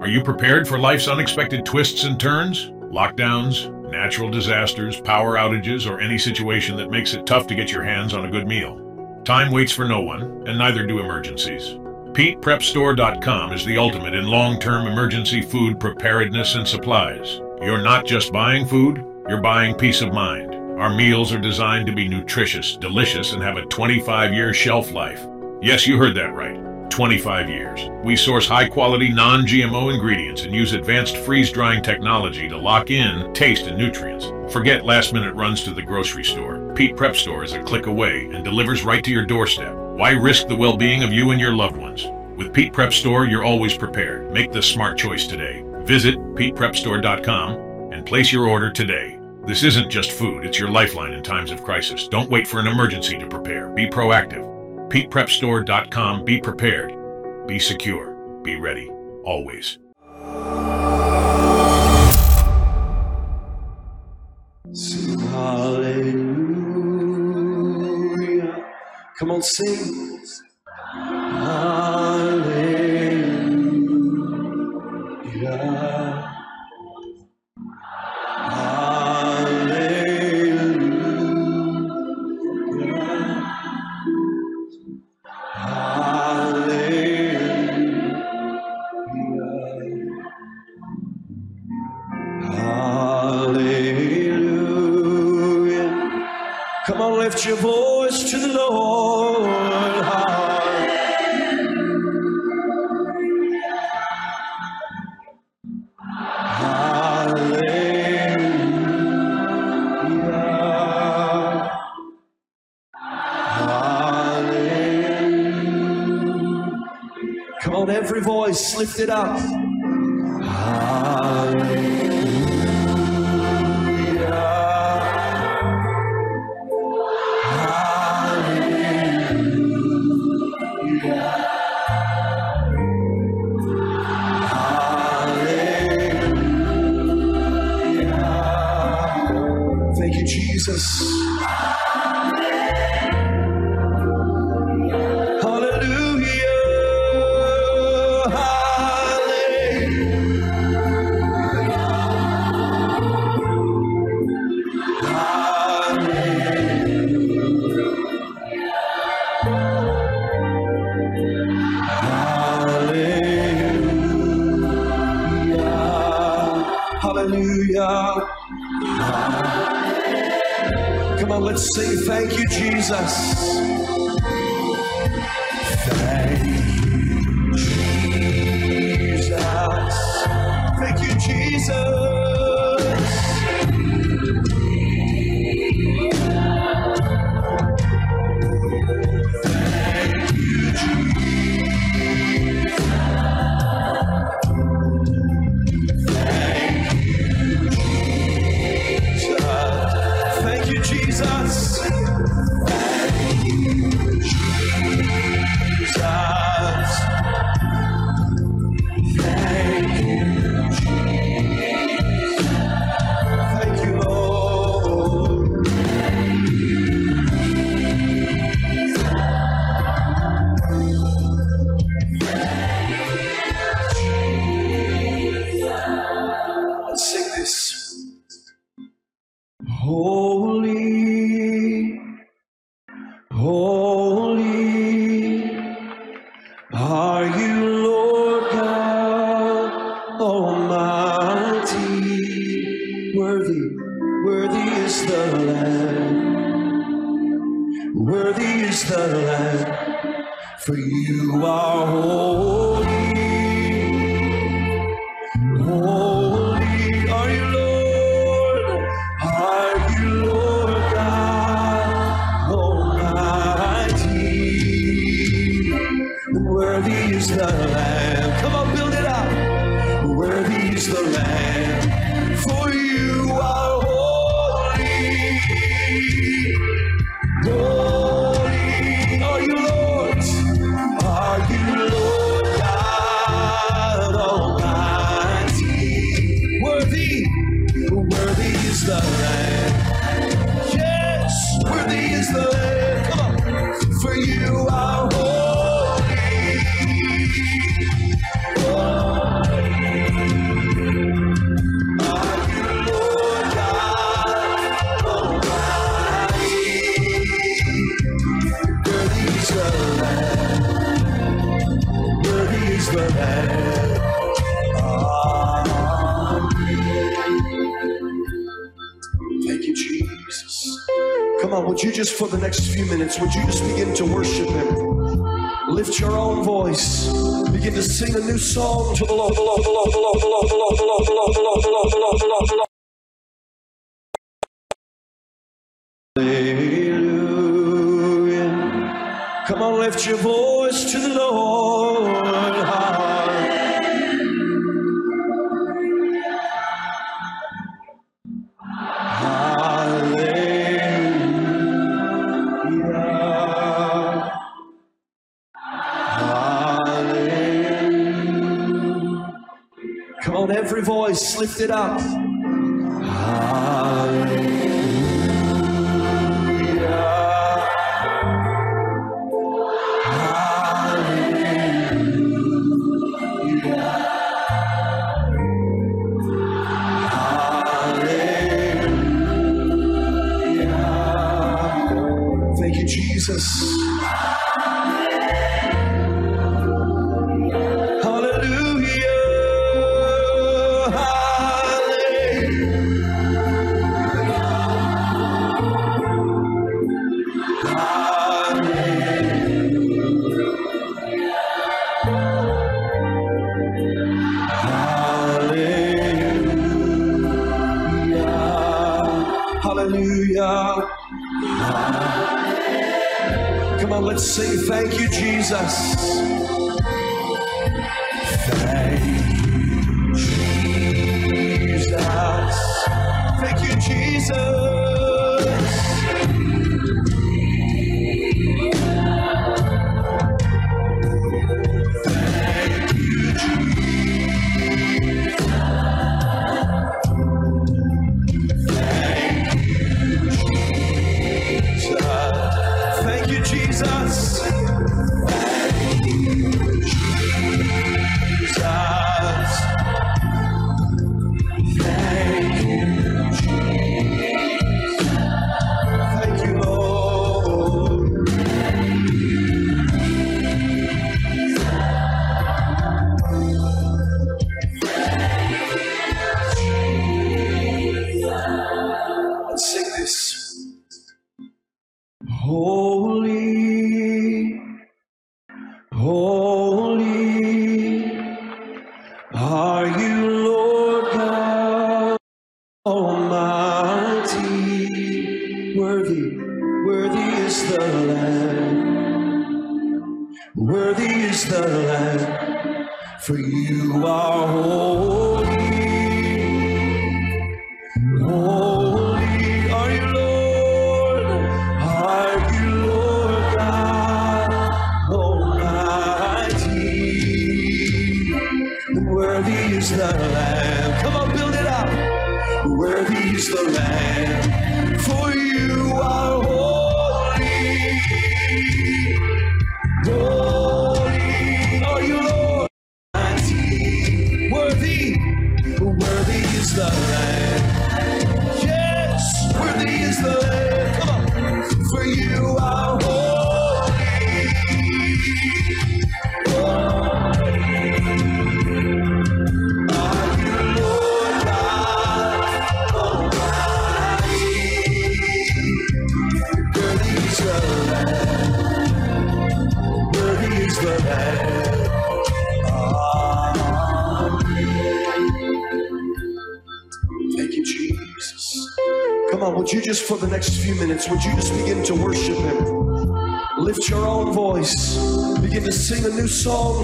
Are you prepared for life's unexpected twists and turns? Lockdowns, natural disasters, power outages, or any situation that makes it tough to get your hands on a good meal. Time waits for no one, and neither do emergencies. PetePrepStore.com is the ultimate in long-term emergency food preparedness and supplies. You're not just buying food, you're buying peace of mind. Our meals are designed to be nutritious, delicious, and have a 25-year shelf life. Yes, you heard that right. 25 years. We source high-quality, non-GMO ingredients and use advanced freeze-drying technology to lock in taste and nutrients. Forget last-minute runs to the grocery store. Pete Prep Store is a click away and delivers right to your doorstep. Why risk the well-being of you and your loved ones? With Pete Prep Store, you're always prepared. Make the smart choice today. Visit PetePrepStore.com and place your order today. This isn't just food, it's your lifeline in times of crisis. Don't wait for an emergency to prepare. Be proactive. PetePrepStore.com. Be prepared. Be secure. Be ready. Always. Hallelujah. Come on, sing. Voice, lift it up.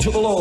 To the Lord.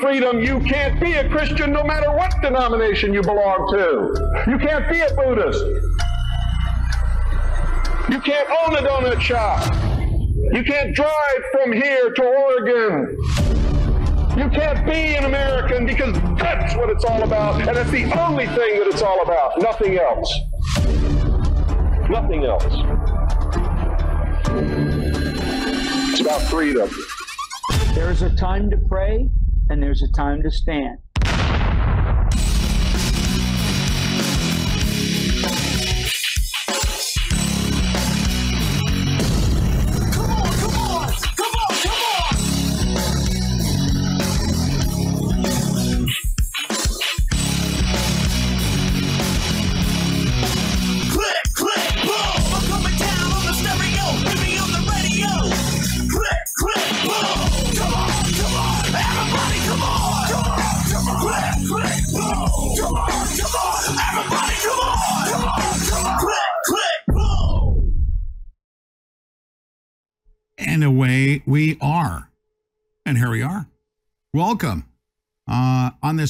Freedom, you can't be a Christian no matter what denomination you belong to. You can't be a Buddhist. You can't own a donut shop. You can't drive from here to Oregon. You can't be an American because that's what it's all about. And that's the only thing that it's all about. Nothing else. Nothing else. It's about freedom. There's a time to pray and there's a time to stand.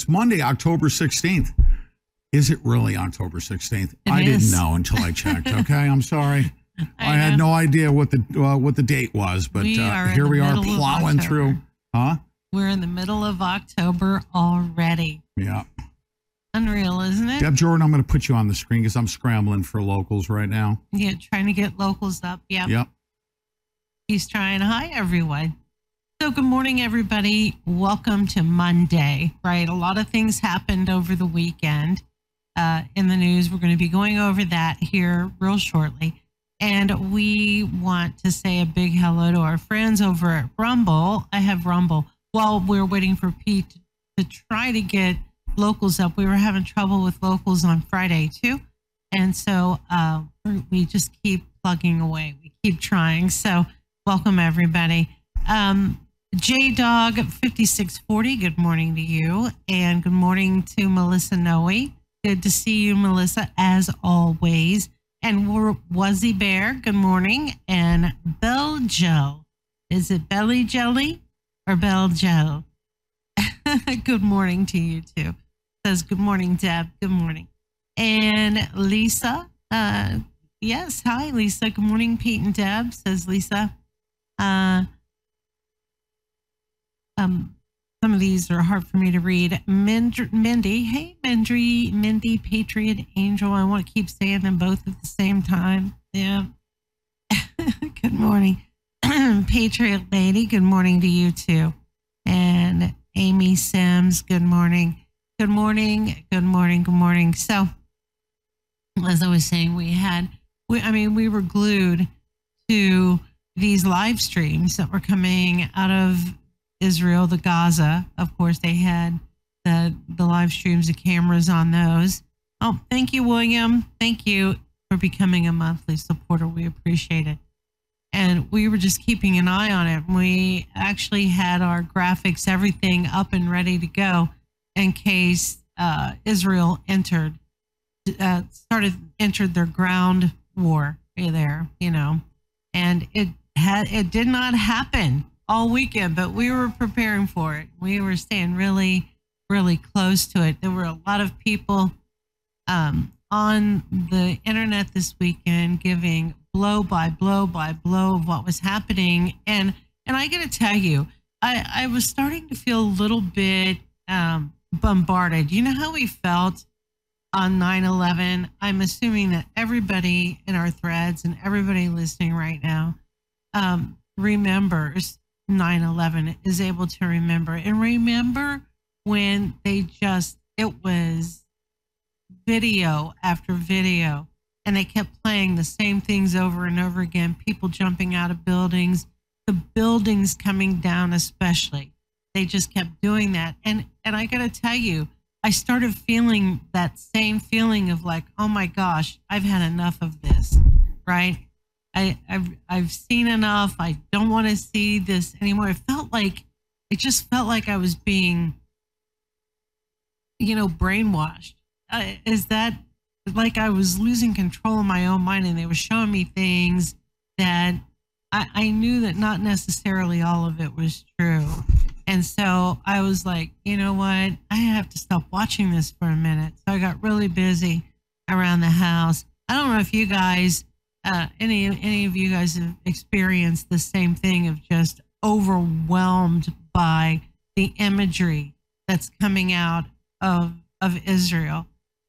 This Monday, October 16th. Is it really October 16th? I is. didn't know until I checked. Okay, I'm sorry. I, I had no idea what the uh, what the date was, but We uh, here we are plowing through. Huh? We're in the middle of October already. Yeah. Unreal, isn't it? Deb Jordan, I'm going to put you on the screen because I'm scrambling for locals right now. Yeah, trying to get locals up. Yeah. Yep. He's trying. Hi, everyone. So, good morning, everybody. Welcome to Monday, right? A lot of things happened over the weekend uh, in the news. We're going to be going over that here real shortly. And we want to say a big hello to our friends over at Rumble. I have Rumble. While we're waiting for Pete to try to get locals up, we were having trouble with locals on Friday, too. And so uh, we- just keep plugging away. We keep trying. So, welcome everybody. Um, J Dog 5640, good morning to you. And good morning to Melissa Noe. Good to see you, Melissa, as always. And Wuzzy Bear, good morning. And Beljo. Is it Belly Jelly or Beljo? good morning to you too. Says good morning, Deb. Good morning. And Lisa, uh, yes, hi, Lisa. Good morning, Pete and Deb, says Lisa. Uh, um, some of these are hard for me to read. Mind- Mindy, hey, Mindy, Mindy, Patriot Angel. I want to keep saying them both at the same time. Yeah. good morning. Patriot Lady, good morning to you too. And Amy Sims, good morning. Good morning. Good morning. Good morning. So, as I was saying, we had, we, I mean, we were glued to these live streams that were coming out of Israel, the Gaza. Of course, they had the the live streams, the cameras on those. Oh, thank you, William. Thank you for becoming a monthly supporter. We appreciate it. And we were just keeping an eye on it. We actually had our graphics, everything up and ready to go in case uh, Israel entered, uh, started entered their ground war there, you know, and it had it did not happen all weekend, but we were preparing for it. We were staying really, really close to it. There were a lot of people um, on the internet this weekend giving blow by blow by blow of what was happening, and and I got to tell you, I I was starting to feel a little bit um, bombarded. You know how we felt on 9 11. I'm assuming that everybody in our threads and everybody listening right now um, remembers 9 11, is able to remember. And remember when they just, it was video after video and they kept playing the same things over and over again people jumping out of buildings, the buildings coming down, especially. They just kept doing that. And, and I got to tell you, I started feeling that same feeling of like, oh my gosh, I've had enough of this, right? I, I've I've seen enough. I don't want to see this anymore. It felt like it just felt like I was being, you know, brainwashed. Uh, is that like I was losing control of my own mind, and they were showing me things that I, I knew that not necessarily all of it was true. And so I was like, you know what? I have to stop watching this for a minute. So I got really busy around the house. I don't know if you guys, uh, any any of you guys have experienced the same thing of just overwhelmed by the imagery that's coming out of of Israel,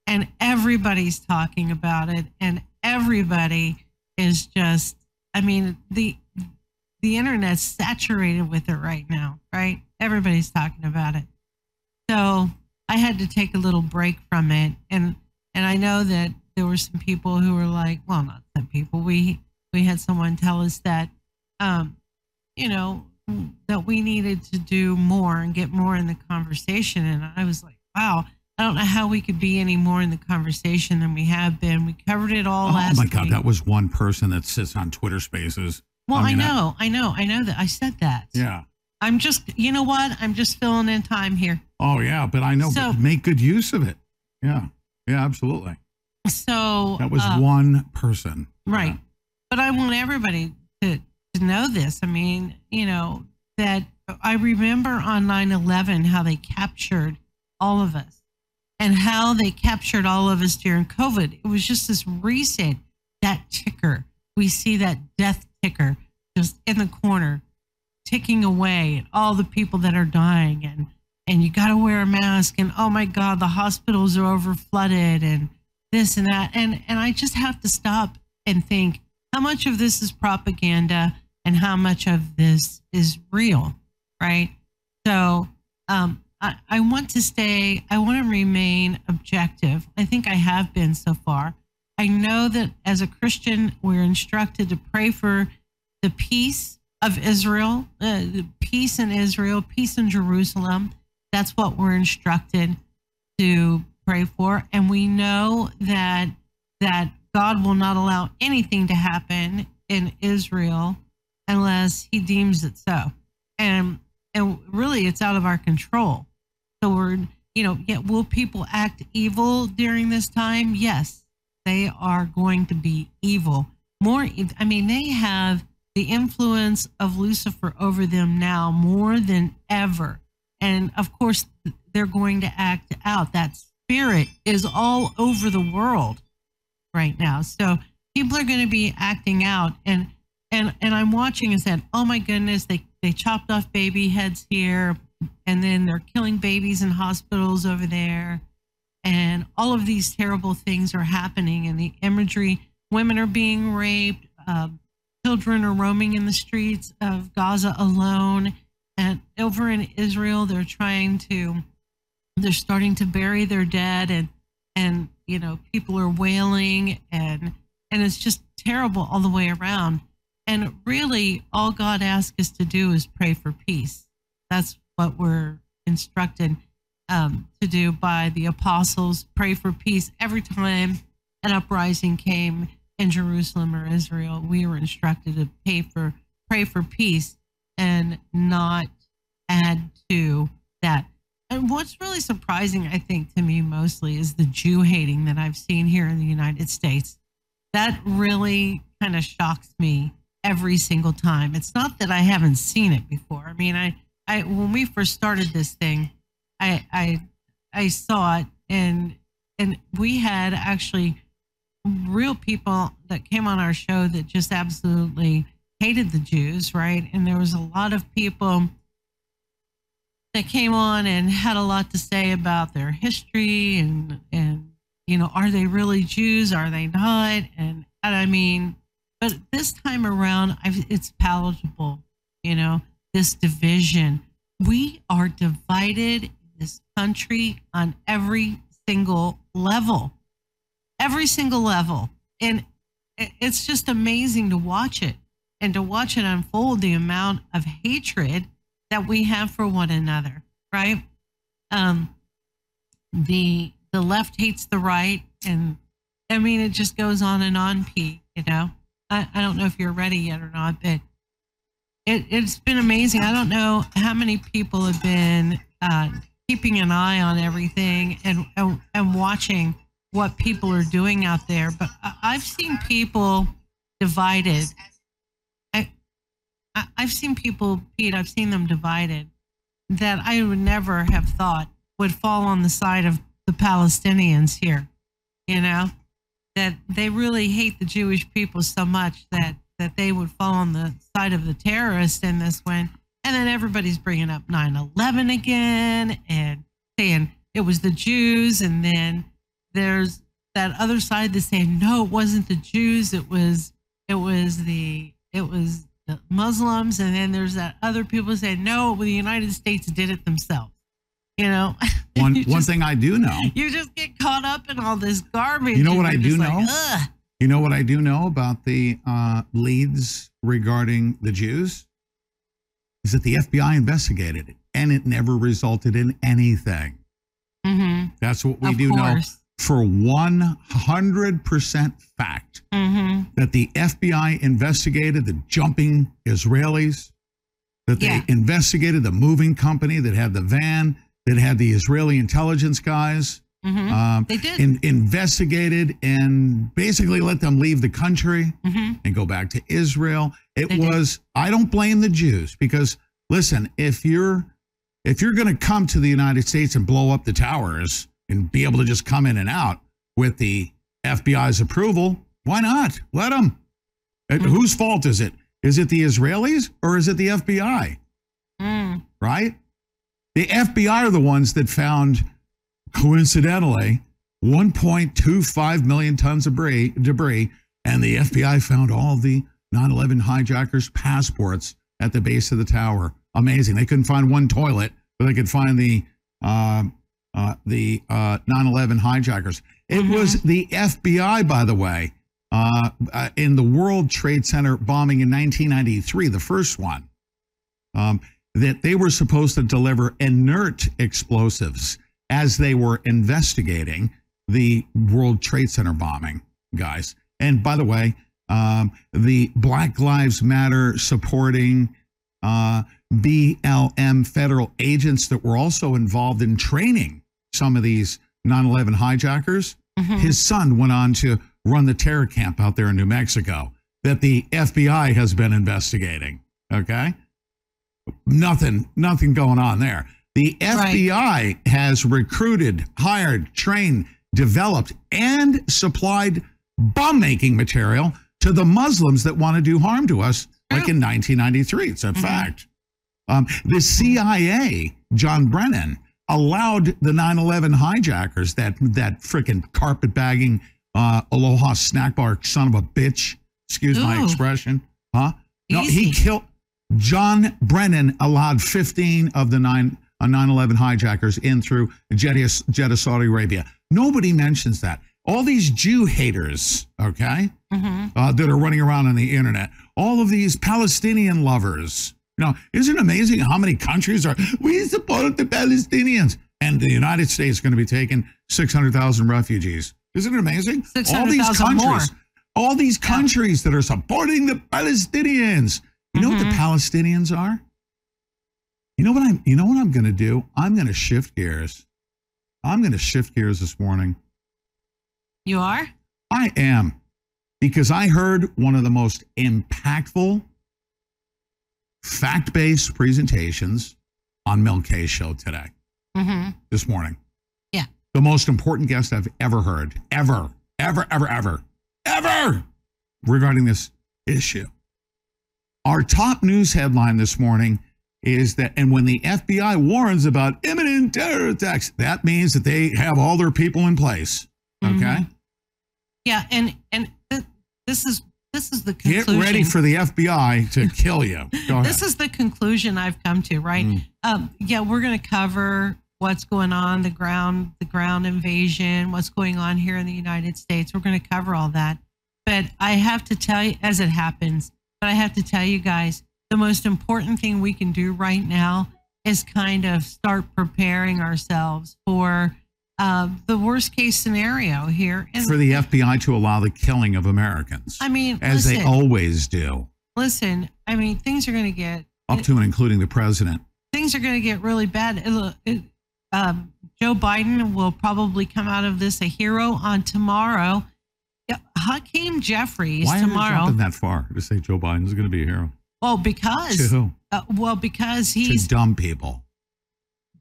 and everybody's talking about it, and everybody is just. I mean, the the internet's saturated with it right now, right? Everybody's talking about it. So I had to take a little break from it. And and I know that there were some people who were like, well, not some people. We we had someone tell us that um, you know, that we needed to do more and get more in the conversation. And I was like, wow, I don't know how we could be any more in the conversation than we have been. We covered it all oh last Oh my God, week. that was one person that sits on Twitter Spaces. well, I, mean, know, I, know, I know that I said that. yeah. I'm just, you know what? I'm just filling in time here. Oh yeah, but I know. So- but make good use of it. Yeah. Yeah. Absolutely. So That was uh, one person. right. But I want everybody to, to know this. I mean, you know, that I remember on 9 11 how they captured all of us and how they captured all of us during COVID. It was just this recent, that ticker. We see that death ticker just in the corner ticking away at all the people that are dying and and you got to wear a mask and oh my god the hospitals are over flooded and this and that. And and I just have to stop and think how much of this is propaganda and how much of this is real right? So um I, I want to stay I want to remain objective. I think I have been so far. I know that as a Christian we're instructed to pray for the peace of Israel, uh, the peace in Israel, peace in Jerusalem. That's what we're instructed to pray for, and we know that that God will not allow anything to happen in Israel unless He deems it so, and and really it's out of our control. So we're you know, yet will people act evil during this time? Yes, they are going to be evil. More, I mean, they have the influence of Lucifer over them now more than ever. And of course, they're going to act out. That spirit is all over the world right now. So people are going to be acting out. And and and I'm watching and said, oh my goodness, they they chopped off baby heads here, and then they're killing babies in hospitals over there, and all of these terrible things are happening. And the imagery, women are being raped. Um, children are roaming in the streets of Gaza alone. And over in Israel, they're trying to, they're starting to bury their dead, and and you know people are wailing, and and it's just terrible all the way around. And really, all God asks us to do is pray for peace. that's what we're instructed um, to do by the apostles. Pray for peace every time an uprising came in Jerusalem or Israel. We were instructed to pay for pray for peace and not add to that. And what's really surprising, I think, to me mostly is the Jew hating that I've seen here in the United States. That really kind of shocks me every single time. It's not that I haven't seen it before. I mean, I, I when we first started this thing, I, I, I saw it, and and we had actually real people that came on our show that just absolutely hated the Jews, right? And there was a lot of people that came on and had a lot to say about their history and and you know, are they really Jews? Are they not? And, and I mean, but this time around, I've, it's palatable. You know, this division. We are divided in this country on every single level, every single level, and it's just amazing to watch it and to watch it unfold. The amount of hatred that we have for one another, right? Um, the the left hates the right, and I mean it just goes on and on, Pete. You know, I, I don't know if you're ready yet or not, but it it's been amazing. I don't know how many people have been uh, keeping an eye on everything and, and and watching what people are doing out there, but I've seen people divided. I, I've seen people, Pete. I've seen them divided that I would never have thought would fall on the side of the Palestinians here, you know, that they really hate the Jewish people so much that that they would fall on the side of the terrorists in this one. And then everybody's bringing up 9/11 again and saying it was the Jews, and then there's that other side that's saying no, it wasn't the Jews, it was it was the it was the Muslims, and then there's that other people saying no, well, the United States did it themselves. You know, One You one just- thing I do know. you just get caught up in all this garbage. You know what I do just like, know? You know what I do know about the uh, leads regarding the Jews? Is that the FBI investigated it and it never resulted in anything. Mhm. That's what we Of do know course. For 100% fact Mhm. that the FBI investigated the jumping Israelis, that they Yeah. investigated the moving company that had the van, that had the Israeli intelligence guys. Mhm. Um, They did. in- investigated and basically let them leave the country Mhm. and go back to Israel. It They did. was I don't blame the Jews because listen, if you're if you're going to come to the United States and blow up the towers and be able to just come in and out with the FBI's approval, why not? Let them. Mm-hmm. Whose fault is it? Is it the Israelis or is it the FBI? Mm. right? The FBI are the ones that found, coincidentally, 1.25 million tons of debris, debris, and the FBI found all the 9 11 hijackers' passports at the base of the tower. Amazing. They couldn't find one toilet, but they could find the uh, uh, the uh, 9/11 hijackers. It was the FBI, by the way, uh, uh, in the World Trade Center bombing in 1993, the first one, um, that they were supposed to deliver inert explosives as they were investigating the World Trade Center bombing, guys. And by the way, um, the Black Lives Matter supporting uh, BLM federal agents that were also involved in training some of these 9 11 hijackers. His son went on to run the terror camp out there in New Mexico that the FBI has been investigating. Okay. Nothing, nothing going on there. The FBI has recruited, hired, trained, developed, and supplied bomb making material to the Muslims that want to do harm to us, like in 1993. It's a fact. Um, the CIA, John Brennan, allowed the 9/11 hijackers, that that freaking carpetbagging uh, Aloha snack bar son of a bitch. Excuse my expression, huh? No, he killed. John Brennan allowed 15 of the nine uh, 9/11 hijackers in through Jeddah, Jeddah, Saudi Arabia. Nobody mentions that. All these Jew haters, okay, Mhm. uh, that are running around on the internet. All of these Palestinian lovers, know, isn't it amazing how many countries are we support the Palestinians? And the United States is going to be taking 600,000 refugees. Isn't it amazing? All these countries, more. all these Yeah. countries that are supporting the Palestinians. You know what the Mhm. Palestinians are? You know what I'm you know what I'm going to do? I'm going to shift gears. I'm going to shift gears this morning. You are? I am because I heard one of the most impactful fact-based presentations on Mel K's show today, Mm-hmm. this morning. Yeah. The most important guest I've ever heard, ever, ever, ever, ever, ever regarding this issue. Our top news headline this morning is that, and when the FBI warns about imminent terror attacks, that means that they have all their people in place. Okay. Mhm. Yeah, and and th- this is this is the Get ready for the FBI to kill you. This is the conclusion I've come to, right? Mm. Um, yeah, we're going to cover what's going on, the ground, the ground invasion, what's going on here in the United States. We're going to cover all that. But I have to tell you, as it happens, but I have to tell you guys, the most important thing we can do right now is kind of start preparing ourselves for uh, the worst case scenario here. And for the FBI to allow the killing of Americans, I mean, as listen, they always do, listen. I mean, things are going to get up to and including the president. things are going to get really bad. It, it, um, Joe Biden will probably come out of this a hero on tomorrow. Yeah, Hakeem Jeffries Why tomorrow. jumping that far to say Joe Biden's going to be a hero? Well, because To who? uh, well, because To he's. dumb people.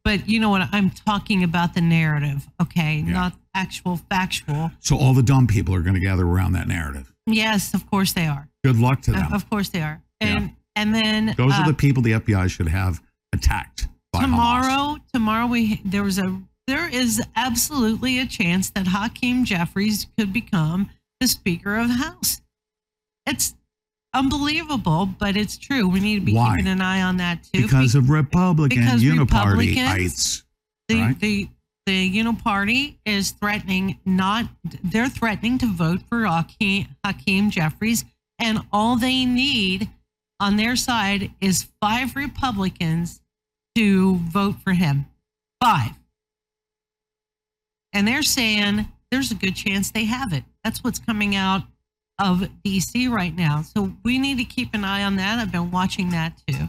But you know what? I'm talking about the narrative, okay, Yeah. not actual factual. So all the dumb people are going to gather around that narrative. Yes, of course they are. Good luck to Of- them. Of course they are. Yeah. And and then Those uh, are the people the FBI should have attacked. By Hamas. tomorrow tomorrow we there was a there is absolutely a chance that Hakeem Jeffries could become the Speaker of the House. It's unbelievable, but it's true. We need to be Why? keeping an eye on that too. because of Republican because unipartyites. The, right. the the Uniparty is threatening not they're threatening to vote for Hakeem, Hakeem Jeffries, and all they need on their side is five Republicans to vote for him. Five. And they're saying there's a good chance they have it. That's what's coming out of DC right now. So we need to keep an eye on that. I've been watching that too.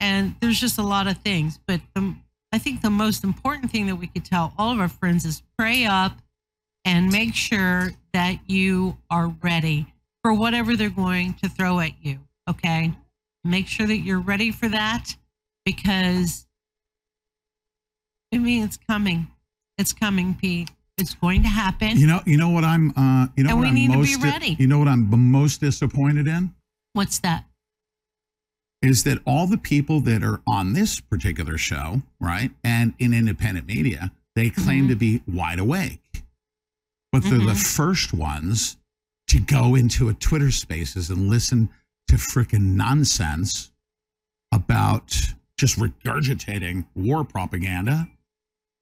And there's just a lot of things. But the, I think the most important thing that we could tell all of our friends is pray up and make sure that you are ready for whatever they're going to throw at you. Okay. Make sure that you're ready for that because I mean, it's coming. It's coming, Pete. It's going to happen. You know, you know what I'm. Uh, you know And what we I'm need to be most. ready. You know what I'm most disappointed in What's that? is that all the people that are on this particular show, right, and in independent media, they claim Mhm. to be wide awake, but they're the Mhm. first ones to go into a Twitter Spaces and listen to frickin' nonsense about just regurgitating war propaganda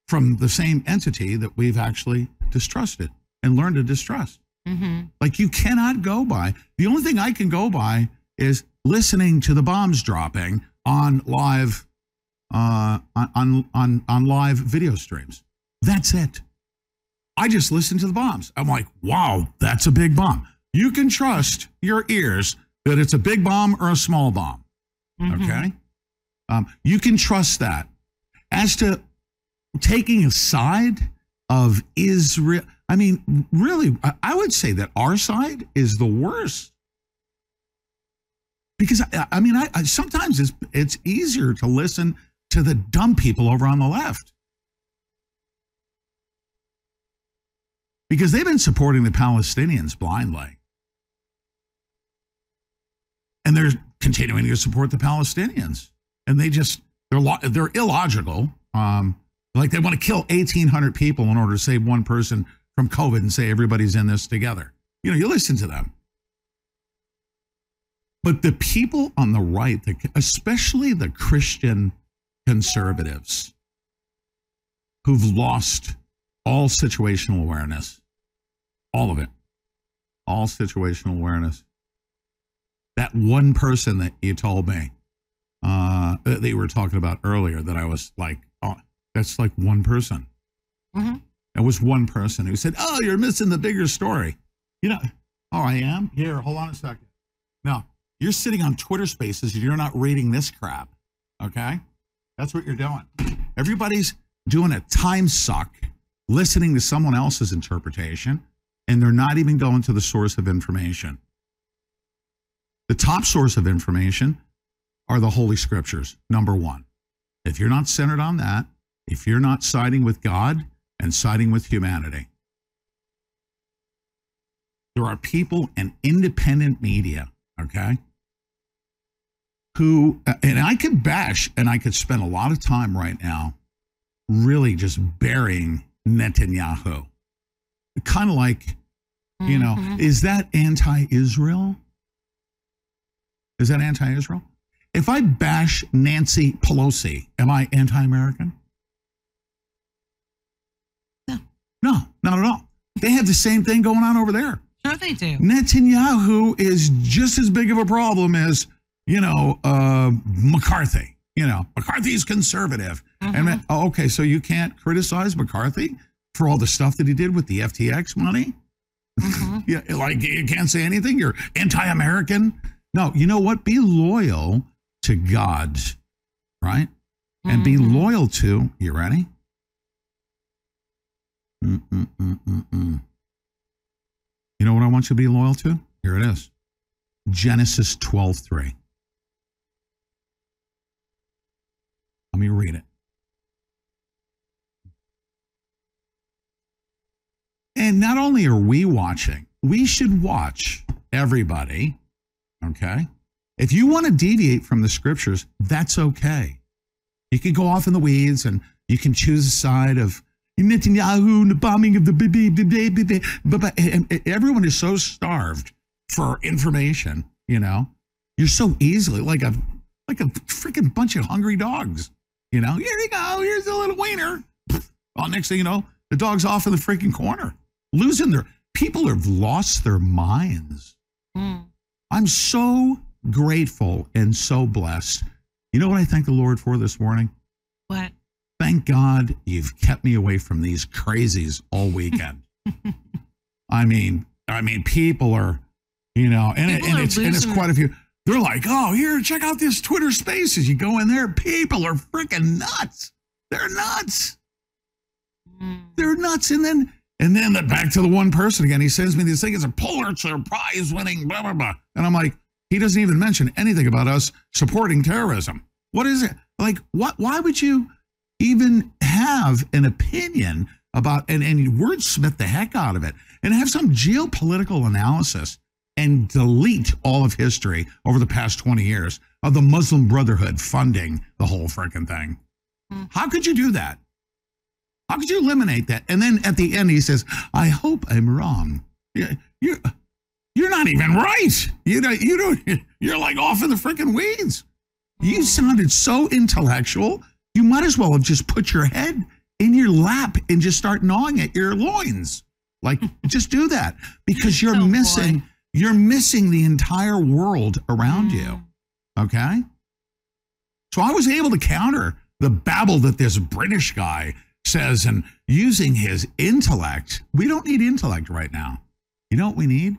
from the same entity that we've actually distrusted and learned to distrust. hmm Like you cannot go by. The only thing I can go by is listening to the bombs dropping on live, uh, on on on live video streams. That's it. I just listen to the bombs. I'm like, wow, that's a big bomb. You can trust your ears that it's a big bomb or a small bomb. Mhm. Okay. Um, you can trust that. As to taking a side of Israel, I mean, really, I- would say that our side is the worst. Because I, I mean, I, I sometimes it's it's easier to listen to the dumb people over on the left because they've been supporting the Palestinians blindly, and they're continuing to support the Palestinians, and they just they're they're illogical. Um, like they want to kill eighteen hundred people in order to save one person from COVID and say everybody's in this together. You know, you listen to them. But the people on the right, especially the Christian conservatives, who've lost all situational awareness, all of it, all situational awareness. That one person that you told me uh, that they were talking about earlier that I was like, that's like one person. Mhm. It was one person who said, "Oh, you're missing the bigger story." You know, oh, I am. Here, hold on a second. No, you're sitting on Twitter Spaces and you're not reading this crap. Okay, that's what you're doing. Everybody's doing a time suck, listening to someone else's interpretation, and they're not even going to the source of information. The top source of information are the Holy Scriptures, number one. If you're not centered on that, if you're not siding with God and siding with humanity, there are people in independent media, okay, who, and I could bash and I could spend a lot of time right now really just burying Netanyahu. Kind of like, you know, Mhm. is that anti Israel? Is that anti Israel? If I bash Nancy Pelosi, am I anti American? No. No, not at all. They have the same thing going on over there. Sure, they do. Netanyahu is just as big of a problem as, you know, uh, McCarthy. You know, McCarthy's conservative. And oh, okay, so you can't criticize McCarthy for all the stuff that he did with the FTX money? Mhm. Yeah, like you can't say anything. You're anti-American. No, you know what? Be loyal to God, right? And be Mhm. loyal to. You ready? Mm-mm-mm-mm-mm. You know what I want you to be loyal to? Here it is. Genesis 12:3. Let me read it. And not only are we watching, we should watch everybody. Okay. If you want to deviate from the scriptures, that's okay. You can go off in the weeds and you can choose a side of Netanyahu and the bombing of the baby. Everyone is so starved for information, you know. You're so easily like a like a freaking bunch of hungry dogs. You know, here you go, here's a little wiener. Well, next thing you know, the dog's off in the freaking corner, losing their people have lost their minds. Mm. I'm so grateful and so blessed. You know what I thank the Lord for this morning? What? Thank God you've kept me away from these crazies all weekend. I mean, I mean, people are, you know, and, it, and it's and it's quite a few. They're like, oh, here, check out this Twitter Spaces. You go in there, people are freaking nuts. They're nuts. Mm. They're nuts. And then and then the, back to the one person again. He sends me this thing. It's a Pulitzer Prize winning blah blah blah. And I'm like, he doesn't even mention anything about us supporting terrorism. What is it? Like, what? Why would you even have an opinion about and and wordsmith the heck out of it and have some geopolitical analysis and delete all of history over the past 20 years of the Muslim Brotherhood funding the whole freaking thing? Hmm. How could you do that? How could you eliminate that? And then at the end, he says, "I hope I'm wrong." Yeah, you're you're not even right. You know, you don't. You're like off in the freaking weeds. You sounded so intellectual. You might as well have just put your head in your lap and just start gnawing at your loins. Like, just do that because you're Oh, boy. missing. You're missing the entire world around Mm. you. Okay. So I was able to counter the babble that this British guy says and using his intellect. We don't need intellect right now. You know what we need?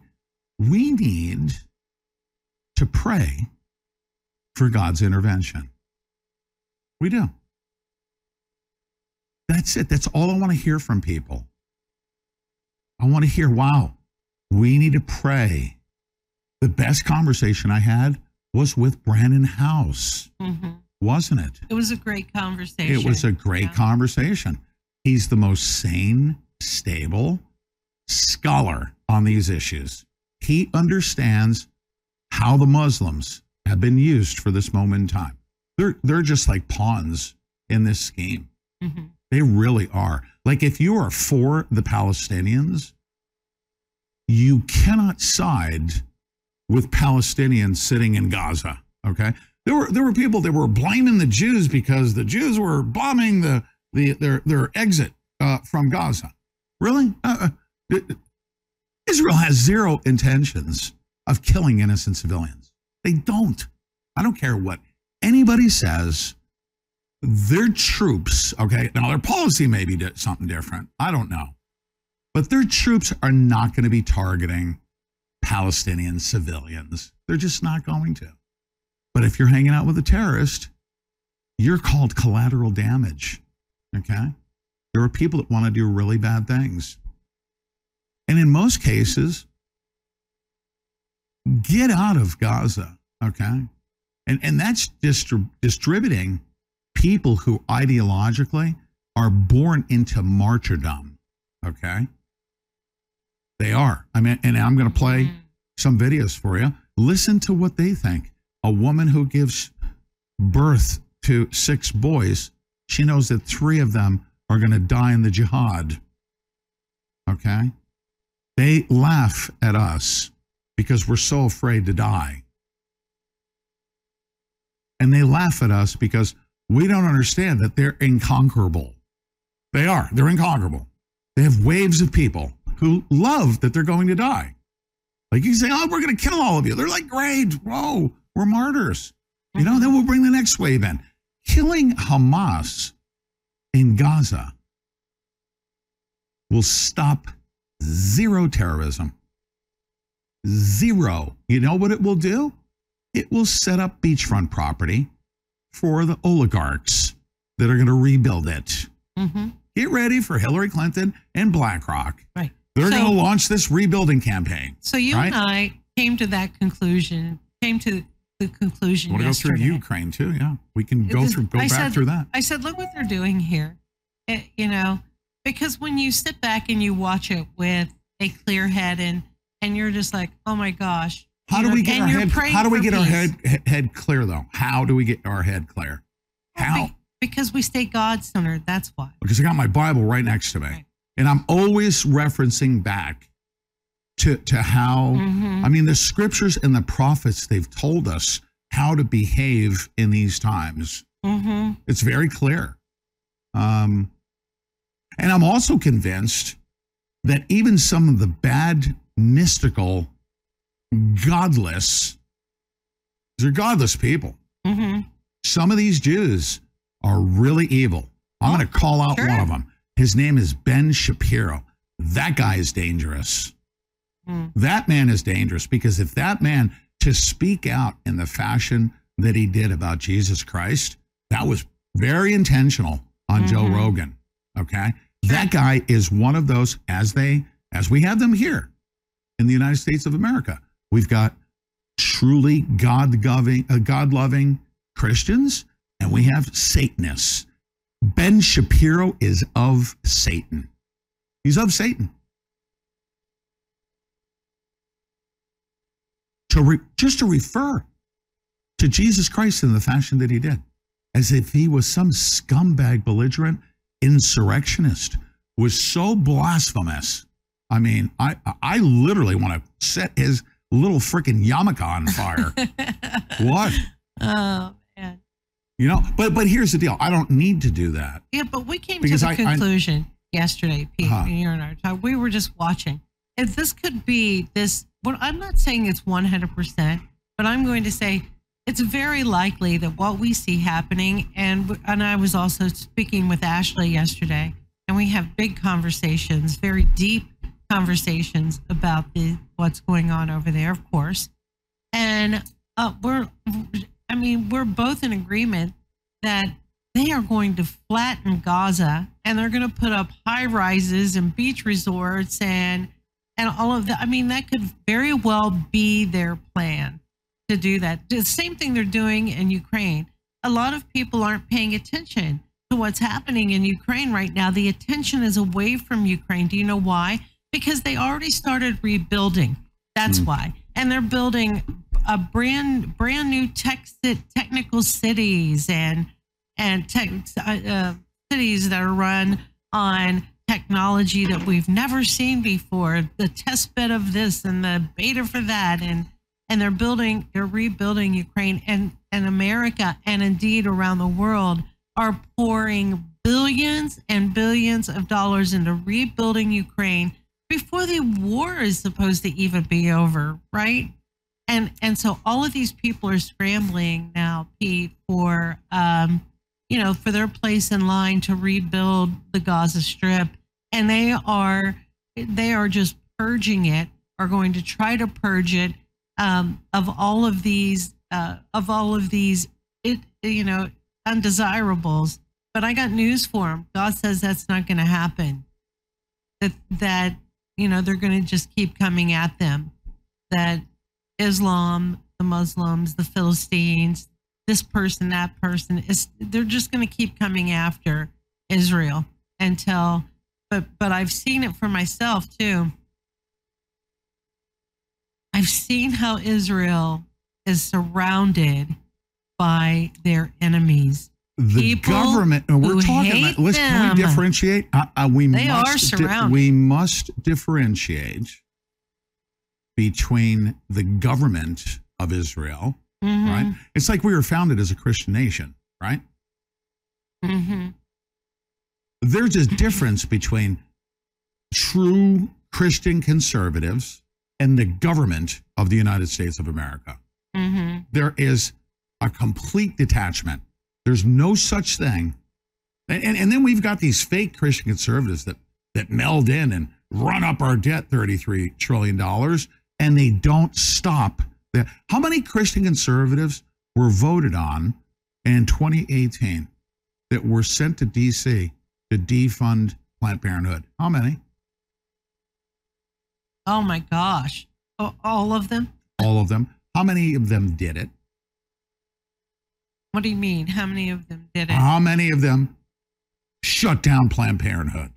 We need to pray for God's intervention. We do. That's it. That's all I want to hear from people. I want to hear, wow, we need to pray. The best conversation I had was with Brannon Howse, hmm wasn't it? It was a great conversation. It was a great Yeah. conversation. He's the most sane, stable scholar on these issues. He understands how the Muslims have been used for this moment in time. They're they're just like pawns in this scheme. Mhm. They really are. Like if you are for the Palestinians, you cannot side with Palestinians sitting in Gaza. Okay. There were there were people that were blaming the Jews because the Jews were bombing the, the their their exit uh, from Gaza. Really? Uh, uh, Israel has zero intentions of killing innocent civilians. They don't. I don't care what anybody says their troops, okay, now their policy may be something different. I don't know. But their troops are not going to be targeting Palestinian civilians. They're just not going to. But if you're hanging out with a terrorist, you're called collateral damage. Okay? There are people that want to do really bad things. And in most cases, get out of Gaza. Okay? And, and that's distri- distributing people who ideologically are born into martyrdom. Okay? They are. I mean, and I'm going to play mm. some videos for you. Listen to what they think. A woman who gives birth to six boys, she knows that three of them are going to die in the jihad. Okay? They laugh at us because we're so afraid to die. And they laugh at us because we don't understand that they're inconquerable. They are. They're inconquerable. They have waves of people who love that they're going to die. Like you say, oh, we're going to kill all of you. They're like, great. Whoa, we're martyrs. You know, then we'll bring the next wave in. Killing Hamas in Gaza will stop zero terrorism. Zero. You know what it will do? It will set up beachfront property for the oligarchs that are going to rebuild it. Mm-hmm. Get ready for Hillary Clinton and BlackRock. Right. They're So- going to launch this rebuilding campaign. So you Right. and I came to that conclusion, came to the conclusion to go through. Ukraine too? Yeah, we can go through, go I back said- through that. I said, look what they're doing here. It- you know, because when you sit back and you watch it with a clear head and and you're just like, oh my gosh. How do we get our head? How do we get our head head clear though? How do we get our head clear? How? Because we stay God centered. That's why. Because I got my Bible right next to me, Right. and I'm always referencing back to to how. Mhm. I mean, the scriptures and the prophets they've told us how to behave in these times. Mm-hmm. It's very clear. Um, and I'm also convinced that even some of the bad, mystical, godless, they're godless people. Mm-hmm. Some of these Jews are really evil. I'm Oh, going to call out sure. one of them. His name is Ben Shapiro. That guy is dangerous. Mm. That man is dangerous because if that man to speak out in the fashion that he did about Jesus Christ, that was very intentional on Joe Mhm. Rogan. Okay. That guy is one of those, as they, as we have them here in the United States of America. We've got truly God loving, uh, God loving Christians, and we have Satanists. Ben Shapiro is of Satan. He's of Satan. To re, just to refer to Jesus Christ in the fashion that he did, as if he was some scumbag, belligerent insurrectionist, was so blasphemous. I mean, I I literally want to set his little freaking yarmulke on fire. what? Oh man. You know, but but here's the deal. I don't need to do that. Yeah, but we came to the I- I- conclusion yesterday, Pete, Uh-huh. and you and I were. We were just watching. If this could be this, well, I'm not saying it's 100%, but I'm going to say it's very likely that what we see happening, and and I was also speaking with Ashley yesterday, and we have big conversations, very deep conversations about the what's going on over there, of course, and uh, we're, I mean, we're both in agreement that they are going to flatten Gaza and they're going to put up high rises and beach resorts and and all of that. I mean, that could very well be their plan to do that. The same thing they're doing in Ukraine. A lot of people aren't paying attention to what's happening in Ukraine right now. The attention is away from Ukraine. Do you know why? Because they already started rebuilding. That's why. And they're building a brand brand new tech technical cities and and tech uh, uh, cities that are run on technology that we've never seen before. The test bed of this and the beta for that, and and they're building, they're rebuilding Ukraine and and America, and indeed around the world are pouring billions and billions of dollars into rebuilding Ukraine before the war is supposed to even be over, right? and and so all of these people are scrambling now, Pete, for um, you know, for their place in line to rebuild the Gaza Strip, and they are they are just purging it, are going to try to purge it um, of all of these uh, of all of these it you know undesirables. But I got news for them. God says that's not going to happen. That that you know they're going to just keep coming at them. That Islam, the Muslims, the Philistines, this person, that person is they're just going to keep coming after Israel until but but I've seen it for myself too. I've seen how Israel is surrounded by their enemies. The People government. and We're talking. About, let's can we differentiate? We They are must. surrounded. we must differentiate between the government of Israel, Mhm, right? It's like we were founded as a Christian nation, right? mhm. There's a difference between true Christian conservatives and the government of the United States of America. Mm-hmm. there is a complete detachment. There's no such thing. And, and, and then we've got these fake Christian conservatives that, that meld in and run up our debt $33 trillion, and they don't stop. The, how many Christian conservatives were voted on in 2018 that were sent to D.C. to defund Planned Parenthood? How many? Oh my gosh. Oh, all of them? All of them. How many of them did it? What do you mean? How many of them did it? How many of them shut down Planned Parenthood?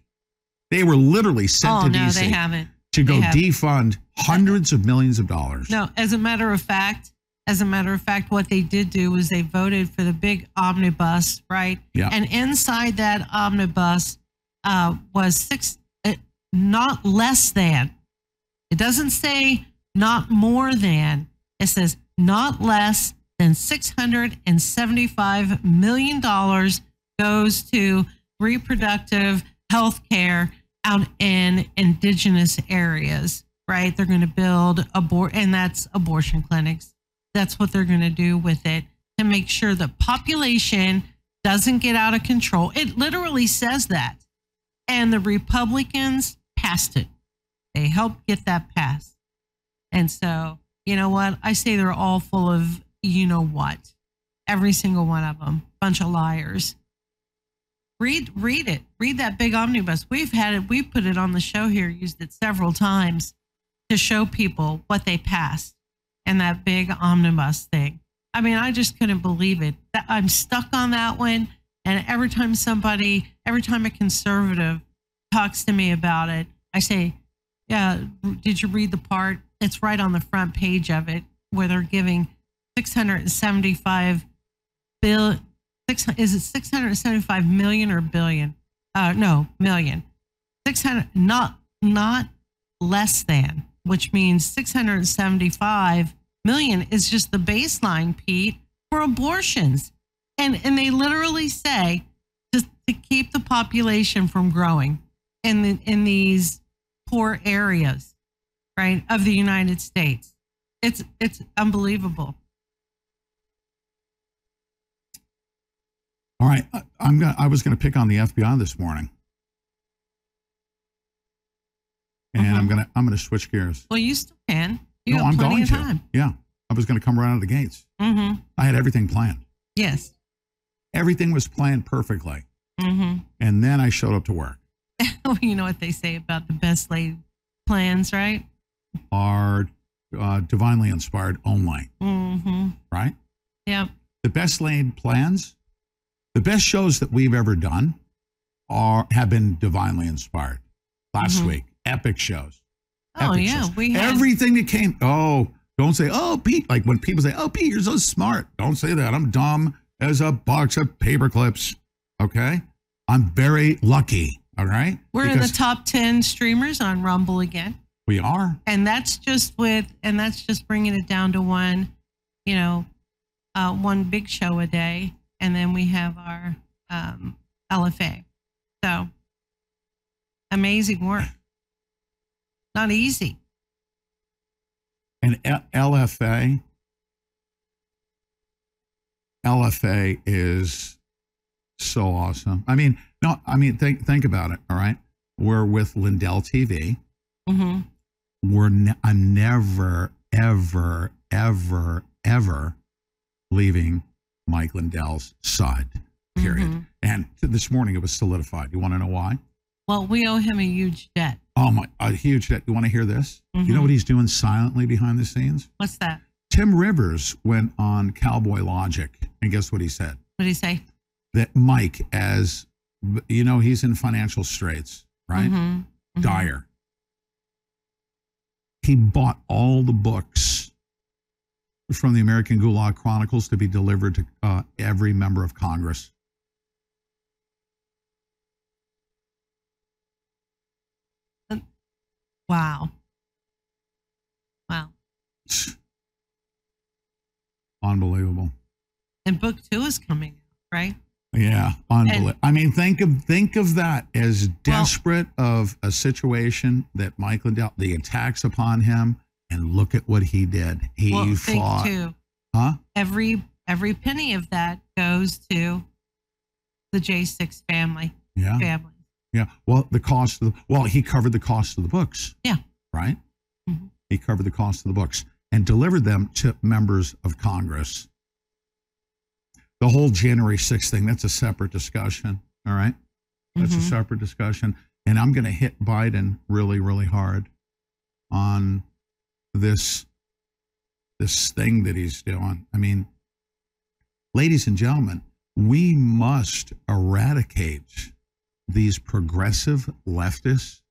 They were literally sent oh to no, DC they haven't. to go haven't. defund hundreds of millions of dollars. No, as a matter of fact, as a matter of fact, what they did do was they voted for the big omnibus, right? Yeah. And inside that omnibus uh, was six, uh, not less than. It doesn't say not more than. It says not less and seventy-five million dollars goes to reproductive health care out in indigenous areas, right? They're going to build abort, and that's abortion clinics. That's what they're going to do with it to make sure the population doesn't get out of control. It literally says that. And the Republicans passed it. They helped get that passed. And so, you know what? I say they're all full of you know what. Every single one of them. Bunch of liars. Read read it. Read that big omnibus. We've had it, we've put it on the show here, used it several times to show people what they passed and that big omnibus thing. I mean, I just couldn't believe it. I'm stuck on that one. And every time somebody, every time a conservative talks to me about it, I say, Yeah, did you read the part? It's right on the front page of it where they're giving 675 bill six is it 675 million or billion? Uh no, million. 600 not not less than, which means 675 million is just the baseline, Pete, for abortions. And and they literally say just to keep the population from growing in the, in these poor areas, right, of the United States. It's it's unbelievable. All right, I, I'm gonna. I was going to pick on the FBI this morning, and Uh-huh. I'm gonna. I'm going to switch gears. Well, you still can. You no, I'm going of to. time. Yeah, I was going to come right out of the gates. Mm-hmm. I had everything planned. Yes. Everything was planned perfectly, Mm-hmm. and then I showed up to work. you know what they say about the best laid plans, right? Are uh, divinely inspired only, Mm-hmm. right? Yep. the best laid plans, the best shows that we've ever done are have been divinely inspired. Last Mhm. week, epic shows. Oh epic yeah, shows. we had everything that came. Oh, don't say, oh, Pete. Like when people say, oh, Pete, you're so smart. Don't say that. I'm dumb as a box of paper clips. Okay, I'm very lucky. All right, we're in the top ten streamers on Rumble again. we are. and that's just with and that's just bringing it down to one you know uh, one big show a day and then we have our um, lfa so amazing work not easy And L- LFA, LFA is so awesome. I mean, no, I mean, think think about it. All right, we're with Lindell TV. hmm We're ne- I'm never, ever, ever, ever leaving Mike Lindell's side. Period. Mhm. And this morning it was solidified. You want to know why? Well, we owe him a huge debt. Oh my, a huge debt. You want to hear this? You know Mhm. what he's doing silently behind the scenes? What's that? Tim Rivers went on Cowboy Logic, and guess what he said? What did he say? That Mike, as you know, he's in financial straits, right? Mhm. Mhm. Dire. He bought all the books from the American Gulag Chronicles to be delivered to uh, every member of Congress. Wow. Wow. Unbelievable. And book two is coming out, right? Yeah, unbelievable. I mean, think of think of that as desperate of a situation that Mike Lindell, the attacks upon him, and look at what he did. He well, fought, too. huh? Every every penny of that goes to the J6 family. Yeah, Family. yeah. Well, the cost of the well, he covered the cost of the books. Yeah. right. Mhm. He covered the cost of the books and delivered them to members of Congress. The whole January 6th thing, that's a separate discussion. All right. That's a Mhm. separate discussion. And I'm going to hit Biden really, really hard on this this thing that he's doing. I mean, ladies and gentlemen, we must eradicate these progressive leftists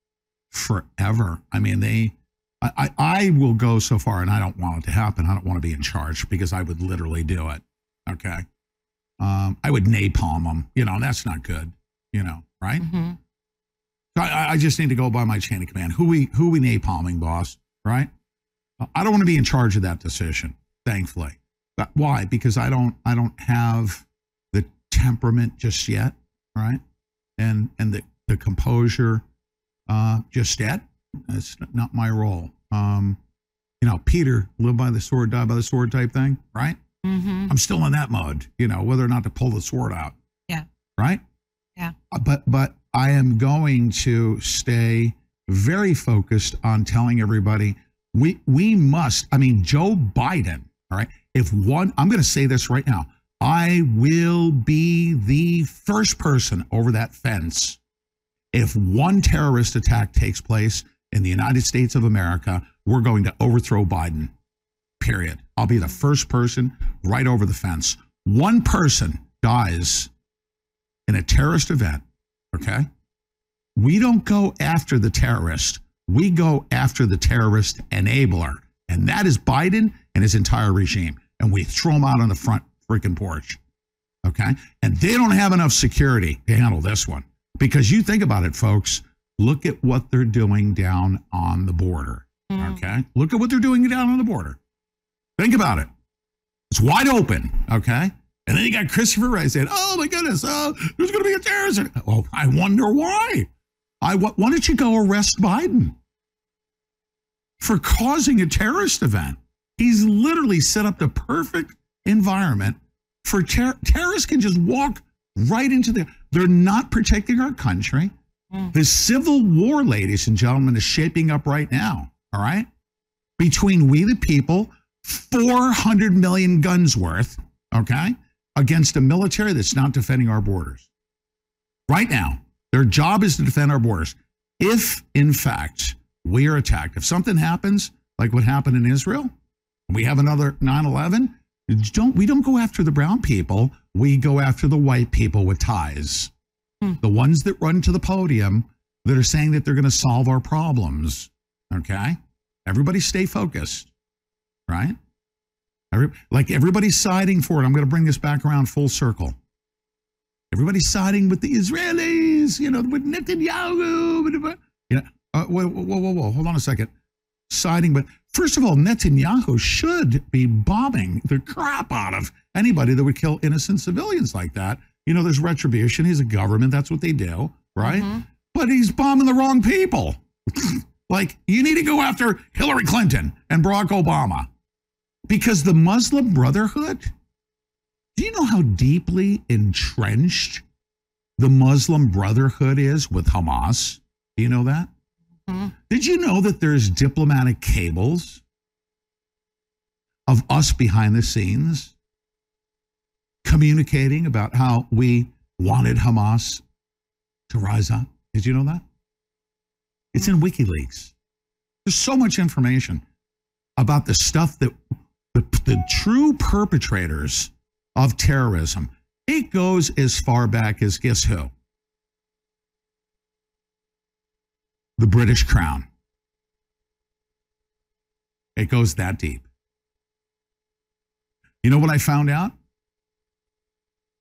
forever. I mean, they I, I, will go so far, and I don't want it to happen. I don't want to be in charge because I would literally do it. Okay. Um, I would napalm them, you know, and that's not good, you know, right? Mhm. I, I just need to go by my chain of command. Who we who we napalming, boss? Right? I don't want to be in charge of that decision. Thankfully, but why? Because I don't I don't have the temperament just yet, right? And and the the composure uh, just yet. It's not my role. Um, you know, Peter live by the sword, die by the sword type thing, right? Mhm. I'm still in that mode. You know, whether or not to pull the sword out. Yeah. Right. Yeah. Uh, But but I am going to stay very focused on telling everybody we we must. I mean, Joe Biden. All right. If one, I'm going to say this right now. I will be the first person over that fence. If one terrorist attack takes place in the United States of America, we're going to overthrow Biden period. I'll be the first person right over the fence. One person dies in a terrorist event, okay? We don't go after the terrorist. We go after the terrorist enabler. And that is Biden and his entire regime. And we throw them out on the front freaking porch, okay? And they don't have enough security to handle this one. Because you think about it, folks, look at what they're doing down on the border, Mhm. okay? Look at what they're doing down on the border. Think about it. It's wide open, okay? And then you got Christopher Wray saying, "Oh my goodness, oh, there's going to be a terrorist." attack." Oh, I wonder why. I why don't you go arrest Biden for causing a terrorist event? He's literally set up the perfect environment for ter- terrorists can just walk right into the. They're not protecting our country. Mm. The civil war, ladies and gentlemen, is shaping up right now. All right, between we the people 400 million guns worth, okay, against a military that's not defending our borders. Right now, their job is to defend our borders. If, in fact, we are attacked, if something happens like what happened in Israel, we have another 9 11, don't, we don't go after the brown people, we go after the white people with ties. Hmm. The ones that run to the podium that are saying that they're going to solve our problems. Okay? Everybody stay focused right? Every, like everybody's siding for it. I'm going to bring this back around full circle. Everybody's siding with the Israelis, you know, with Netanyahu. You know, uh, whoa, whoa, whoa, whoa, hold on a second. Siding, but first of all, Netanyahu should be bombing the crap out of anybody that would kill innocent civilians like that. You know, there's retribution. He's a government. That's what they do, right? Mhm. But he's bombing the wrong people. Like, you need to go after Hillary Clinton and Barack Obama because the Muslim Brotherhood, do you know how deeply entrenched the Muslim Brotherhood is with Hamas? Do you know that? Mhm. Did you know that there's diplomatic cables of us behind the scenes communicating about how we wanted Hamas to rise up? Did you know that? It's in WikiLeaks. There's so much information about the stuff that the, the true perpetrators of terrorism. It goes as far back as guess who? The British Crown. It goes that deep. You know what I found out?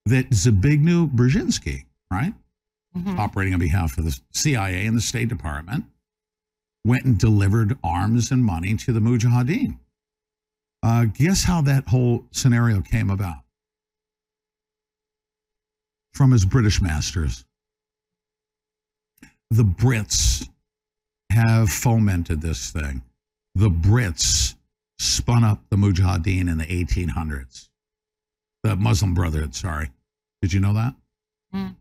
That Zbigniew Brzezinski, right, Mhm. operating on behalf of the CIA and the State Department, went and delivered arms and money to the Mujahideen. Uh, guess how that whole scenario came about? From his British masters. The Brits have fomented this thing. The Brits spun up the Mujahideen in the 1800s. The Muslim Brotherhood, sorry. Did you know that? Mm.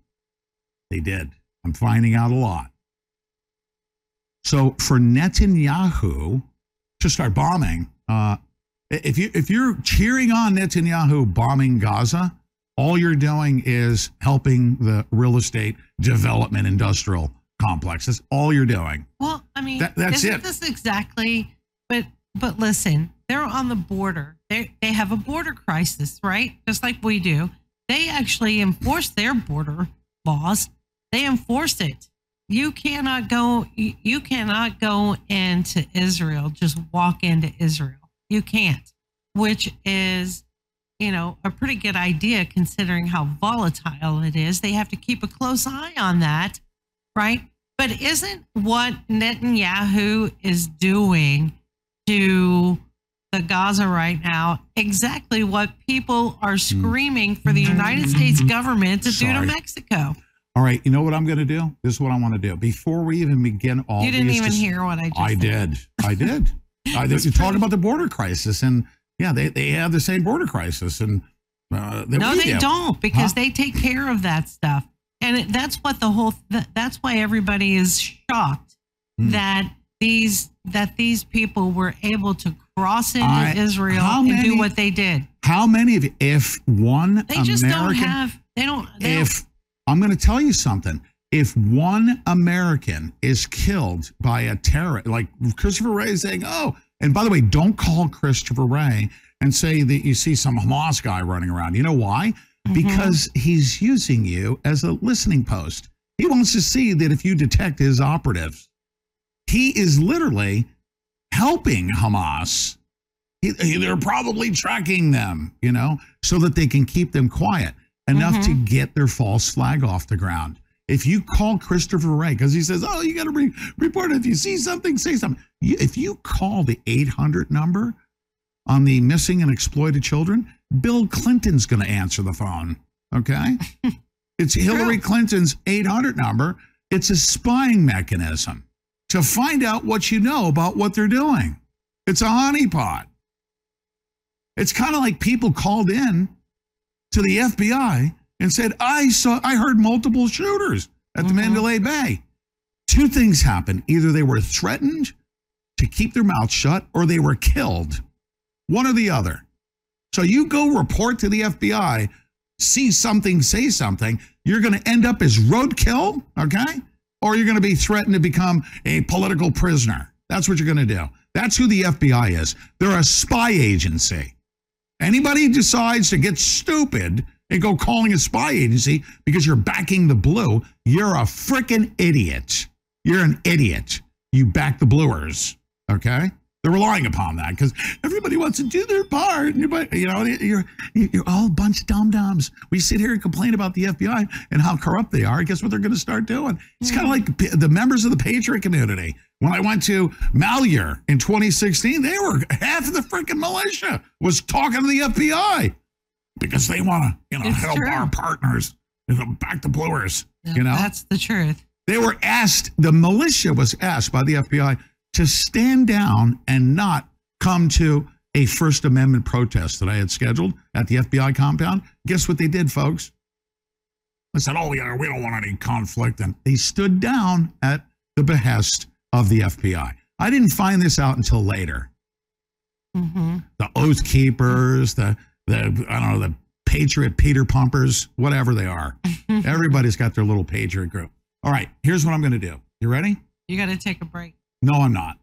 They did. I'm finding out a lot. So for Netanyahu to start bombing, uh, if you if you're cheering on Netanyahu bombing Gaza, all you're doing is helping the real estate development industrial complex. That's all you're doing. Well, I mean, That- that's isn't it. this exactly? But but listen, they're on the border. They they have a border crisis, right? Just like we do. They actually enforce their border laws. They enforce it. You cannot go. You you cannot go into Israel. Just walk into Israel. You can't. Which is, you know, a pretty good idea considering how volatile it is. They have to keep a close eye on that right? But isn't what Netanyahu is doing to the Gaza right now exactly what people are screaming for the United States government to do to Mexico? All right, you know what I'm going to do? This is what I want to do. Before we even begin all you didn't even dis- hear what I just I did. I did. I did. You talk about the border crisis, and yeah, they, they have the same border crisis, and uh, No, they do. don't because Huh? they take care of that stuff. And that's what the whole th- that's why everybody is shocked Hmm. that these that these people were able to cross into I- Israel how and many- do what they did. How many of you, if one They just American, don't have they don't they don't- if I'm going to tell you something, if one American is killed by a terror, like Christopher Wray is saying, "Oh," and by the way, don't call Christopher Wray and say that you see some Hamas guy running around. You know why? Mm-hmm. Because he's using you as a listening post. He wants to see that if you detect his operatives, he is literally helping Hamas. He, they're probably tracking them, you know, so that they can keep them quiet enough to get their false flag off the ground. If you call Christopher Wray, because he says, oh, you got to re- report it. If you see something, say something. You, if you call the 800 number on the missing and exploited children, Bill Clinton's going to answer the phone. Okay? it's Hillary Clinton's 800 number. It's a spying mechanism to find out what you know about what they're doing. It's a honeypot. It's kind of like people called in to the FBI and said, I saw, I heard multiple shooters at the mm-hmm. Mandalay Bay. Two things happened. Either they were threatened to keep their mouth shut or they were killed. One or the other. So you go report to the FBI, see something, say something, you're going to end up as roadkill, okay? Or you're going to be threatened to become a political prisoner. That's what you're going to do. That's who the FBI is. They're a spy agency. Anybody who decides to get stupid and go calling a spy agency because you're backing the blue, you're a freaking idiot. You're an idiot. You back the bluers, okay? They're relying upon that because everybody wants to do their part. Everybody- You know, you're you're all a bunch of dum dums. We sit here and complain about the FBI and how corrupt they are. Guess what they're going to start doing? It's kind of like the members of the Patriot community. When I went to Malheur in 2016, they were half of the freaking militia was talking to the FBI because they want to, you know, It's help true. our partners, back the bluers. You know, that's the truth. they were asked, the militia was asked by the FBI, to stand down and not come to a First Amendment protest that I had scheduled at the FBI compound. Guess what they did, folks? I said, Oh, yeah, we don't want any conflict. And they stood down at the behest of the FBI. I didn't find this out until later. Mm-hmm. The Oath Keepers, the, the I don't know, the Patriot Peter Pumpers, whatever they are. Everybody's got their little Patriot group. All right, here's what I'm going to do. You ready? You got to take a break. No, I'm not.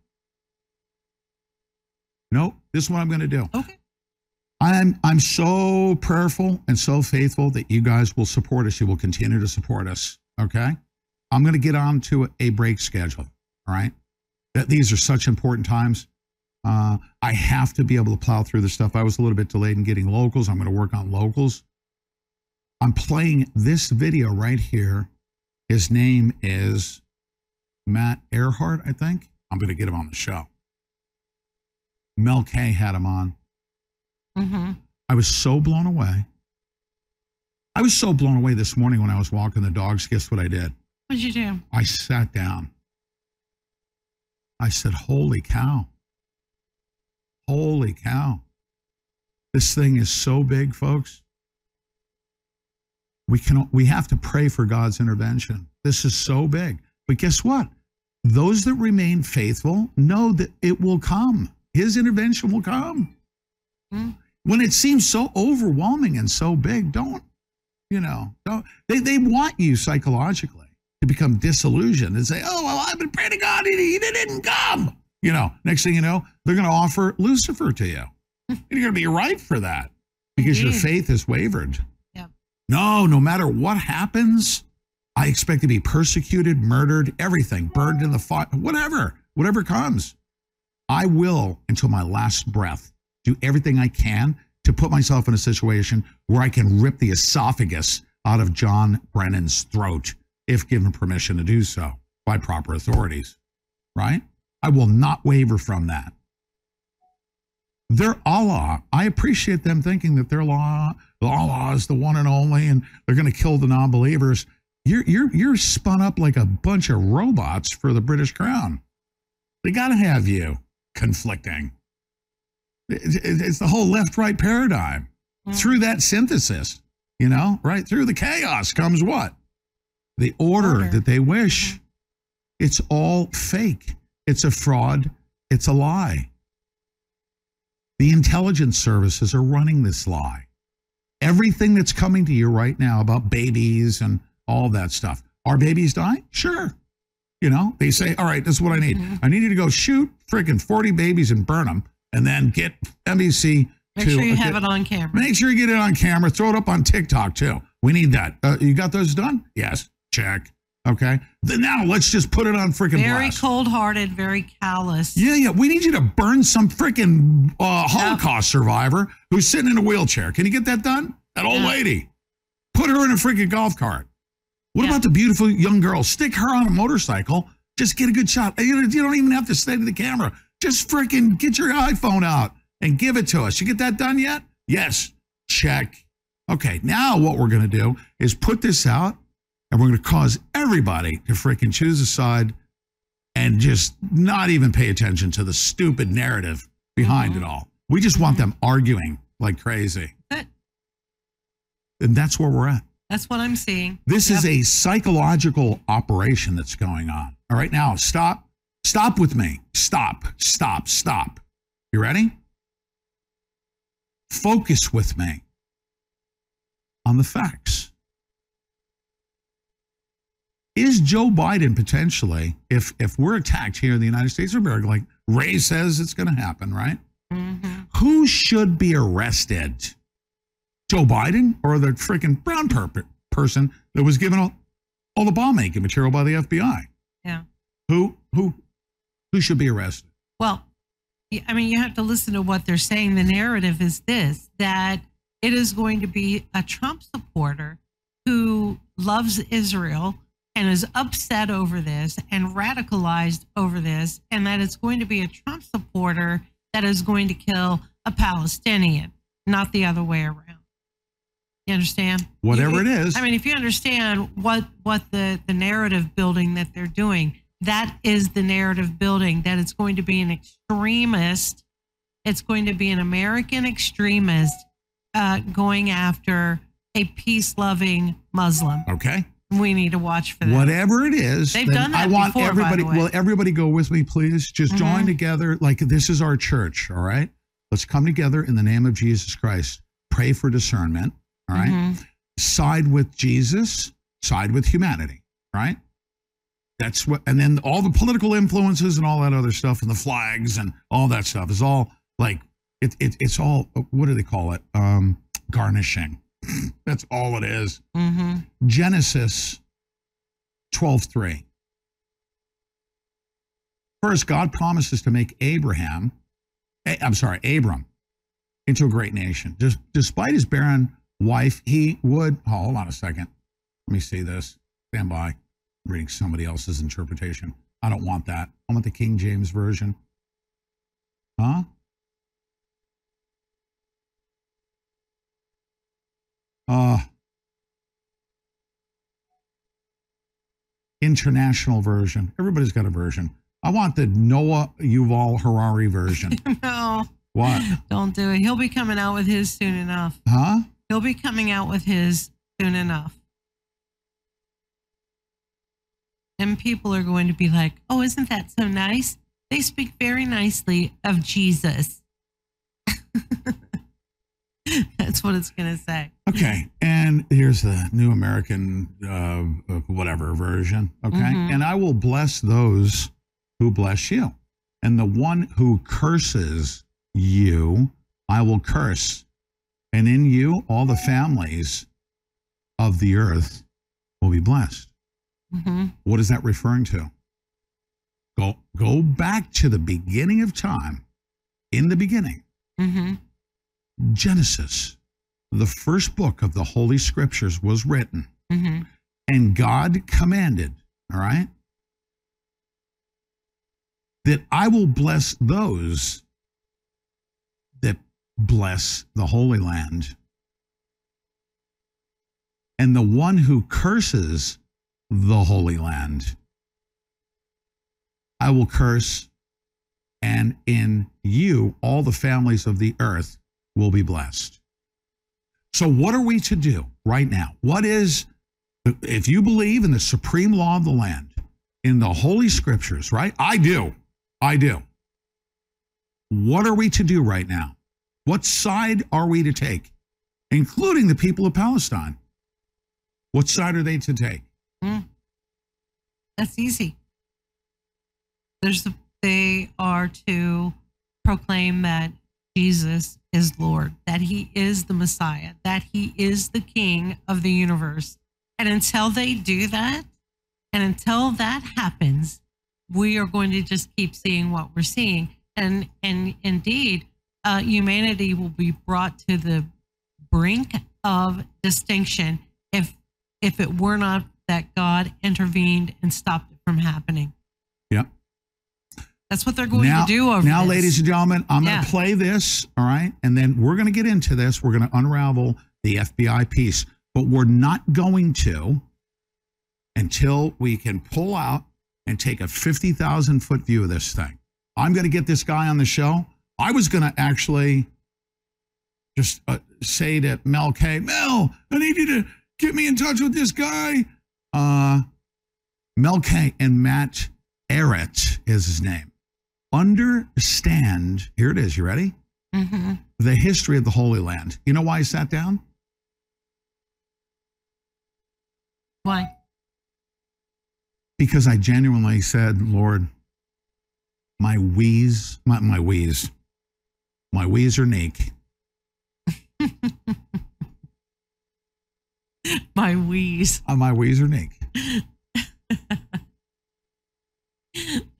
Nope, this is what I'm going to do. Okay. I'm I'm so prayerful and so faithful that you guys will support us. You will continue to support us. Okay. I'm going to get on to a break schedule. All right. That these are such important times. Uh, I have to be able to plow through the stuff. I was a little bit delayed in getting locals. I'm going to work on locals. I'm playing this video right here. His name is Matt Ehret, I think. I'm going to get him on the show. Mel K had him on. Mm-hmm. I was so blown away. I was so blown away this morning when I was walking the dogs. Guess what I did? What'd you do? I sat down. I said, Holy cow. Holy cow. This thing is so big, folks. We can we have to pray for God's intervention. This is so big. But guess what? Those that remain faithful know that it will come. His intervention will come. Mm. When it seems so overwhelming and so big, don't, you know, don't they, they want you psychologically to become disillusioned and say, oh, well, I've been praying to God and he, didn't come. You know, next thing you know, they're going to offer Lucifer to you. and you're going to be right for that because your faith has wavered. Yep. No, no matter what happens, I expect to be persecuted, murdered, everything, burned in the fire, whatever, whatever comes. I will, until my last breath, do everything I can to put myself in a situation where I can rip the esophagus out of John Brennan's throat if given permission to do so by proper authorities. Right? I will not waver from that. Their Allah, I appreciate them thinking that their law, Allah is the one and only, and they're going to kill the non-believers. You're you're you're spun up like a bunch of robots for the British Crown. They got to have you conflicting. It- it- It's the whole left-right paradigm. Mm. Through that synthesis, you know, right through the chaos comes what? The order, Order. that they wish. It's all fake. It's a fraud. It's a lie. The intelligence services are running this lie. Everything that's coming to you right now about babies and all that stuff. Are babies dying? Sure. You know, they say, all right, this is what I need. Mhm. I need you to go shoot freaking 40 babies and burn them and then get NBC Make to sure you get- have it on camera. Make sure you get it on camera. Throw it up on TikTok too. We need that. Uh, you got those done? Yes. Check. Okay. Then now let's just put it on freaking Very cold-hearted, very callous. Yeah, yeah. We need you to burn some freaking uh, Holocaust survivor who's sitting in a wheelchair. Can you get that done? That old lady. Put her in a freaking golf cart. What Yeah. about the beautiful young girl? Stick her on a motorcycle. Just get a good shot. You don't even have to stay to the camera. Just freaking get your iPhone out and give it to us. You get that done yet? Yes. Check. Okay, now what we're going to do is put this out and we're going to cause everybody to freaking choose a side and just not even pay attention to the stupid narrative behind Mhm. it all. We just want them arguing like crazy. And that's where we're at. That's what I'm seeing. This is a psychological operation that's going on. All right, now stop. Stop with me. Stop. Stop. Stop. You ready? Focus with me on the facts. Is Joe Biden potentially, if if we're attacked here in the United States of America, like Wray says it's going to happen, right? Mhm. Who should be arrested? Joe Biden or the freaking brown per- person that was given all, all the bomb making material by the FBI? Yeah. Who who who should be arrested? Well, I mean, you have to listen to what they're saying. The narrative is this that it is going to be a Trump supporter who loves Israel and is upset over this and radicalized over this, and that it's going to be a Trump supporter that is going to kill a Palestinian, not the other way around. You understand? Whatever You- it is. I mean, if you understand what what the the narrative building that they're doing, that is the narrative building that it's going to be an extremist. It's going to be an American extremist uh, going after a peace loving Muslim. Okay. We need to watch for that. Whatever it is, They've done that I want before, by everybody. the way. Will everybody go with me, please? Just Mhm. join together. Like this is our church. All right. Let's come together in the name of Jesus Christ. Pray for discernment. All right? Mhm. Side with Jesus. Side with humanity. Right. That's what. And then all the political influences and all that other stuff, and the flags and all that stuff is all like it. it it's all. What do they call it? Um, garnishing. That's all it is. Mhm. Genesis 12:3. First, God promises to make Abraham, I'm sorry, Abram, into a great nation. Just despite his barren wife, he would. Oh, hold on a second. Let me see this. Stand by. I'm reading somebody else's interpretation. I don't want that. I want the King James version. Huh? Uh, international version. Everybody's got a version. I want the Noah Yuval Harari version. No, what? don't do it. He'll be coming out with his soon enough. Huh? He'll be coming out with his soon enough. And people are going to be like, oh, isn't that so nice? They speak very nicely of Jesus. That's what it's going to say. Okay. And here's the New American, uh, whatever version. Okay. Mhm. And I will bless those who bless you. And the one who curses you, I will curse. And in you, all the families of the earth will be blessed. hmm What is that referring to? Go, go back to the beginning of time. In the beginning, hmm Genesis, the first book of the Holy Scriptures, was written. hmm And God commanded, all right, that I will bless those bless the Holy Land. And the one who curses the Holy Land, I will curse, and in you all the families of the earth will be blessed. So, what are we to do right now? What is, if you believe in the supreme law of the land, in the Holy Scriptures, right? I do. I do. What are we to do right now? What side are we to take, including the people of Palestine? What side are they to take? Hmm? That's easy. There's the, they are to proclaim that Jesus is Lord, that he is the Messiah, that he is the King of the universe. And until they do that, and until that happens, we are going to just keep seeing what we're seeing. And and indeed, uh, humanity will be brought to the brink of distinction if if it were not that God intervened and stopped it from happening. Yeah. That's what they're going now, to do over now, this. ladies and gentlemen, I'm going to play this, all right, and then we're going to get into this. We're going to unravel the FBI piece, but we're not going to until we can pull out and take a fifty thousand foot view of this thing. I'm going to get this guy on the show. I was going to actually just uh, say to Mel K, Mel, I need you to get me in touch with this guy. Uh, Mel K and Matt Ehret is his name understand, here it is, you ready? Mhm. The history of the Holy Land. You know why I sat down? Why? Because I genuinely said, Lord, my wheeze, my, my wheeze, my wheeze are naked. My wheeze. Uh, my wheeze are naked.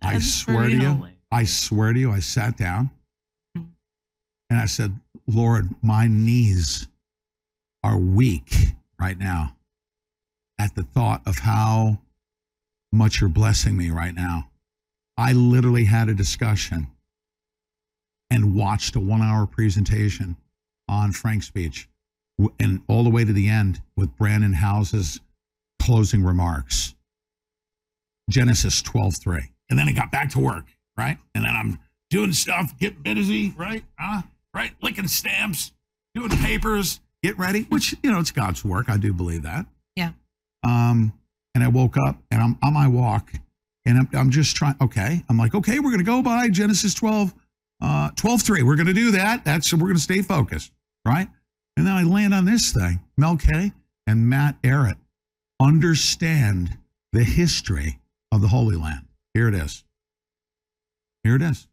I swear to you. I swear to you, I sat down and I said, Lord, my knees are weak right now at the thought of how much you're blessing me right now. I literally had a discussion and watched a one hour presentation on Frank's speech and all the way to the end with Brannon Howse's closing remarks. Genesis 12 3. And then I got back to work, right? And then I'm doing stuff, getting busy, right? Uh, right? Licking stamps, doing papers, get ready, which, you know, it's God's work. I do believe that. Yeah. Um, and I woke up and I'm on my walk and I'm, I'm just trying, okay. I'm like, okay, we're going to go by Genesis 12, uh, 12 3. We're going to do that. That's, we're going to stay focused, right? And then I land on this thing. Mel K and Matt Ehret understand the history of the Holy Land. Here it is. Here it is.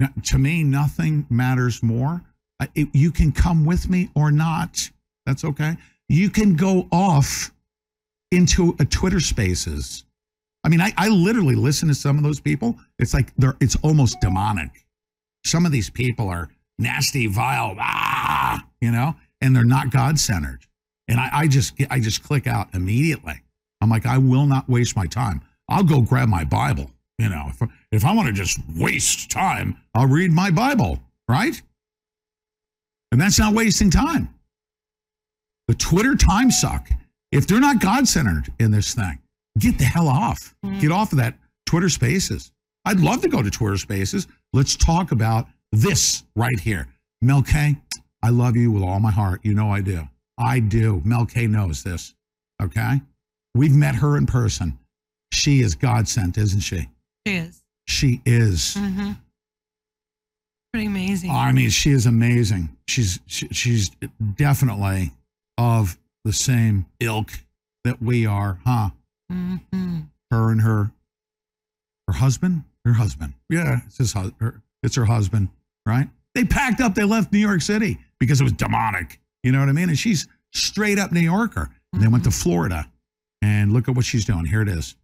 Now, to me, nothing matters more. I- it- you can come with me or not. That's okay. You can go off into a Twitter Spaces. I mean, I, I literally listen to some of those people. It's like they're it's almost demonic. Some of these people are nasty, vile, ah, you know, and they're not God centered. And I, I just I just click out immediately. I'm like, I will not waste my time. I'll go grab my Bible. You know, if, if I want to just waste time, I'll read my Bible, right? And that's not wasting time. The Twitter time suck. If they're not God centered in this thing, get the hell off. Get off of that Twitter spaces. I'd love to go to Twitter spaces. Let's talk about this right here. Mel K, I love you with all my heart. You know I do. I do. Mel K knows this. Okay. We've met her in person. She is God sent, isn't she? She is. She is. Mm-hmm. Pretty amazing. I mean, she is amazing. She's she, she's definitely of the same ilk that we are, huh? Mm-hmm. Her and her her husband, her husband. Yeah, it's his her, it's her husband, right? They packed up. They left New York City because it was demonic. You know what I mean? And she's straight up New Yorker. And they went to Florida, and look at what she's doing. Here it is.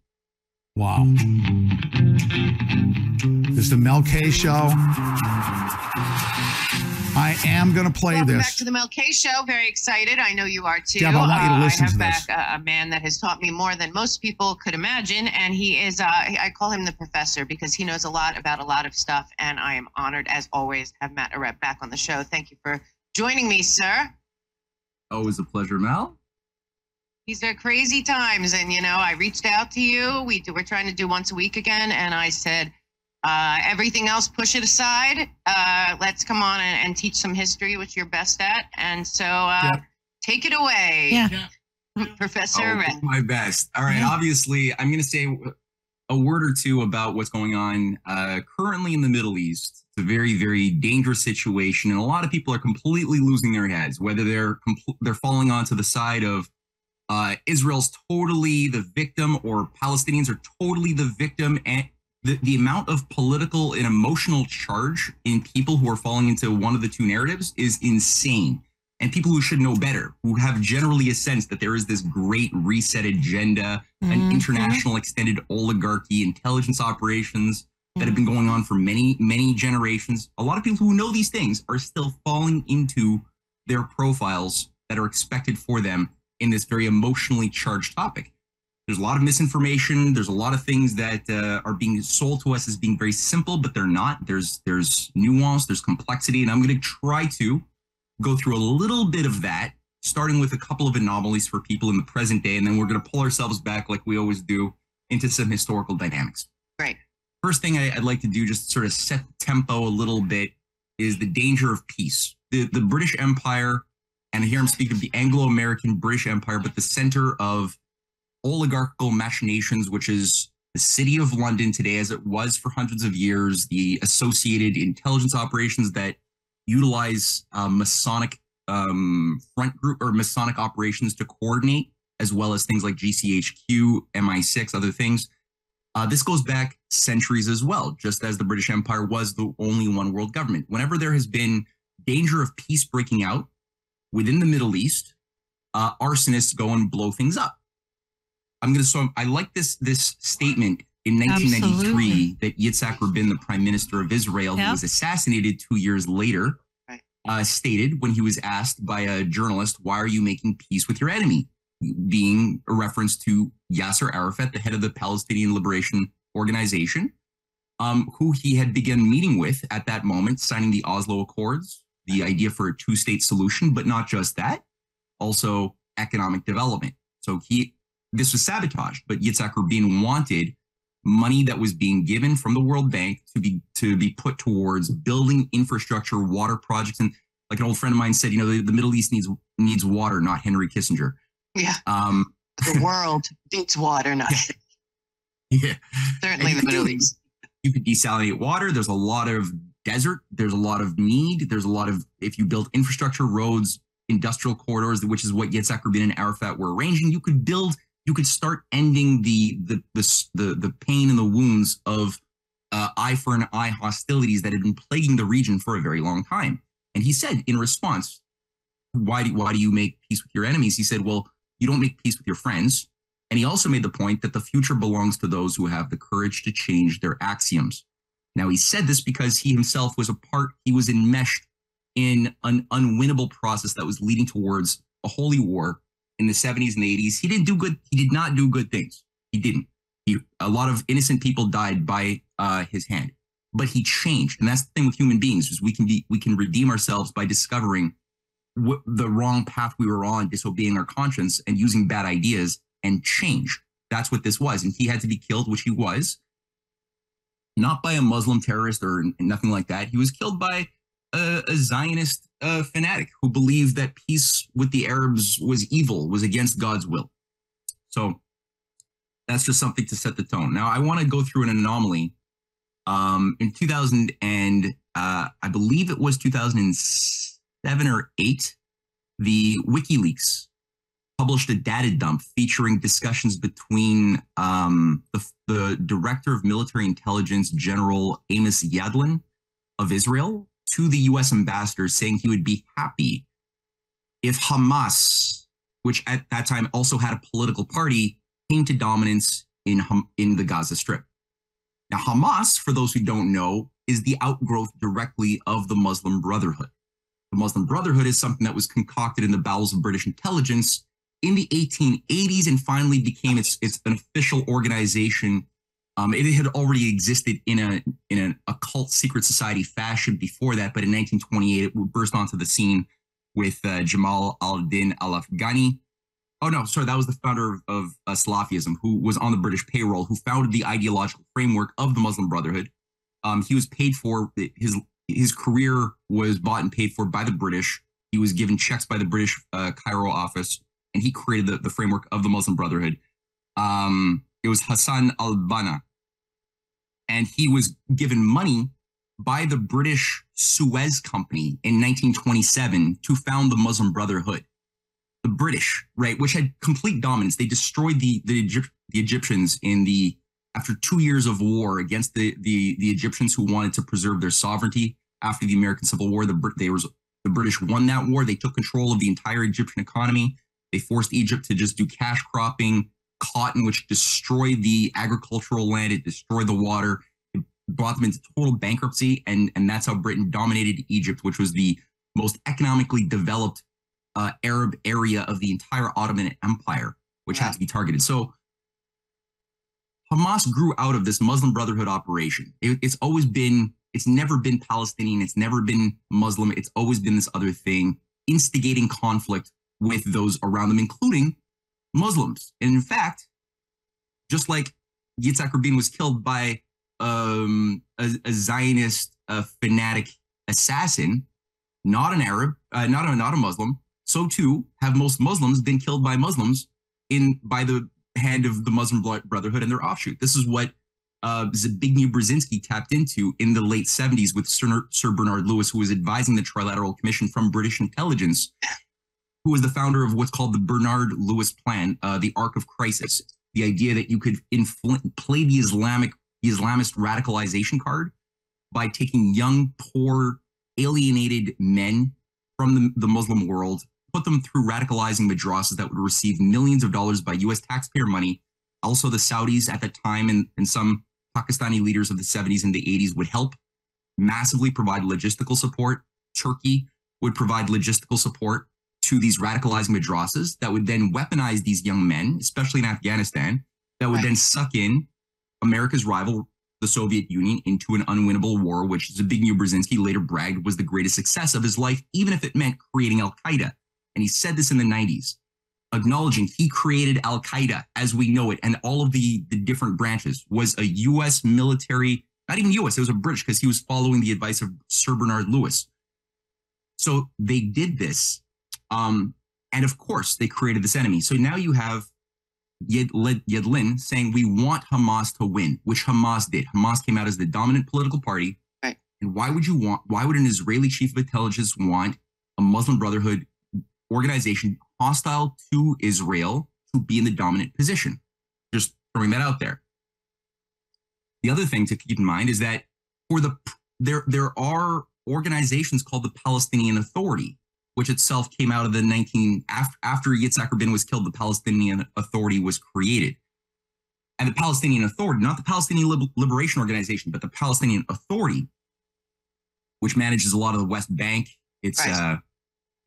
Wow. This is the Mel K show. I am going to play this. Welcome back to the Mel K Show. Very excited. I know you are too. Deb, I want you to listen Uh, listen I have to back this. A, a man that has taught me more than most people could imagine, and he is. Uh, I call him the professor because he knows a lot about a lot of stuff, and I am honored, as always, to have Matt Ehret back on the show. Thank you for joining me, sir. Always a pleasure, Mel. These are crazy times, and you know, I reached out to you. We do, we're trying to do once a week again, and I said, uh, everything else, push it aside. Uh, let's come on and, and teach some history, which you're best at. And so, uh, Yep. take it away, Yeah. Professor I'll do my best. All right. Obviously, I'm going to say a word or two about what's going on uh, currently in the Middle East. It's a very, very dangerous situation, and a lot of people are completely losing their heads. Whether they're compl- they're falling onto the side of uh, Israel's totally the victim, or Palestinians are totally the victim, and the, the amount of political and emotional charge in people who are falling into one of the two narratives is insane. And people who should know better, who have generally a sense that there is this great reset agenda, an Mhm. international extended oligarchy, intelligence operations that have been going on for many, many generations. A lot of people who know these things are still falling into their profiles that are expected for them in this very emotionally charged topic. There's a lot of misinformation. There's a lot of things that uh, are being sold to us as being very simple, but they're not. There's there's nuance, there's complexity, and I'm going to try to go through a little bit of that, starting with a couple of anomalies for people in the present day, and then we're going to pull ourselves back like we always do into some historical dynamics. Right. First thing I, I'd like to do, just sort of set the tempo a little bit, is the danger of peace. The the British Empire, and here I'm speaking of the Anglo-American British Empire, but the center of oligarchical machinations, which is the city of London today, as it was for hundreds of years, the associated intelligence operations that utilize uh, Masonic um, front group or Masonic operations to coordinate, as well as things like GCHQ, MI6, other things. Uh, this goes back centuries as well, just as the British Empire was the only one world government. Whenever there has been danger of peace breaking out within the Middle East, uh, arsonists go and blow things up. I'm gonna so I like this this statement in 1993 Absolutely. that Yitzhak Rabin, the Prime Minister of Israel, Yep. who was assassinated two years later, uh, stated when he was asked by a journalist, "Why are you making peace with your enemy?" Being a reference to Yasser Arafat, the head of the Palestinian Liberation Organization, um, who he had begun meeting with at that moment, signing the Oslo Accords, the idea for a two-state solution, but not just that, also economic development. So he this was sabotaged. But Yitzhak Rabin wanted money that was being given from the World Bank to be to be put towards building infrastructure, water projects, and like an old friend of mine said, you know, the, the Middle East needs needs water, not Henry Kissinger. Yeah. Um, The world needs water, not yeah. certainly the Middle East. you could desalinate water. There's a lot of desert. There's a lot of need. There's a lot of if you build infrastructure, roads, industrial corridors, which is what Yitzhak Rabin and Arafat were arranging. You could build. You could start ending the the the the, the pain and the wounds of uh, eye for an eye hostilities that had been plaguing the region for a very long time. And he said in response, "Why do why do you make peace with your enemies?" He said, "Well, you don't make peace with your friends." And he also made the point that the future belongs to those who have the courage to change their axioms. Now, he said this because he himself was a part, he was enmeshed in an unwinnable process that was leading towards a holy war in the 70s and the 80s. He didn't do good, he did not do good things. He didn't. He, a lot of innocent people died by uh, his hand, but he changed. And that's the thing with human beings is we can be, we can redeem ourselves by discovering what the wrong path we were on, disobeying our conscience and using bad ideas and change. That's what this was. And he had to be killed, which he was, not by a Muslim terrorist or nothing like that. He was killed by a, a Zionist uh, fanatic who believed that peace with the Arabs was evil, was against God's will. So that's just something to set the tone. Now, I want to go through an anomaly. Um, in 2000 and uh, I believe it was 2007 or eight, the WikiLeaks published a data dump featuring discussions between um, the, the director of military intelligence, General Amos Yadlin of Israel, to the US ambassador, saying he would be happy if Hamas, which at that time also had a political party, came to dominance in, in the Gaza Strip. Now, Hamas, for those who don't know, is the outgrowth directly of the Muslim Brotherhood. The Muslim Brotherhood is something that was concocted in the bowels of British intelligence in the 1880s and finally became its, its an official organization. Um, it had already existed in a in an occult secret society fashion before that, but in 1928 it burst onto the scene with uh, Jamal al-Din al-Afghani. Oh no, sorry, that was the founder of, of uh, Salafism, who was on the British payroll, who founded the ideological framework of the Muslim Brotherhood. Um, he was paid for his his career was bought and paid for by the British. He was given checks by the British uh, Cairo office and he created the, the framework of the Muslim Brotherhood. Um, it was Hassan al Banna. And he was given money by the British Suez Company in 1927 to found the Muslim Brotherhood. The British, right, which had complete dominance. They destroyed the the, the Egyptians in the after two years of war against the, the the Egyptians who wanted to preserve their sovereignty after the American Civil War. The they was the British won that war. They took control of the entire Egyptian economy. They forced Egypt to just do cash cropping, cotton, which destroyed the agricultural land. It destroyed the water. It brought them into total bankruptcy. And, and that's how Britain dominated Egypt, which was the most economically developed uh, Arab area of the entire Ottoman Empire, which had to be targeted. So Hamas grew out of this Muslim Brotherhood operation. It, it's always been, it's never been Palestinian. It's never been Muslim. It's always been this other thing, instigating conflict with those around them, including Muslims. And in fact, just like Yitzhak Rabin was killed by um, a, a Zionist uh, fanatic assassin, not an Arab, uh, not a not a Muslim, so too have most Muslims been killed by Muslims in by the hand of the Muslim Brotherhood and their offshoot. This is what uh, Zbigniew Brzezinski tapped into in the late 70s with Sir, Sir Bernard Lewis, who was advising the Trilateral Commission from British intelligence who was the founder of what's called the Bernard Lewis Plan, uh, the Arc of Crisis. The idea that you could infl- play the Islamic, the Islamist radicalization card by taking young, poor, alienated men from the, the Muslim world, put them through radicalizing madrasas that would receive millions of dollars by U.S. taxpayer money. Also, the Saudis at the time and, and some Pakistani leaders of the 70s and the 80s would help massively provide logistical support. Turkey would provide logistical support to these radicalizing madrasas that would then weaponize these young men, especially in Afghanistan, that would Right. then suck in America's rival, the Soviet Union, into an unwinnable war, which Zbigniew Brzezinski later bragged was the greatest success of his life, even if it meant creating Al Qaeda. And he said this in the 90s. acknowledging he created Al Qaeda as we know it and all of the, the different branches was a US military, not even US, it was a British because he was following the advice of Sir Bernard Lewis. So they did this. Um, and of course, they created this enemy. So now you have Yadlin saying, We want Hamas to win, which Hamas did. Hamas came out as the dominant political party. Right. And why would you want, why would an Israeli chief of intelligence want a Muslim Brotherhood organization hostile to Israel to be in the dominant position? Just throwing that out there. The other thing to keep in mind is that for the there there are organizations called the Palestinian Authority, which itself came out of the 19 after, after Yitzhak Rabin was killed, the Palestinian Authority was created. And the Palestinian Authority, not the Palestinian Liberation Organization, but the Palestinian Authority, which manages a lot of the West Bank. It's right.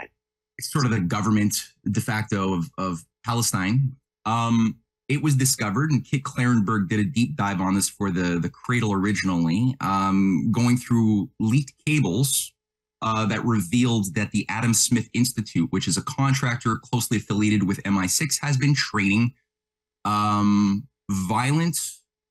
uh, it's sort of the government de facto of of Palestine. Um, it was discovered, and Kit Klarenberg did a deep dive on this for the the Cradle originally, um, going through leaked cables uh, that revealed that the Adam Smith Institute, which is a contractor closely affiliated with MI6, has been training um, violent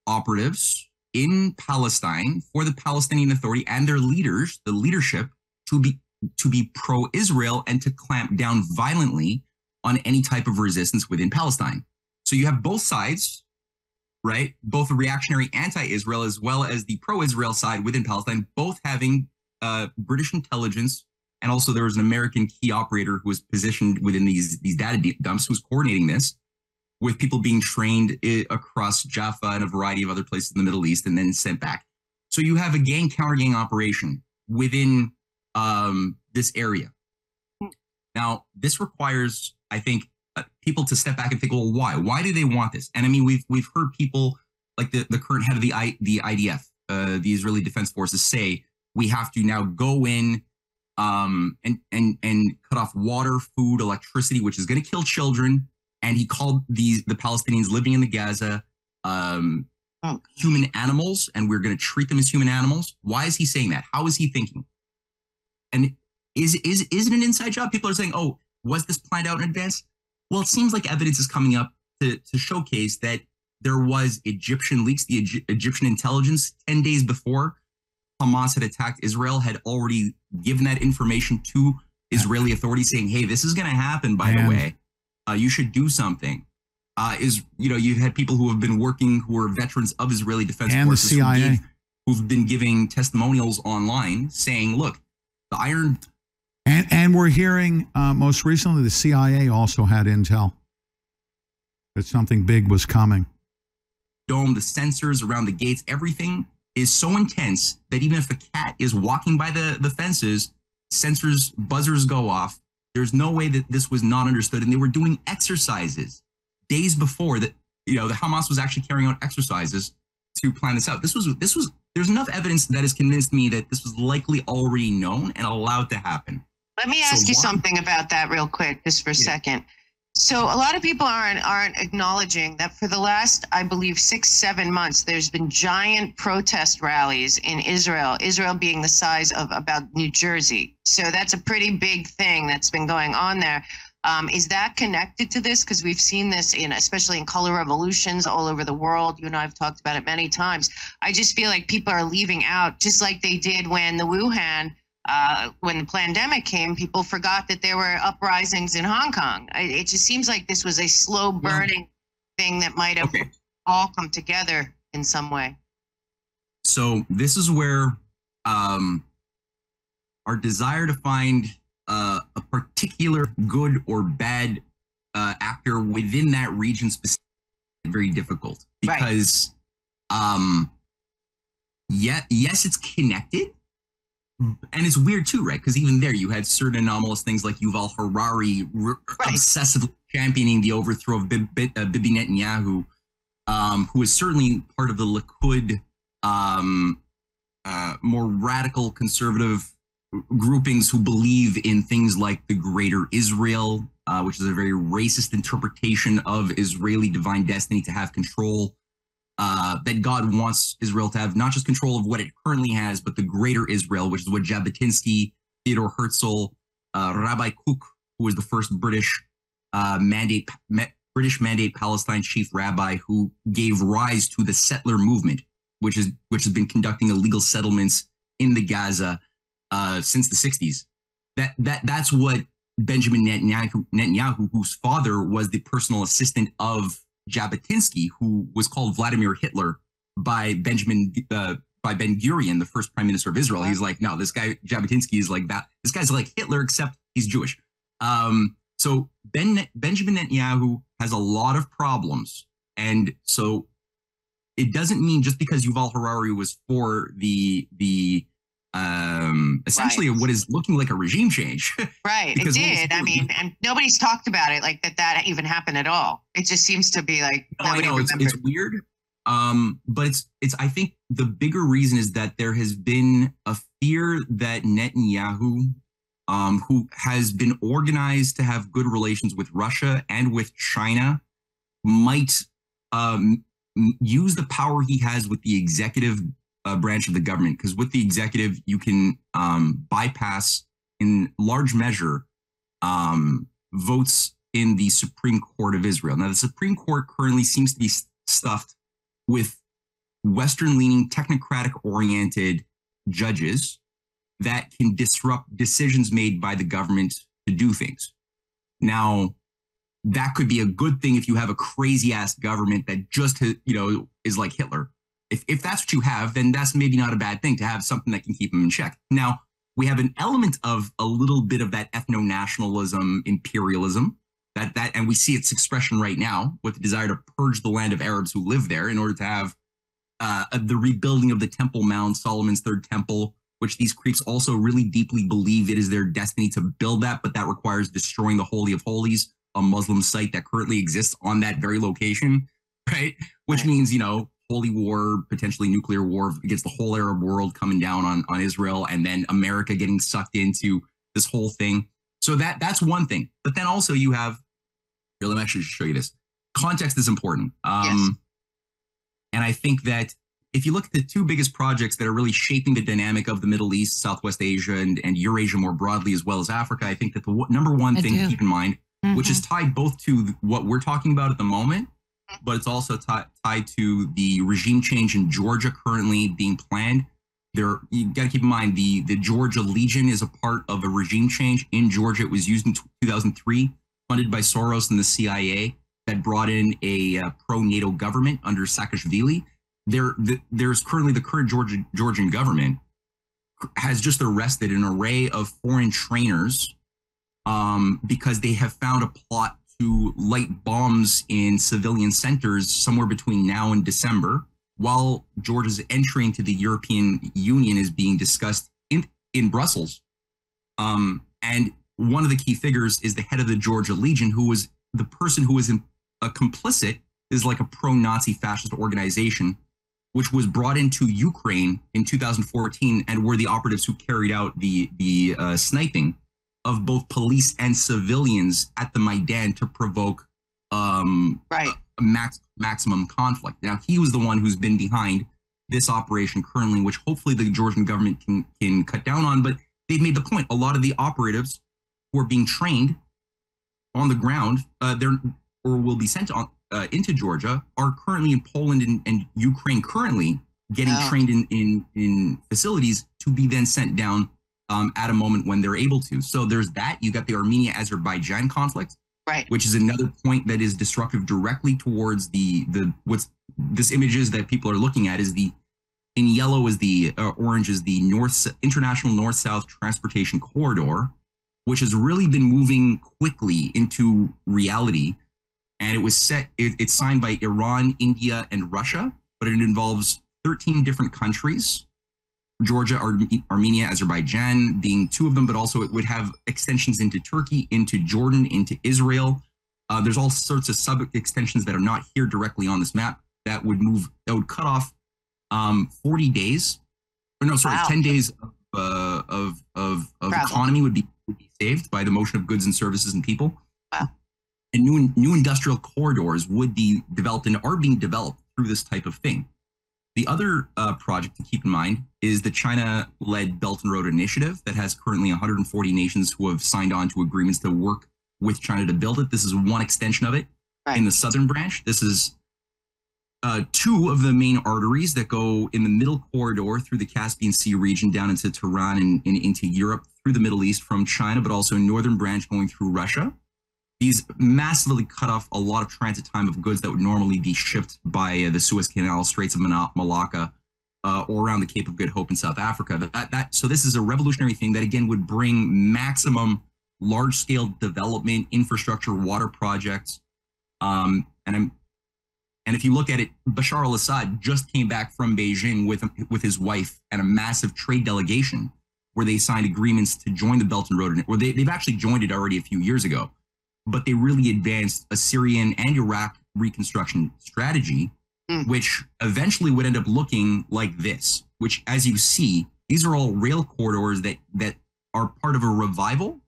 operatives in Palestine for the Palestinian Authority and their leaders, the leadership, to be to be pro-Israel and to clamp down violently on any type of resistance within Palestine. So you have both sides, right? Both the reactionary anti-Israel as well as the pro-Israel side within Palestine, both having uh, British intelligence, and also there was an American key operator who was positioned within these these data dumps who was coordinating this with people being trained I- across Jaffa and a variety of other places in the Middle East and then sent back. So you have a gang counter gang operation within um, this area. Now, this requires, I think, uh, people to step back and think, well, why? Why do they want this? And I mean, we've we've heard people like the, the current head of the I, the IDF, uh, the Israeli Defense Forces, say we have to now go in um, and and and cut off water, food, electricity, which is going to kill children. And he called these the Palestinians living in the Gaza um, oh. human animals, and we're going to treat them as human animals. Why is he saying that? How is he thinking? And is is is it an inside job? People are saying, "Oh, was this planned out in advance?" Well, it seems like evidence is coming up to to showcase that there was Egyptian leaks, the Egyptian intelligence ten days before Hamas had attacked Israel had already given that information to Israeli authorities saying, hey, this is going to happen, by the way. Uh, you should do something. Uh, is, you know, you've had people who have been working who are veterans of Israeli defense and forces the CIA. Who gave, who've been giving testimonials online saying, look, the Iron. And, and we're hearing uh, most recently the CIA also had intel that something big was coming. Dome, the sensors around the gates, everything is so intense that even if a cat is walking by the, the fences, sensors, buzzers go off. There's no way that this was not understood. And they were doing exercises days before that, you know, the Hamas was actually carrying out exercises to plan this out. This was, this was, there's enough evidence that has convinced me that this was likely already known and allowed to happen. Let me ask so you why? something about that real quick, just for a yeah. second. So a lot of people aren't aren't acknowledging that for the last, I believe, six seven months, there's been giant protest rallies in Israel. Israel being the size of about New Jersey, so that's a pretty big thing that's been going on there. Um, is that connected to this? Because we've seen this in, especially in color revolutions all over the world. You and I have talked about it many times. I just feel like people are leaving out, just like they did when the Wuhan uh, when the pandemic came, people forgot that there were uprisings in Hong Kong. It just seems like this was a slow burning yeah. thing that might have okay. all come together in some way. So this is where um, our desire to find uh, a particular good or bad uh, actor within that region specifically very difficult because right. um, yeah, yes, it's connected and it's weird too, right? Because even there, you had certain anomalous things like Yuval Harari right. obsessively championing the overthrow of Bib, Bib, uh, Bibi Netanyahu, um, who is certainly part of the Likud um, uh, more radical conservative groupings who believe in things like the Greater Israel, uh, which is a very racist interpretation of Israeli divine destiny to have control uh, that God wants Israel to have not just control of what it currently has, but the greater Israel, which is what Jabotinsky, Theodore Herzl, uh, Rabbi Kook, who was the first British uh, mandate British mandate Palestine chief rabbi who gave rise to the settler movement, which is which has been conducting illegal settlements in the Gaza uh, since the 60s. That that that's what Benjamin Netanyahu, Netanyahu, whose father was the personal assistant of Jabotinsky, who was called Vladimir Hitler by Benjamin uh, by Ben Gurion, the first prime minister of Israel. He's like, no, this guy Jabotinsky is like that. This guy's like Hitler, except he's Jewish. Um, so Ben Benjamin Netanyahu has a lot of problems, and so it doesn't mean just because Yuval Harari was for the the um essentially right. what is looking like a regime change. Right it did. I mean and nobody's talked about it like that that even happened at all. It just seems to be like no, I know, it's, it's, weird. Um but it's it's i think the bigger reason is that there has been a fear that netanyahu um who has been organized to have good relations with russia and with china might um use the power he has with the executive uh, branch of the government because with the executive you can um, bypass in large measure um, votes in the Supreme Court of Israel. Now the Supreme Court currently seems to be stuffed with Western-leaning, technocratic-oriented judges that can disrupt decisions made by the government to do things. Now, that could be a good thing if you have a crazy ass government that just you know is like Hitler if, if that's what you have, then that's maybe not a bad thing to have something that can keep them in check. Now, we have an element of a little bit of that ethno nationalism, imperialism, that, that, and we see its expression right now with the desire to purge the land of Arabs who live there in order to have uh, the rebuilding of the Temple Mount, Solomon's third temple, which these creeps also really deeply believe it is their destiny to build that, but that requires destroying the Holy of Holies, a Muslim site that currently exists on that very location, right? Which means, you know, holy war, potentially nuclear war against the whole Arab world coming down on, on Israel, and then America getting sucked into this whole thing. So that that's one thing. But then also you have here, let me actually show you this. Context is important. Um, yes. And I think that if you look at the two biggest projects that are really shaping the dynamic of the Middle East, Southwest Asia, and, and Eurasia more broadly, as well as Africa, I think that the w- number one I thing do. to keep in mind, mm-hmm. which is tied both to what we're talking about at the moment, but it's also t- tied to the regime change in Georgia currently being planned. There, you got to keep in mind the the Georgia Legion is a part of a regime change in Georgia. It was used in 2003, funded by Soros and the CIA, that brought in a uh, pro NATO government under Saakashvili. There, the, there's currently the current Georgia, Georgian government has just arrested an array of foreign trainers um, because they have found a plot to light bombs in civilian centers somewhere between now and December, while Georgia's entry into the European Union is being discussed in, in Brussels. Um, and one of the key figures is the head of the Georgia Legion, who was the person who was in, a complicit, is like a pro Nazi fascist organization, which was brought into Ukraine in 2014 and were the operatives who carried out the, the uh, sniping of both police and civilians at the Maidan to provoke um, right. a, max, maximum conflict. Now, he was the one who's been behind this operation currently, which hopefully the Georgian government can, can cut down on. But they've made the point. A lot of the operatives who are being trained on the ground, uh, they're or will be sent on uh, into Georgia, are currently in Poland and, and Ukraine currently getting oh. trained in, in in facilities to be then sent down um, at a moment when they're able to. So there's that. You got the Armenia Azerbaijan conflict, right? Which is another point that is destructive directly towards the the what's this images that people are looking at is the in yellow is the uh, orange is the north international north south transportation corridor, which has really been moving quickly into reality. And it was set. It, it's signed by Iran, India, and Russia, but it involves 13 different countries Georgia, Ar- Armenia, Azerbaijan being two of them, but also it would have extensions into Turkey, into Jordan, into Israel. Uh, there's all sorts of sub extensions that are not here directly on this map that would move, that would cut off um, 40 days, or no, sorry, wow. 10 days of, uh, of, of, of economy would be, would be saved by the motion of goods and services and people. Wow. And new, new industrial corridors would be developed and are being developed through this type of thing. The other uh, project to keep in mind is the China led Belt and Road Initiative that has currently 140 nations who have signed on to agreements to work with China to build it. This is one extension of it Right. in the southern branch. This is uh, two of the main arteries that go in the middle corridor through the Caspian Sea region down into Tehran and, and into Europe through the Middle East from China, but also northern branch going through Russia. These massively cut off a lot of transit time of goods that would normally be shipped by uh, the Suez Canal, Straits of Malacca, uh, or around the Cape of Good Hope in South Africa. That, that, so this is a revolutionary thing that again would bring maximum large-scale development, infrastructure, water projects, um, and I'm and if you look at it, Bashar al-Assad just came back from Beijing with with his wife and a massive trade delegation where they signed agreements to join the Belt and Road, or they, they've actually joined it already a few years ago. But they really advanced a Syrian and Iraq reconstruction strategy, Mm. which eventually would end up looking like this. Which, as you see, these are all rail corridors that that are part of a revival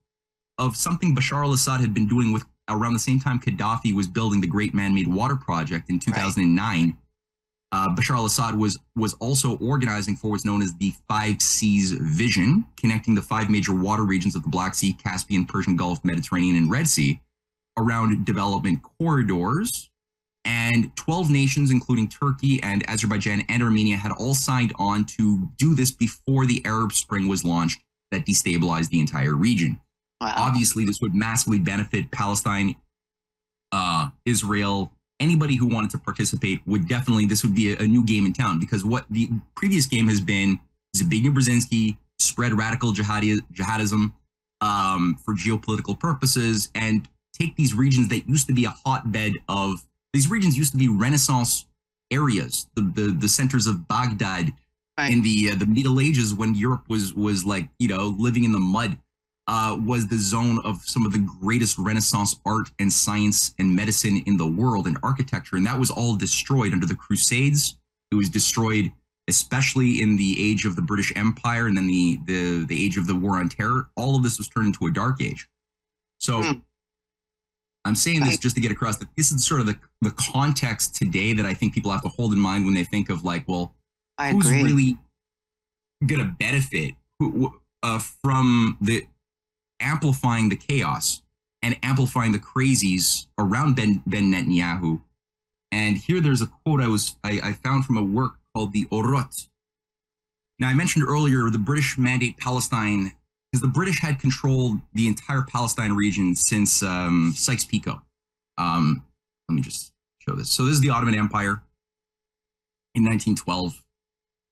of something Bashar al-Assad had been doing with around the same time Gaddafi was building the Great Man-Made Water Project in 2009. Uh, Bashar al-Assad was was also organizing for what's known as the Five Seas Vision, connecting the five major water regions of the Black Sea, Caspian, Persian Gulf, Mediterranean, and Red Sea around development corridors. And 12 nations, including Turkey and Azerbaijan and Armenia, had all signed on to do this before the Arab Spring was launched that destabilized the entire region Wow. obviously this would massively benefit palestine uh israel anybody who wanted to participate would definitely this would be a, a new game in town because what the previous game has been Zbigniew Brzezinski spread radical jihadi, jihadism um, for geopolitical purposes and take these regions that used to be a hotbed of these regions used to be renaissance areas the the, the centers of baghdad Right. in the uh, the middle ages when europe was was like you know living in the mud uh, was the zone of some of the greatest Renaissance art and science and medicine in the world and architecture. And that was all destroyed under the Crusades. It was destroyed, especially in the age of the British Empire and then the, the, the age of the War on Terror. All of this was turned into a dark age. So Hmm. I'm saying this just to get across that this is sort of the, the context today that I think people have to hold in mind when they think of like, well, I who's agree. really going to benefit uh, from the amplifying the chaos and amplifying the crazies around Ben, ben Netanyahu. And here there's a quote I was I, I found from a work called the Orot. Now I mentioned earlier the British mandate Palestine because the British had controlled the entire Palestine region since um, Sykes-Picot. Um, let me just show this. So this is the Ottoman Empire in 1912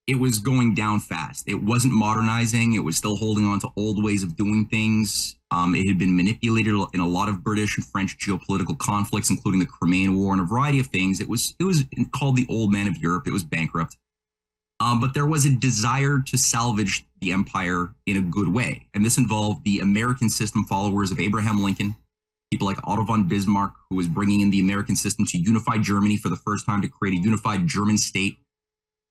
it was going down fast. It wasn't modernizing. It was still holding on to old ways of doing things. Um, it had been manipulated in a lot of British and French geopolitical conflicts, including the Crimean War and a variety of things. It was it was called the old man of Europe. It was bankrupt. Um, but there was a desire to salvage the empire in a good way, and this involved the American system followers of Abraham Lincoln, people like Otto von Bismarck, who was bringing in the American system to unify Germany for the first time to create a unified German state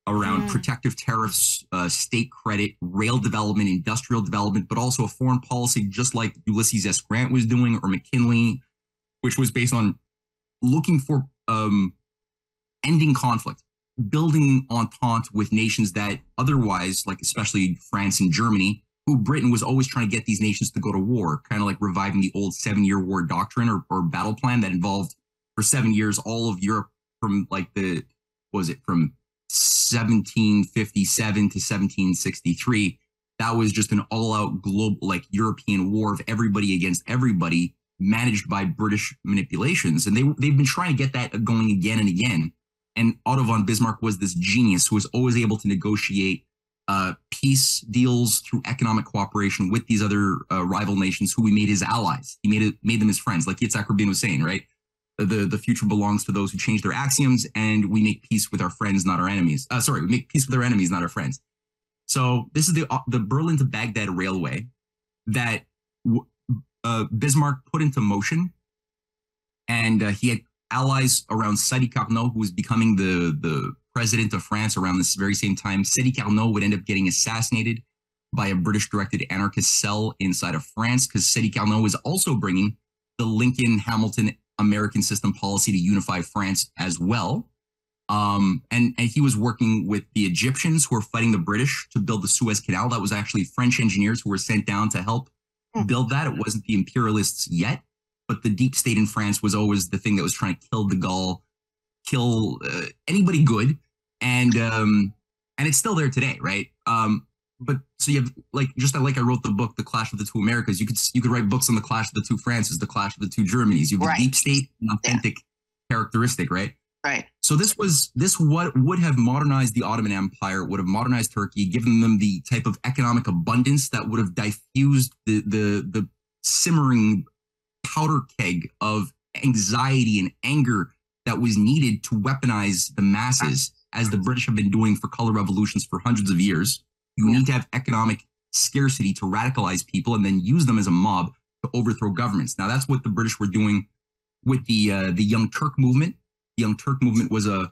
around Mm. protective tariffs, uh, state credit, rail development, industrial development, but also a foreign policy just like Ulysses S. Grant was doing or McKinley, which was based on looking for um, ending conflict, building entente with nations that otherwise, like especially France and Germany, who Britain was always trying to get these nations to go to war, kind of like reviving the old seven year war doctrine or, or battle plan that involved for seven years all of Europe from like the, was it, from 1757 to 1763. That was just an all out global, like European war of everybody against everybody managed by British manipulations. And they, they've been trying to get that going again and again. And Otto von Bismarck was this genius who was always able to negotiate uh, peace deals through economic cooperation with these other uh, rival nations who he made his allies. He made it, made them his friends, like Yitzhak Rabin was saying, right? The, the future belongs to those who change their axioms, and we make peace with our friends, not our enemies. Uh, sorry, we make peace with our enemies, not our friends. So this is the uh, the Berlin to Baghdad railway that uh, Bismarck put into motion, and uh, he had allies around Sadi Carnot, who was becoming the the president of France around this very same time. Sadi Carnot would end up getting assassinated by a British-directed anarchist cell inside of France, because Sadi Carnot was also bringing the Lincoln Hamilton American system policy to unify France as well. Um, and, and he was working with the Egyptians who were fighting the British to build the Suez Canal. That was actually French engineers who were sent down to help Hmm. build that. It wasn't the imperialists yet, but the deep state in France was always the thing that was trying to kill de Gaulle, kill uh, anybody good, and um, and it's still there today, right? Um, but so you have like just like I wrote the book, The Clash of the Two Americas. You could you could write books on the Clash of the Two Frances, the Clash of the Two Germanys. You have Right. the deep state and authentic characteristic, right? Right. So this was this what would have modernized the Ottoman Empire, would have modernized Turkey, given them the type of economic abundance that would have diffused the the the simmering powder keg of anxiety and anger that was needed to weaponize the masses, as the British have been doing for color revolutions for hundreds of years. You need to have economic scarcity to radicalize people and then use them as a mob to overthrow governments. Now that's what the British were doing with the uh, the Young Turk movement. The Young Turk movement was a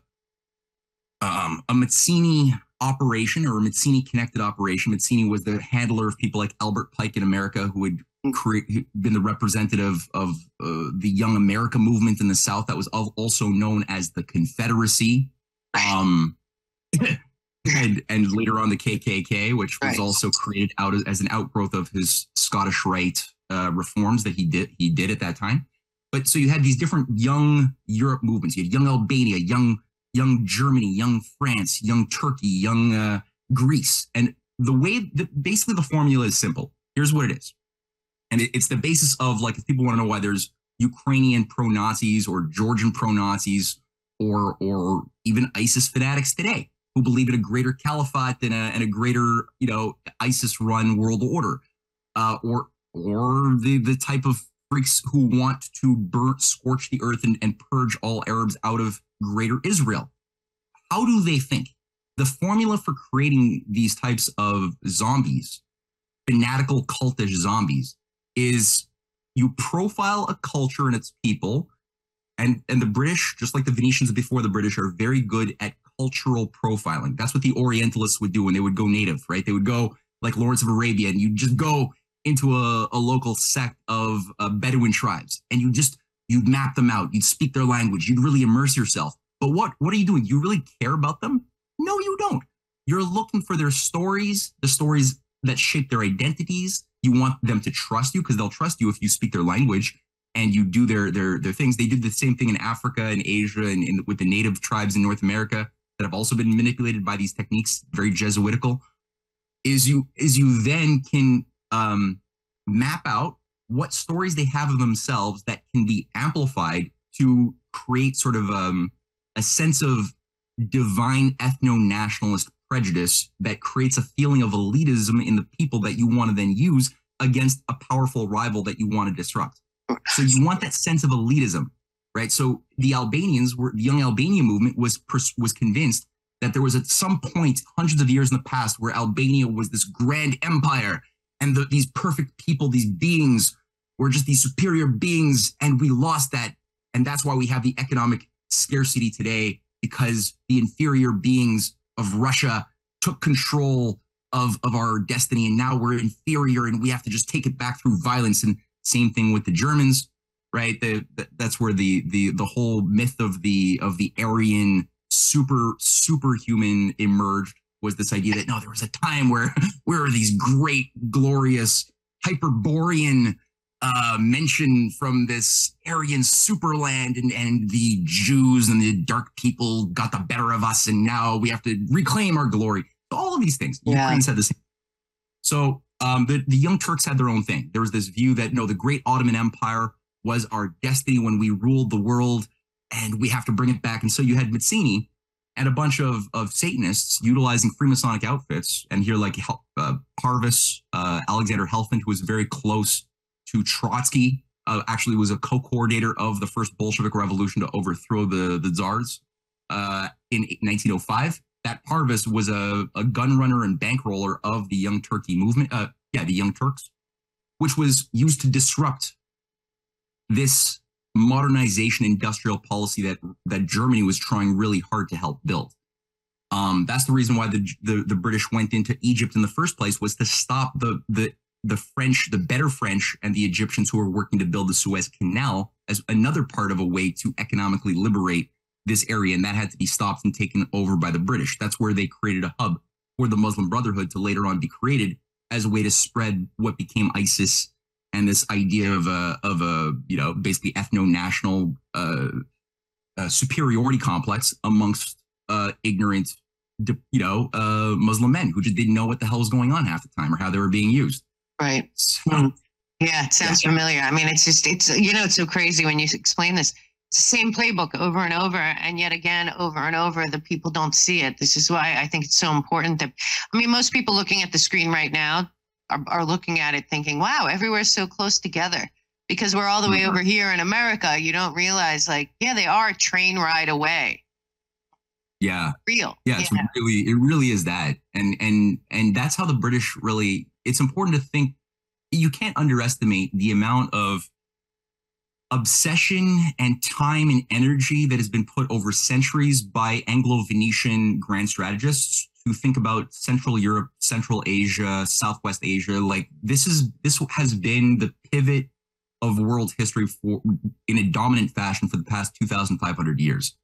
um, a Mazzini operation or a Mazzini connected operation. Mazzini was the handler of people like Albert Pike in America, who who- been the representative of uh, the Young America movement in the South, that was al- also known as the Confederacy. Um, and, and later on the KKK, which was Right. also created out as- as an outgrowth of his Scottish Rite uh, reforms that he did he did at that time. But so you had these different young Europe movements. You had young Albania, young young Germany, young France, young Turkey, young uh, Greece, and the way that basically the formula is simple. Here's what it is, and it, it's the basis of like if people want to know why there's Ukrainian pro Nazis or Georgian pro Nazis or or even ISIS fanatics today who believe in a greater caliphate and a, and a greater you know ISIS run world order, uh, or or the the type of freaks who want to burn scorch the earth and, and purge all Arabs out of greater Israel. How do they think? The formula for creating these types of zombies, fanatical cultish zombies, is you profile a culture and its people and and the british just like the venetians before the british are very good at cultural profiling. That's what the orientalists would do when they would go native right? They would go like lawrence of arabia and you just go into a, a local sect of uh, bedouin tribes and you just you'd map them out you'd speak their language you'd really immerse yourself. But what what are you doing? You really care about them? No you don't. You're looking for their stories the stories that shape their identities you want them to trust you because they'll trust you if you speak their language and you do their their their things. They did the same thing in Africa and Asia and with the native tribes in North America that have also been manipulated by these techniques, very Jesuitical. Is you is you then can um, map out what stories they have of themselves that can be amplified to create sort of um, a sense of divine ethno-nationalist prejudice that creates a feeling of elitism in the people that you want to then use against a powerful rival that you want to disrupt. So you want that sense of elitism, right? So the Albanians were the young Albania movement was was convinced that there was at some point hundreds of years in the past where Albania was this grand empire and the, these perfect people, these beings were just these superior beings, and we lost that, and that's why we have the economic scarcity today because the inferior beings of Russia took control of of our destiny, and now we're inferior, and we have to just take it back through violence. And same thing with the Germans, right? The, the, that's where the the the whole myth of the of the Aryan super superhuman emerged was this idea that no, there was a time where where these great, glorious, hyperborean uh, mention from this Aryan superland, and and the Jews and the dark people got the better of us, and now we have to reclaim our glory. All of these things. Yeah. Ukraine said the same. So um, the, the Young Turks had their own thing. There was this view that no, the great Ottoman Empire was our destiny when we ruled the world, and we have to bring it back. And so you had Mazzini and a bunch of, of Satanists utilizing Freemasonic outfits. And here, like uh, Parvus, uh, Alexander Helphand, who was very close to Trotsky, uh, actually was a co-coordinator of the first Bolshevik revolution to overthrow the, the czars uh, in 1905 that Parvus was a, a gun runner and bankroller of the Young Turkey movement. Uh, yeah, the Young Turks, which was used to disrupt this modernization industrial policy that that Germany was trying really hard to help build. Um, that's the reason why the, the the British went into Egypt in the first place was to stop the the the French, the better French, and the Egyptians who were working to build the Suez Canal as another part of a way to economically liberate this area, and that had to be stopped and taken over by the British. That's where they created a hub for the Muslim Brotherhood to later on be created as a way to spread what became ISIS and this idea of a of a you know basically ethno national uh, uh, superiority complex amongst uh, ignorant you know uh, Muslim men who just didn't know what the hell was going on half the time or how they were being used. Right. So. Yeah, it sounds familiar. I mean, it's just, it's, you know, it's so crazy when you explain this. It's the same playbook over and over, and yet again, over and over, the people don't see it. This is why I think it's so important that, I mean, most people looking at the screen right now are, are looking at it thinking, wow, everywhere's so close together. Because we're all the way Mhm. over here in America, you don't realize, like, yeah, they are a train ride away. yeah, Real. yeah, it's really it really is that, and and and that's how the British really. It's important to think. You can't underestimate the amount of obsession and time and energy that has been put over centuries by Anglo-Venetian grand strategists who think about Central Europe, Central Asia, Southwest Asia. Like this is this has been the pivot of world history for in a dominant fashion for the past 2,500 years,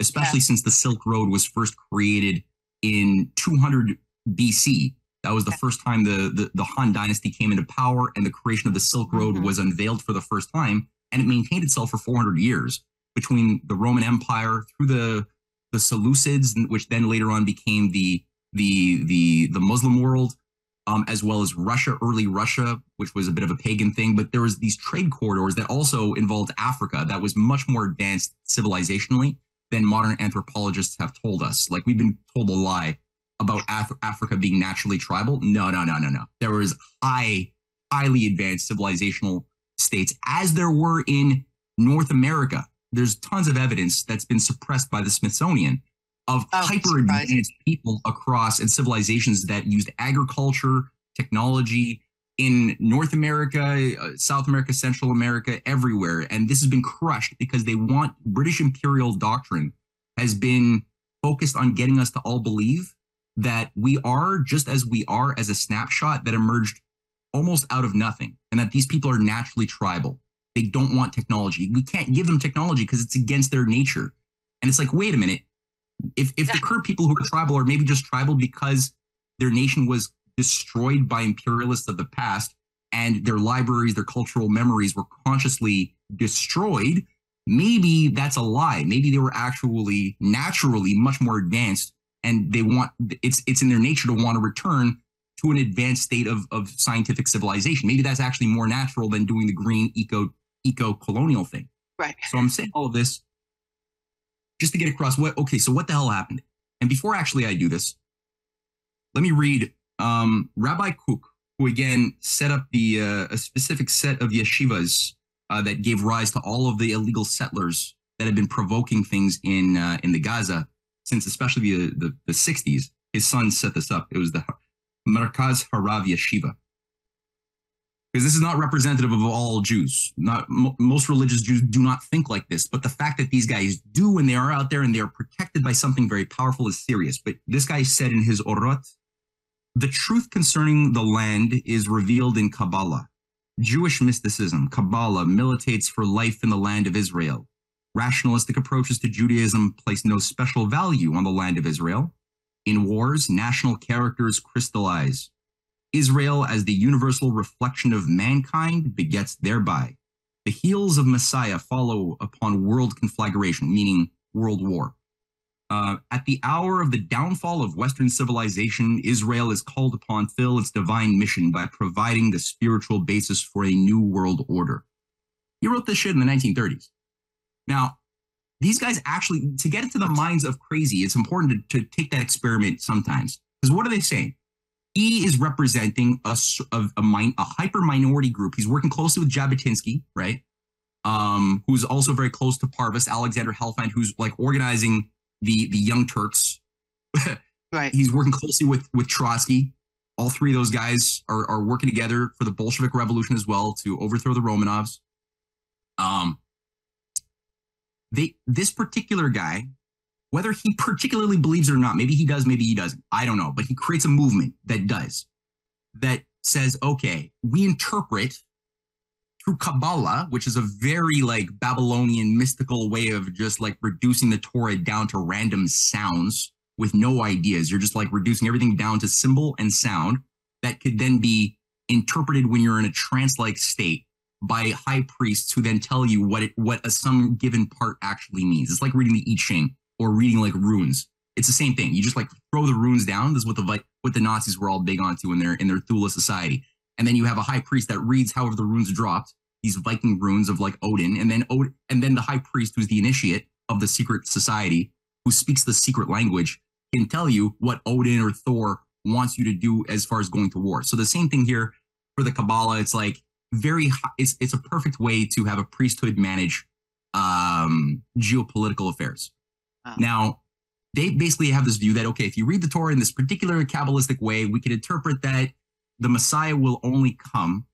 especially since the Silk Road was first created in 200 BC. That was the first time the, the, the Han dynasty came into power and the creation of the Silk Road Mhm. was unveiled for the first time. And it maintained itself for 400 years between the Roman Empire through the, the Seleucids, which then later on became the, the, the, the Muslim world, um, as well as Russia, early Russia, which was a bit of a pagan thing. But there was these trade corridors that also involved Africa that was much more advanced civilizationally than modern anthropologists have told us. Like we've been told a lie about Af- Africa being naturally tribal. No, no, no, no, no. There was high, highly advanced civilizational states, as there were in North America. There's tons of evidence that's been suppressed by the Smithsonian of Oh, hyper advanced people across and civilizations that used agriculture, technology in North America, uh, South America, Central America, everywhere. And this has been crushed because they want British imperial doctrine has been focused on getting us to all believe that we are just as we are as a snapshot that emerged almost out of nothing and that these people are naturally tribal. They don't want technology. We can't give them technology because it's against their nature. And it's like, wait a minute. If if the current people who are tribal are maybe just tribal because their nation was destroyed by imperialists of the past and their libraries, their cultural memories were consciously destroyed, maybe that's a lie. Maybe they were actually naturally much more advanced and they want it's it's in their nature to want to return to an advanced state of, of scientific civilization. Maybe that's actually more natural than doing the green eco eco colonial thing. Right. So I'm saying all of this just to get across what okay, so what the hell happened? And before actually I do this, let me read um, Rabbi Kook, who again set up the uh, a specific set of yeshivas uh, that gave rise to all of the illegal settlers that have been provoking things in uh, in the Gaza since especially the, the the 60s. His son set this up. It was the Merkaz Harav Yeshiva. Because this is not representative of all Jews. Not mo- most religious Jews do not think like this, but the fact that these guys do and they are out there and they are protected by something very powerful is serious. But this guy said in his Orot, the truth concerning the land is revealed in Kabbalah. Jewish mysticism, Kabbalah, militates for life in the land of Israel. Rationalistic approaches to Judaism place no special value on the land of Israel. In wars, national characters crystallize. Israel, as the universal reflection of mankind, begets thereby. The heels of Messiah follow upon world conflagration, meaning world war. Uh, at the hour of the downfall of Western civilization, Israel is called upon to fill its divine mission by providing the spiritual basis for a new world order. He wrote this shit in the 1930s. Now, these guys actually, to get into the minds of crazy, it's important to, to take that experiment sometimes. Because what are they saying? He is representing a min, a hyper minority group. He's working closely with Jabotinsky, right? Um, who's also very close to Parvus, Alexander Helphand, who's like organizing the the Young Turks. Right. He's working closely with with Trotsky. All three of those guys are, are working together for the Bolshevik Revolution as well to overthrow the Romanovs. Um, they this particular guy, whether he particularly believes it or not, maybe he does, maybe he doesn't. I don't know, but he creates a movement that does that says, okay, we interpret through Kabbalah, which is a very like Babylonian mystical way of just like reducing the Torah down to random sounds with no ideas. You're just like reducing everything down to symbol and sound that could then be interpreted when you're in a trance-like state by high priests who then tell you what it what a some given part actually means. It's like reading the I Ching or reading like runes. It's the same thing. You just like throw the runes down. This is what the what the Nazis were all big onto in their in their Thule society. And then you have a high priest that reads however the runes dropped, these Viking runes of like Odin, and then Od- and then the high priest who's the initiate of the secret society who speaks the secret language can tell you what Odin or Thor wants you to do as far as going to war. So the same thing here for the Kabbalah. It's like very hi- it's it's a perfect way to have a priesthood manage um geopolitical affairs. Wow. Now, they basically have this view that okay, if you read the Torah in this particular kabbalistic way, we can interpret that the Messiah will only come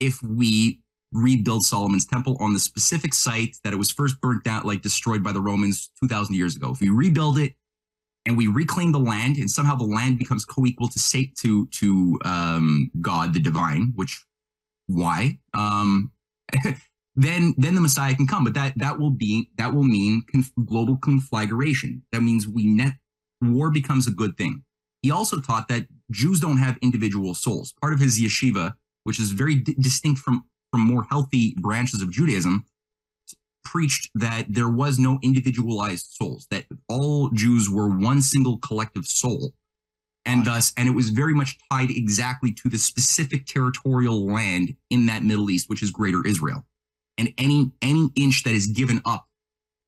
if we rebuild Solomon's temple on the specific site that it was first burnt down, like destroyed by the Romans 2,000 years ago. If we rebuild it and we reclaim the land, and somehow the land becomes co-equal to say to to um, God, the divine, which why? Um, then then the Messiah can come, but that that will be that will mean conf- global conflagration. That means we net war becomes a good thing. He also taught that Jews don't have individual souls. Part of his yeshiva, which is very di- distinct from from more healthy branches of Judaism, preached that there was no individualized souls. That all Jews were one single collective soul, and thus, and it was very much tied exactly to the specific territorial land in that Middle East, which is Greater Israel. And any any inch that is given up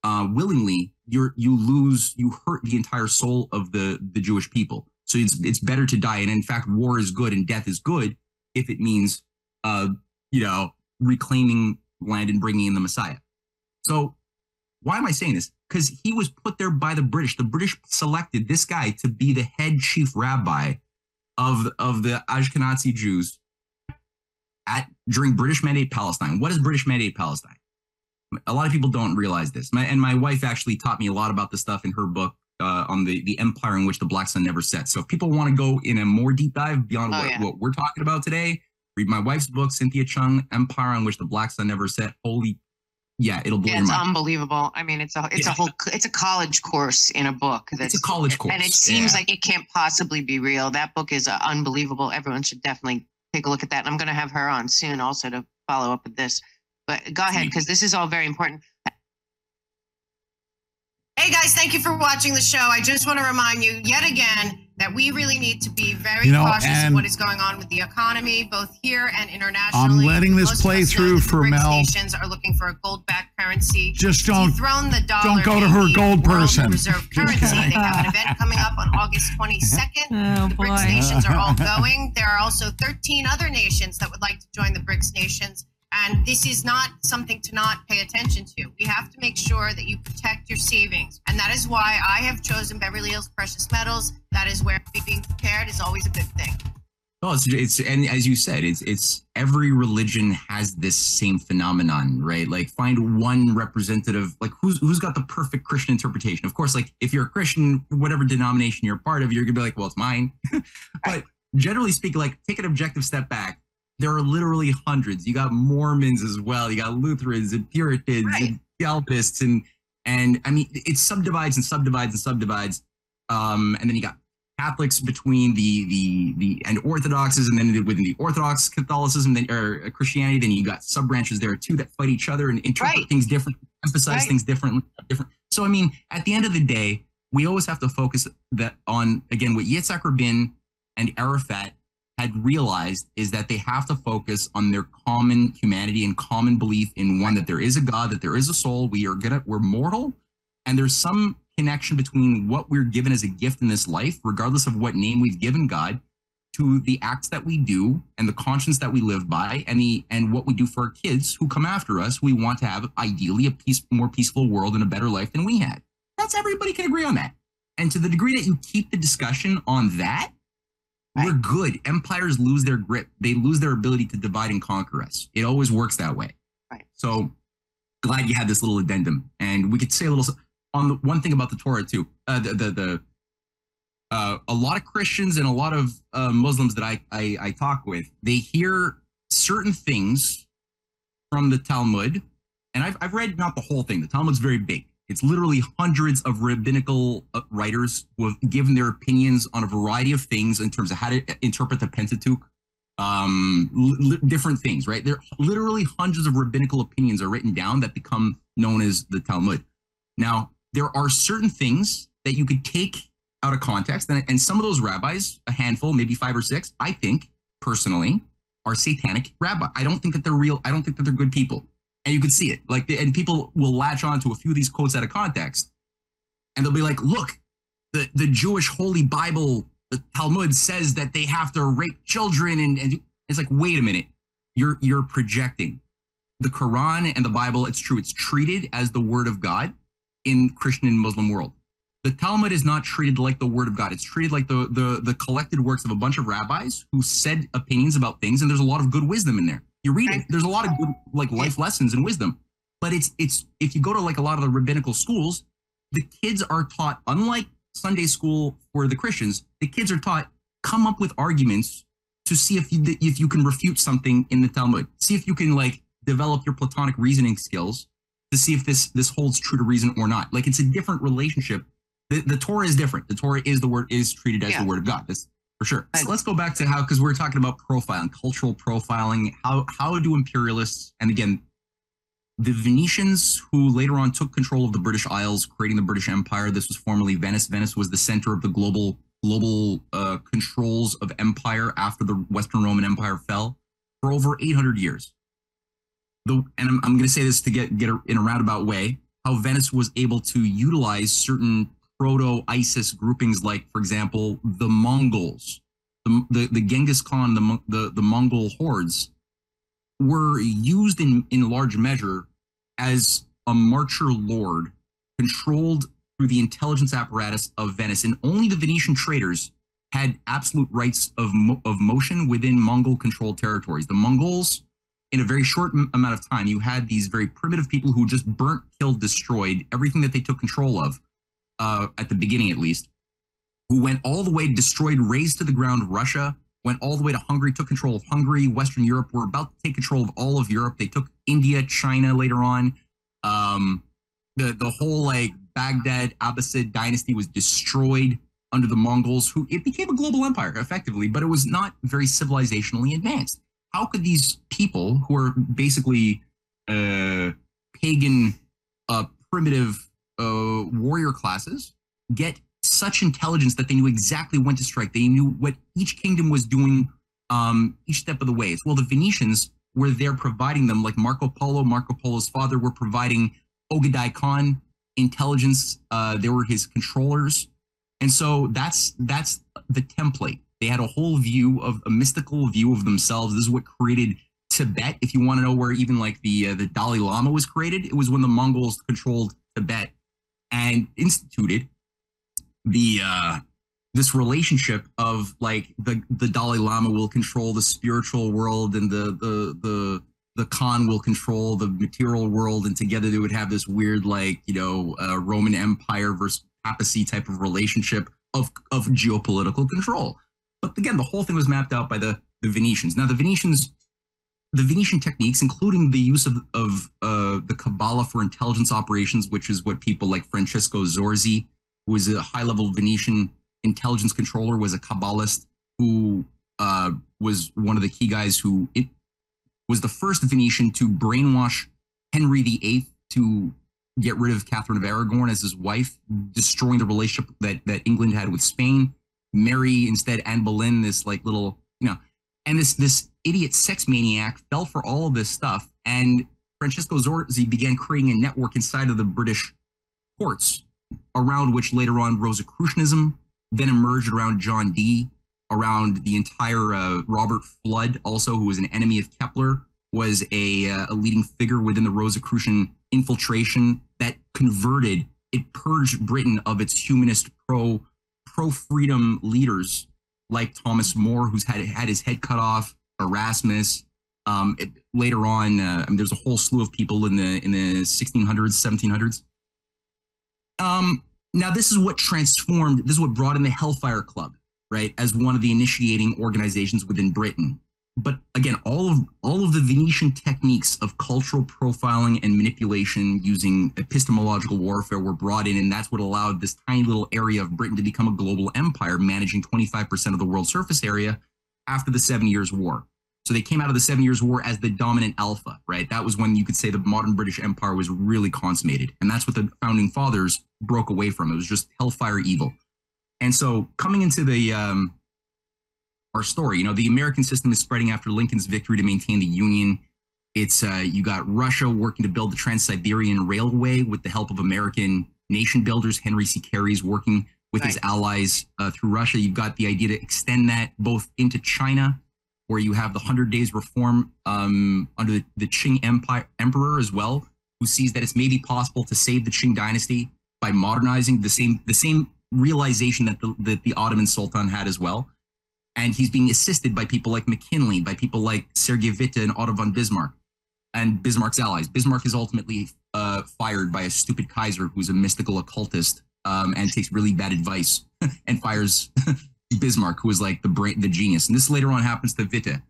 uh, willingly, you're you lose, you hurt the entire soul of the the Jewish people. So it's it's better to die. And in fact, war is good and death is good if it means, uh, you know, reclaiming land and bringing in the Messiah. So why am I saying this? Because he was put there by the British. The British selected this guy to be the head chief rabbi of of the Ashkenazi Jews at during British Mandate Palestine. What is British Mandate Palestine? A lot of people don't realize this. My, and my wife actually taught me a lot about this stuff in her book uh, on the the empire in which the black sun never set. So if people want to go in a more deep dive beyond Oh, what, yeah. what we're talking about today, read my wife's book, Cynthia Chung, Empire on which the black sun never set. Holy, yeah, it'll blow Yeah, it's unbelievable. I mean, it's a it's Yeah. a whole it's a college course in a book. That's It's a college course. and it seems yeah. like it can't possibly be real. That book is uh, unbelievable. Everyone should definitely take a look at that. And I'm going to have her on soon also to follow up with this. But go ahead because this is all very important. Hey guys, thank you for watching the show. I just want to remind you yet again that we really need to be very You know, cautious of what is going on with the economy, both here and internationally. I'm letting this Most of play us know through that the for BRICS Mel. Nations are looking for a gold-backed currency. Just don't Dethrone the dollar. don't go to being her the gold world person. Reserve currency. They have an event coming up on August 22nd. Oh The boy. BRICS nations are all going. There are also 13 other nations that would like to join the BRICS nations. And this is not something to not pay attention to. We have to make sure that you protect your savings. And that is why I have chosen Beverly Hills Precious Metals. That is where being prepared is always a good thing. No, it's, it's and as you said, it's it's every religion has this same phenomenon, right? Like find one representative, like who's who's got the perfect Christian interpretation. Of course, like if you're a Christian, whatever denomination you're part of, you're gonna be like, well, it's mine. but generally speaking, like take an objective step back. There are literally hundreds. You got Mormons as well. You got Lutherans and Puritans Right. and Calvinists and and I mean it subdivides and subdivides and subdivides. Um, and then you got Catholics between the the the and Orthodoxes, and then within the Orthodox Catholicism, then or uh, Christianity, then you got sub branches there too that fight each other and interpret Right. things different, emphasize Right. things differently. Different. So I mean, at the end of the day, we always have to focus that on again what Yitzhak Rabin and Arafat had realized is that they have to focus on their common humanity and common belief in one that there is a God, that there is a soul. We are gonna we're mortal, and there's some connection between what we're given as a gift in this life, regardless of what name we've given God, to the acts that we do and the conscience that we live by, and the and what we do for our kids who come after us. We want to have ideally a peace, more peaceful world and a better life than we had. That's everybody can agree on that. And to the degree that you keep the discussion on that, we're good. Empires lose their grip. They lose their ability to divide and conquer us. It always works that way. Right. So glad you had this little addendum, and we could say a little on the one thing about the Torah too. Uh, the the, the uh, a lot of Christians and a lot of uh, Muslims that I, I I talk with, they hear certain things from the Talmud, and I've I've read not the whole thing. The Talmud's very big. It's literally hundreds of rabbinical uh, writers who have given their opinions on a variety of things in terms of how to interpret the Pentateuch. um, li- different things, right? There are literally hundreds of rabbinical opinions are written down that become known as the Talmud. Now, there are certain things that you could take out of context, and, and some of those rabbis, a handful, maybe five or six, I think personally, are satanic rabbi. I don't think that they're real. I don't think that they're good people, and you could see it. Like, and people will latch on to a few of these quotes out of context, and they'll be like, "Look, the the Jewish Holy Bible, the Talmud says that they have to rape children," and, and it's like, wait a minute, you're you're projecting. The Quran and the Bible, it's true, it's treated as the word of God in Christian and Muslim world. The Talmud is not treated like the word of God. It's treated like the the the collected works of a bunch of rabbis who said opinions about things, and there's a lot of good wisdom in there. You read it, there's a lot of good like life lessons and wisdom. But it's it's if you go to like a lot of the rabbinical schools, the kids are taught, unlike Sunday school for the Christians, the kids are taught come up with arguments to see if you if you can refute something in the Talmud. See if you can like develop your Platonic reasoning skills to see if this this holds true to reason or not. Like it's a different relationship. The, the Torah is different. The Torah is the word is treated as Yeah. the word of God. That's for sure. So let's go back to how because we're talking about profiling, cultural profiling. How how do imperialists and again the Venetians, who later on took control of the British Isles, creating the British Empire. This was formerly Venice. Venice was the center of the global global uh, controls of empire after the Western Roman Empire fell for over 800 years. The, and I'm, I'm going to say this to get get in a roundabout way. How Venice was able to utilize certain proto ISIS groupings, like for example the Mongols, the the, the Genghis Khan, the, the the Mongol hordes, were used in in large measure as a marcher lord controlled through the intelligence apparatus of Venice, and only the Venetian traders had absolute rights of mo- of motion within Mongol controlled territories. The Mongols, in a very short m- amount of time, you had these very primitive people who just burnt, killed, destroyed everything that they took control of, uh, at the beginning at least, who went all the way, destroyed, razed to the ground Russia, went all the way to Hungary, took control of Hungary, Western Europe, were about to take control of all of Europe. They took India, China later on. Um, the the whole like Baghdad Abbasid dynasty was destroyed under the Mongols, who it became a global empire effectively, but it was not very civilizationally advanced. How could these people, who are basically uh, pagan, uh, primitive uh, warrior classes, get such intelligence that they knew exactly when to strike? They knew what each kingdom was doing um, each step of the way. Well, the Venetians were there providing them, like Marco Polo, Marco Polo's father, were providing Ogedei Khan intelligence. Uh, they were his controllers, and so that's that's the template. They had a whole view of a mystical view of themselves. This is what created Tibet. If you want to know where even like the uh, the Dalai Lama was created, it was when the Mongols controlled Tibet and instituted the uh, this relationship of like the the Dalai Lama will control the spiritual world and the the the the Khan will control the material world, and together they would have this weird like you know uh, Roman Empire versus papacy type of relationship of of geopolitical control. But again, the whole thing was mapped out by the the Venetians. Now the Venetians. The Venetian techniques, including the use of, of uh, the Kabbalah for intelligence operations, which is what people like Francesco Zorzi, who was a high level Venetian intelligence controller, was a Kabbalist who uh, was one of the key guys who it was the first Venetian to brainwash Henry VIII to get rid of Catherine of Aragon as his wife, destroying the relationship that, that England had with Spain. Marry instead Anne Boleyn, this like little, you know, and this this idiot sex maniac fell for all of this stuff. And Francesco Zorzi began creating a network inside of the British courts, around which later on Rosicrucianism then emerged around John Dee, around the entire uh, Robert Fludd, also who was an enemy of Kepler, was a, uh, a leading figure within the Rosicrucian infiltration that converted it purged Britain of its humanist pro pro freedom leaders like Thomas More, who's had had his head cut off, Erasmus. Um, it, later on, uh, I mean, there's a whole slew of people in the in the 1600s, 1700s. Um, now, this is what transformed. This is what brought in the Hellfire Club, right, as one of the initiating organizations within Britain. But again, all of all of the Venetian techniques of cultural profiling and manipulation using epistemological warfare were brought in, and that's what allowed this tiny little area of Britain to become a global empire, managing 25% of the world's surface area after the Seven Years' War. So they came out of the Seven Years' War as the dominant alpha, right? That was when you could say the modern British Empire was really consummated. And that's what the founding fathers broke away from. It was just hellfire evil. And so coming into the um, our story, you know, the American system is spreading after Lincoln's victory to maintain the Union. It's uh, you got Russia working to build the Trans-Siberian Railway with the help of American nation builders. Henry C. Carey's working with his allies uh, through Russia. You've got the idea to extend that both into China, where you have the Hundred Days Reform um, under the, the Qing Empire Emperor as well, who sees that it's maybe possible to save the Qing dynasty by modernizing the same the same realization that the, that the Ottoman Sultan had as well. And he's being assisted by people like McKinley, by people like Sergei Witte and Otto von Bismarck, and Bismarck's allies. Bismarck is ultimately uh, fired by a stupid Kaiser who's a mystical occultist um, and takes really bad advice and fires Bismarck, who is like the brain, the genius. And this later on happens to Witte.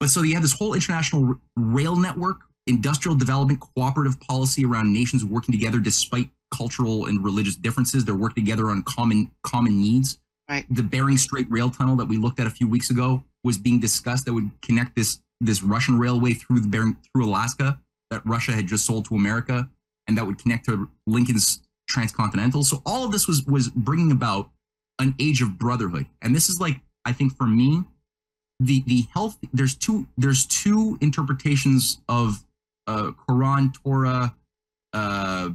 But so you have this whole international r- rail network, industrial development, cooperative policy around nations working together despite cultural and religious differences. They're working together on common common needs. Right. The Bering Strait rail tunnel that we looked at a few weeks ago was being discussed that would connect this this Russian railway through the Bering through Alaska that Russia had just sold to America, and that would connect to Lincoln's transcontinental. So all of this was was bringing about an age of brotherhood, and this is like I think for me, the the health. There's two there's two interpretations of uh, Quran, Torah, uh,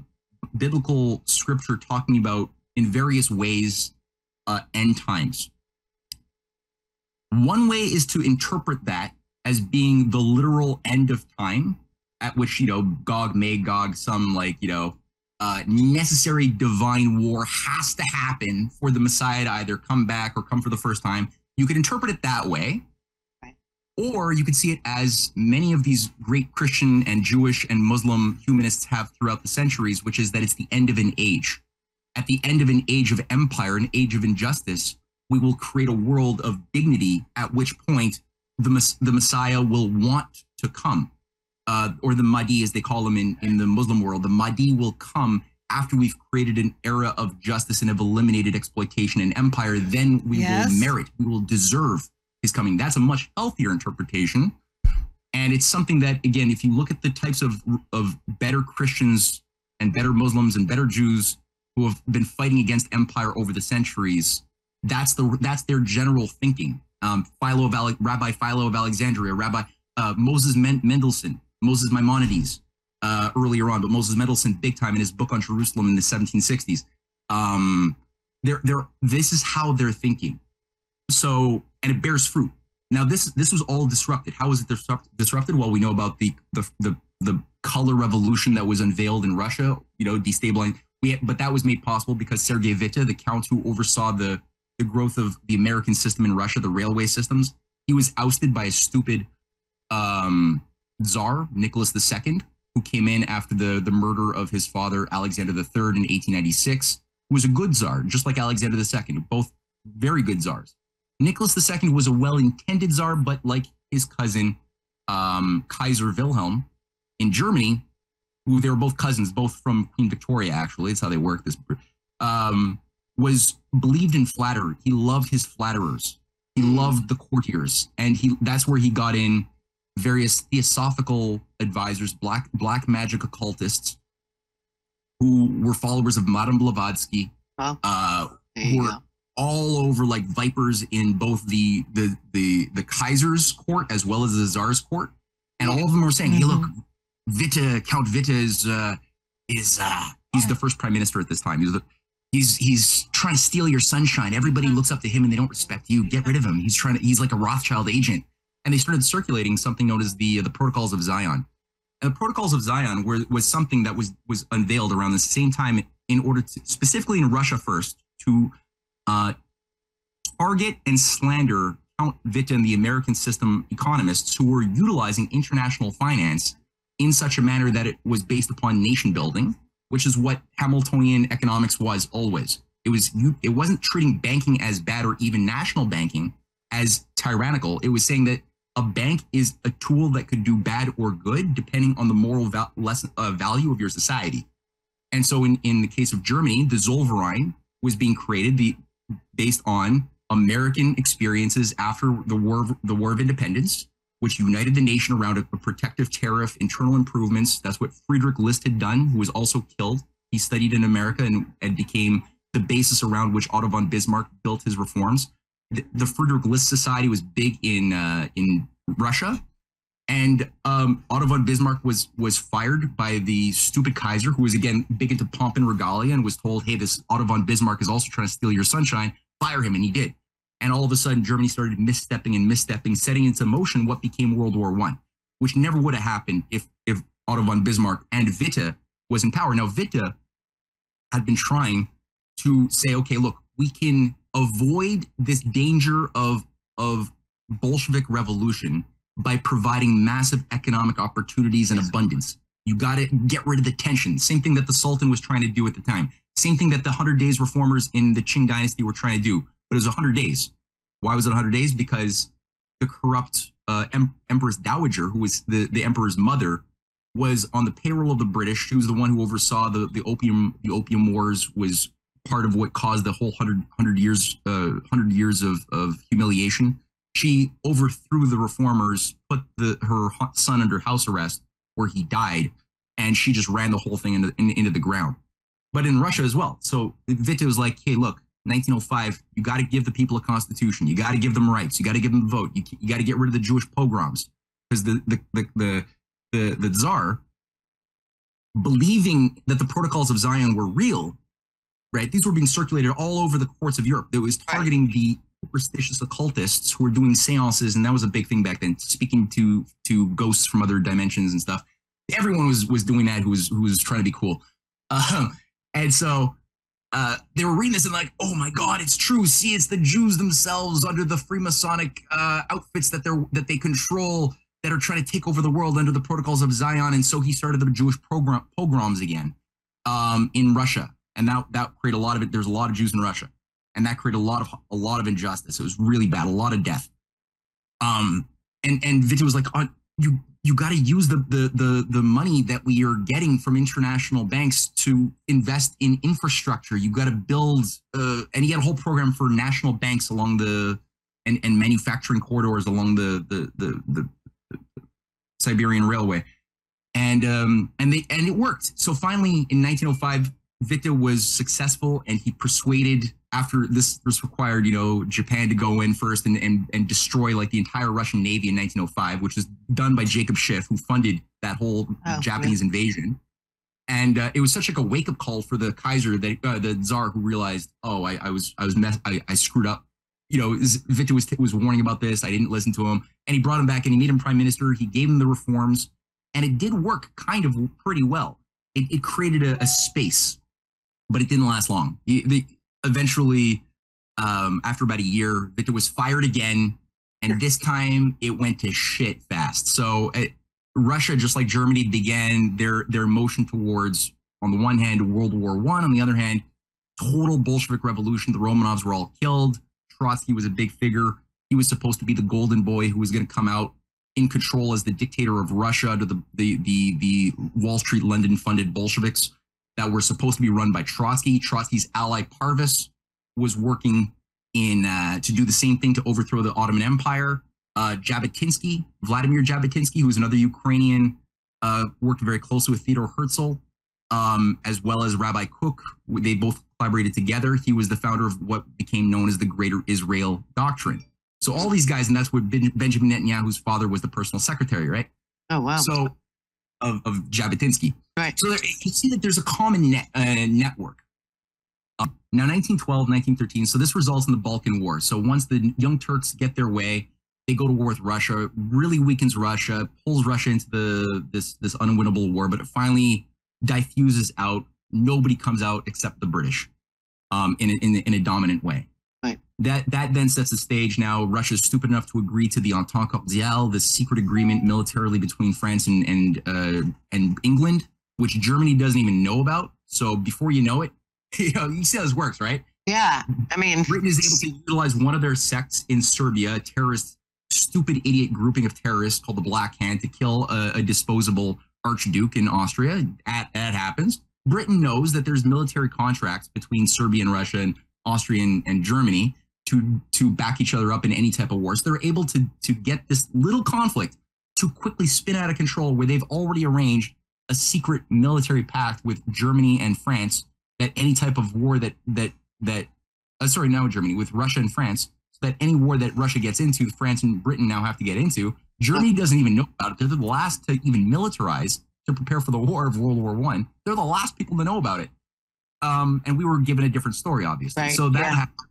biblical scripture talking about in various ways uh, end times. One way is to interpret that as being the literal end of time, at which you know Gog, Magog, some like you know uh, necessary divine war has to happen for the Messiah to either come back or come for the first time. You could interpret it that way, or you could see it as many of these great Christian and Jewish and Muslim humanists have throughout the centuries, which is that it's the end of an age. At the end of an age of empire, an age of injustice, we will create a world of dignity. At which point, the the Messiah will want to come uh, or the Mahdi, as they call him in, in the Muslim world, the Mahdi will come after we've created an era of justice and have eliminated exploitation and empire. Then we Yes. will merit, we will deserve his coming. That's a much healthier interpretation. And it's something that, again, if you look at the types of, of better Christians and better Muslims and better Jews who have been fighting against empire over the centuries, that's the that's their general thinking. Um, Philo of Ale- Rabbi Philo of Alexandria, Rabbi uh, Moses Men- Mendelssohn, Moses Maimonides uh, earlier on, but Moses Mendelssohn big time in his book on Jerusalem in the 1760s. Um, they're, they're, this is how they're thinking. So, and it bears fruit. Now, this this was all disrupted. How was it disrupt, disrupted? Well, we know about the, the the the color revolution that was unveiled in Russia. You know, destabilizing. We, but that was made possible because Sergei Witte, the count who oversaw the the growth of the American system in Russia, the railway systems, he was ousted by a stupid um, czar, Nicholas II, who came in after the, the murder of his father, Alexander III, in 1896, who was a good czar, just like Alexander II, both very good czars. Nicholas II was a well intended czar, but like his cousin, um, Kaiser Wilhelm in Germany, who they were both cousins, both from Queen Victoria, actually, that's how they work this, um, was believed in flattery. He loved his flatterers. He loved the courtiers, and he that's where he got in various theosophical advisors, black black magic occultists, who were followers of Madame Blavatsky, uh, who were go. all over like vipers in both the the the the Kaiser's court as well as the Tsar's court, and all of them were saying, "Hey, look, Witte, Count Witte is uh, is uh, he's the first prime minister at this time. He's the, he's he's trying to steal your sunshine. Everybody looks up to him and they don't respect you. Get rid of him. He's trying to. He's like a Rothschild agent." And they started circulating something known as the the Protocols of Zion. And the Protocols of Zion were, was something that was was unveiled around the same time in order to specifically in Russia first to uh, target and slander Count Witte and the American system economists who were utilizing international finance in such a manner that it was based upon nation building, which is what Hamiltonian economics was always. It was it wasn't treating banking as bad or even national banking as tyrannical. It was saying that a bank is a tool that could do bad or good depending on the moral val- lesson, uh, value of your society. And so, in, in the case of Germany, the Zollverein was being created the, based on American experiences after the war, the War of Independence, which united the nation around a, protective tariff, internal improvements. That's what Friedrich List had done, who was also killed. He studied in America and, and became the basis around which Otto von Bismarck built his reforms. The, the Friedrich List Society was big in uh, in Russia, and um, Otto von Bismarck was was fired by the stupid Kaiser, who was again big into pomp and regalia, and was told, "Hey, this Otto von Bismarck is also trying to steal your sunshine. Fire him," and he did. And all of a sudden, Germany started misstepping and misstepping, setting into motion what became World War One, which never would have happened if if Otto von Bismarck and Witte was in power. Now, Witte had been trying to say, okay, look, we can avoid this danger of of Bolshevik revolution by providing massive economic opportunities and abundance. You got to get rid of the tension. Same thing that the Sultan was trying to do at the time. Same thing that the 100 Days reformers in the Qing dynasty were trying to do. But it was 100 days. Why was it 100 days? Because the corrupt uh, em- Empress Dowager, who was the, the emperor's mother, was on the payroll of the British. She was the one who oversaw the, the opium the opium wars. Was part of what caused the whole 100, 100 years uh, 100 years of, of humiliation she overthrew the reformers, put the her son under house arrest, where he died, and she just ran the whole thing into, in, into the ground. But in Russia as well. So Witte was like, "Hey, look, 1905, you got to give the people a constitution. You got to give them rights. You got to give them the vote. You, you got to get rid of the Jewish pogroms because the the the the the, the czar, believing that the protocols of Zion were real, right? These were being circulated all over the courts of Europe. That was targeting the superstitious occultists who were doing seances, and that was a big thing back then, speaking to to ghosts from other dimensions and stuff. Everyone was was doing that who was who was trying to be cool. Um, and so uh, they were reading this and like, oh my god, it's true. See, it's the Jews themselves under the Freemasonic uh, outfits that they're that they control that are trying to take over the world under the protocols of Zion. And so he started the Jewish program pogroms again um, in Russia, and that that created a lot of it. There's a lot of Jews in Russia and that created a lot of a lot of injustice. It was really bad, a lot of death. Um, and and Witte was like, oh, you you got to use the, the the the money that we are getting from international banks to invest in infrastructure. You got to build, uh, and he had a whole program for national banks along the and, and manufacturing corridors along the the the, the, the Siberian Railway, and um and they and it worked. So finally, in 1905, Witte was successful, and he persuaded after this was required you know Japan to go in first and, and and destroy like the entire Russian navy in 1905, which was done by Jacob Schiff, who funded that whole oh, Japanese yeah. invasion. And uh, it was such like a wake up call for the Kaiser that uh, the Tsar who realized, oh, I, I was I was mess I, I screwed up. You know, Witte was was warning about this. I didn't listen to him, and he brought him back and he made him prime minister. He gave him the reforms, and it did work kind of pretty well. It, it created a, a space, but it didn't last long. eventually, um, after about a year, Victor was fired again, and this time it went to shit fast. So uh, Russia, just like Germany, began their their motion towards, on the one hand, World War One, on the other hand, total Bolshevik revolution. The Romanovs were all killed. Trotsky was a big figure. He was supposed to be the golden boy who was going to come out in control as the dictator of Russia to the the the, the Wall Street London funded Bolsheviks that were supposed to be run by Trotsky. Trotsky's ally Parvus was working in uh, to do the same thing to overthrow the Ottoman Empire. Uh, Jabotinsky, Vladimir Jabotinsky, who was another Ukrainian, uh, worked very closely with Theodore Herzl, um, as well as Rabbi Kook. They both collaborated together. He was the founder of what became known as the Greater Israel Doctrine. So all these guys, and that's what ben- Benjamin Netanyahu's father was the personal secretary, right? Oh wow! So of, of Jabotinsky. Right. So there, you see that there's a common net, uh, network. Um, now, 1912, 1913. So this results in the Balkan War. So once the Young Turks get their way, they go to war with Russia. Really weakens Russia, pulls Russia into the this this unwinnable war. But it finally diffuses out. Nobody comes out except the British, um, in a, in, a, in a dominant way. Right. That that then sets the stage. Now Russia is stupid enough to agree to the Entente Cordiale, the secret agreement militarily between France and and uh, and England, which Germany doesn't even know about. So before you know it, you know you see how this works, right? Yeah, I mean, Britain is able to utilize one of their sects in Serbia, a terrorist, stupid idiot grouping of terrorists called the Black Hand, to kill a, a disposable archduke in Austria. That, that happens. Britain knows that there's military contracts between Serbia and Russia and Austria and, and Germany to to back each other up in any type of war. So they're able to to get this little conflict to quickly spin out of control where they've already arranged a secret military pact with Germany and France that any type of war that that that uh, sorry now Germany with Russia and France so that any war that Russia gets into France and Britain now have to get into Germany doesn't even know about it. They're the last to even militarize to prepare for the war of World War One. They're the last people to know about it um, and we were given a different story obviously Right, so that yeah. happened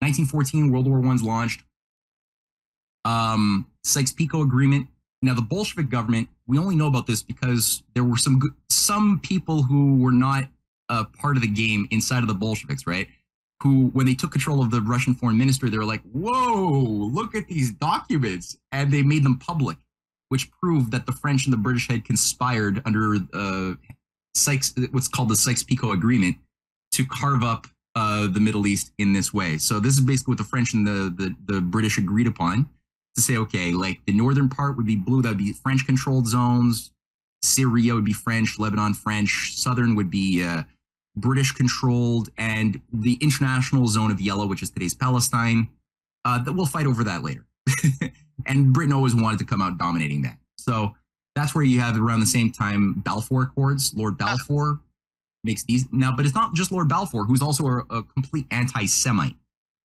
1914 World War One's launched um, Sykes-Picot Agreement. Now, the Bolshevik government, we only know about this because there were some good, some people who were not uh, part of the game inside of the Bolsheviks, right? Who, when they took control of the Russian foreign ministry, they were like, "Whoa, look at these documents," and they made them public, which proved that the French and the British had conspired under uh, Sykes, what's called the Sykes-Picot Agreement, to carve up uh, the Middle East in this way. So this is basically what the French and the, the the British agreed upon to say, okay, like the northern part would be blue, that would be French controlled zones. Syria would be French, Lebanon French, southern would be uh, British controlled, and the international zone of yellow, which is today's Palestine. Uh, that we'll fight over that later. and Britain always wanted to come out dominating that. So that's where you have around the same time Balfour Accords. Lord Balfour makes these now, but it's not just Lord Balfour, who's also a, a complete anti-Semite.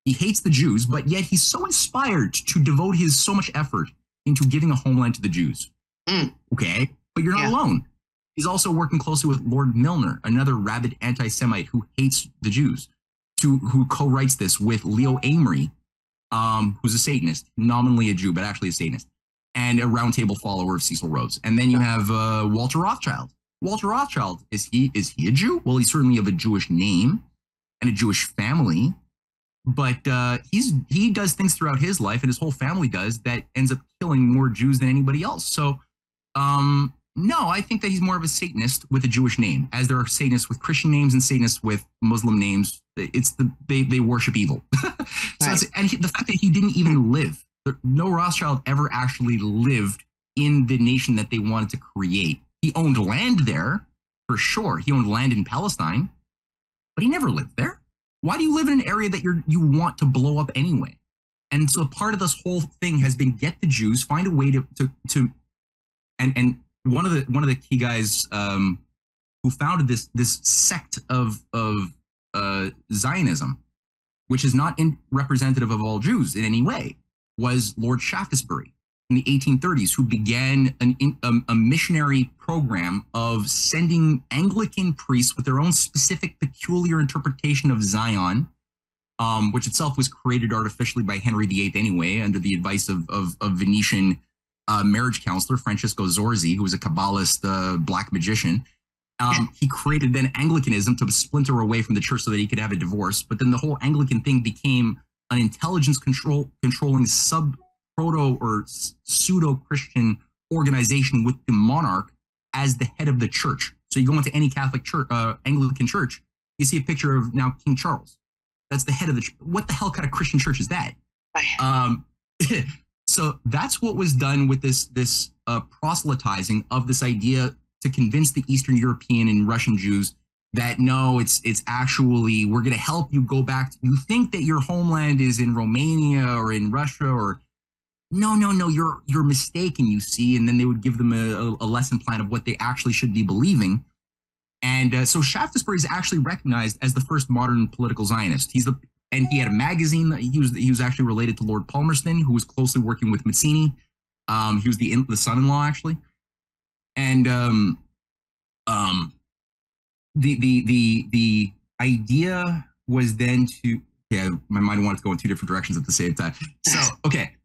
He hates the Jews, but yet he's so inspired to devote his so much effort into giving a homeland to the Jews. Mm. Okay, but you're not Yeah. alone. He's also working closely with Lord Milner, another rabid anti-Semite who hates the Jews, to who co-writes this with Leo Amery, um, who's a Satanist, nominally a Jew, but actually a Satanist, and a roundtable follower of Cecil Rhodes. And then you have uh, Walter Rothschild. Walter Rothschild is he is he a Jew? Well, he's certainly of a Jewish name and a Jewish family, but uh, he's he does things throughout his life, and his whole family does that ends up killing more Jews than anybody else. So, um, no, I think that he's more of a Satanist with a Jewish name, as there are Satanists with Christian names and Satanists with Muslim names. It's the they they worship evil. so Right. and he, the fact that he didn't even live, no Rothschild ever actually lived in the nation that they wanted to create. He owned land there for sure. He owned land in Palestine, but he never lived there. Why do you live in an area that you're you want to blow up anyway? And so part of this whole thing has been get the Jews, find a way to to to and and one of the one of the key guys um, who founded this this sect of of uh, Zionism, which is not in, representative of all Jews in any way, was Lord Shaftesbury in the 1830s, who began an, um, a missionary program of sending Anglican priests with their own specific, peculiar interpretation of Zion, um, which itself was created artificially by Henry VIII anyway, under the advice of, of, of Venetian uh, marriage counselor Francesco Zorzi, who was a Kabbalist uh, black magician. Um, he created then Anglicanism to splinter away from the church so that he could have a divorce. But then the whole Anglican thing became an intelligence control controlling sub proto or pseudo Christian organization with the monarch as the head of the church. So you go into any Catholic church, uh, Anglican church, you see a picture of now King Charles. That's the head of the. Ch- what the hell kind of Christian church is that? Um, so that's what was done with this this uh, proselytizing of this idea to convince the Eastern European and Russian Jews that no, it's it's actually we're going to help you go back. To, you think that your homeland is in Romania or in Russia or no, no, no, you're you're mistaken. You see, and then they would give them a, a lesson plan of what they actually should be believing. And uh, so Shaftesbury is actually recognized as the first modern political Zionist. He's the and he had a magazine. He was he was actually related to Lord Palmerston, who was closely working with Mazzini. Um, he was the the son-in-law actually, and um, um, the the the the idea was then to yeah, my mind wanted to go in two different directions at the same time. So okay,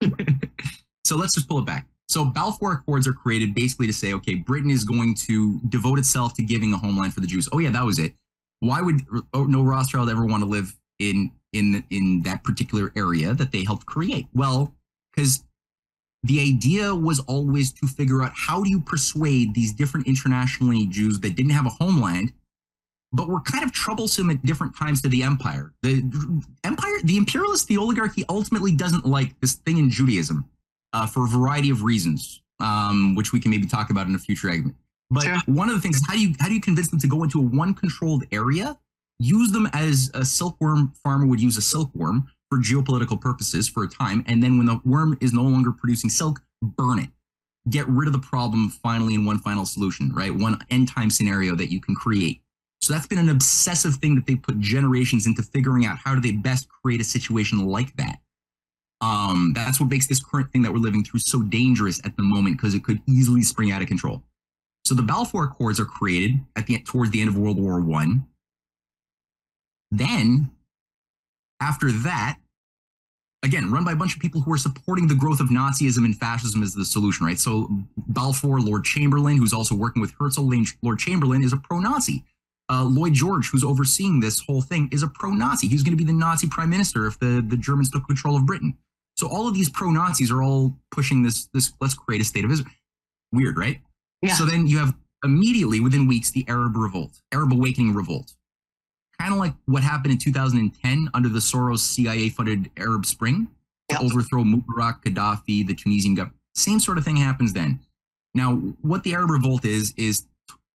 so let's just pull it back. So Balfour Accords are created basically to say, okay, Britain is going to devote itself to giving a homeland for the Jews. Oh yeah, that was it. Why would oh, no Rothschild ever want to live in in in that particular area that they helped create? Well, because the idea was always to figure out how do you persuade these different internationally Jews that didn't have a homeland, but were kind of troublesome at different times to the empire. The empire, the imperialist, the oligarchy ultimately doesn't like this thing in Judaism uh, for a variety of reasons, um, which we can maybe talk about in a future segment. But Sure. one of the things is how do you how do you convince them to go into a one controlled area, use them as a silkworm farmer would use a silkworm, for geopolitical purposes for a time. And then when the worm is no longer producing silk, burn it. Get rid of the problem finally in one final solution, right? One end time scenario that you can create. So that's been an obsessive thing that they put generations into figuring out how do they best create a situation like that. Um, that's what makes this current thing that we're living through so dangerous at the moment because it could easily spring out of control. So the Balfour Accords are created at the towards the end of World War One. Then, after that, again, run by a bunch of people who are supporting the growth of Nazism and fascism as the solution, right? So Balfour, Lord Chamberlain, who's also working with Herzl, Lord Chamberlain is a pro-Nazi. Uh, Lloyd George, who's overseeing this whole thing, is a pro-Nazi. He's going to be the Nazi prime minister if the, the Germans took control of Britain. So all of these pro-Nazis are all pushing this, this let's create a state of Israel. Weird, right? Yeah. So then you have immediately within weeks the Arab revolt, Arab awakening revolt. Kind of like what happened in 2010 under the Soros CIA funded Arab Spring Yep. to overthrow Mubarak, Gaddafi, the Tunisian government. Same sort of thing happens then. Now, what the Arab revolt is, is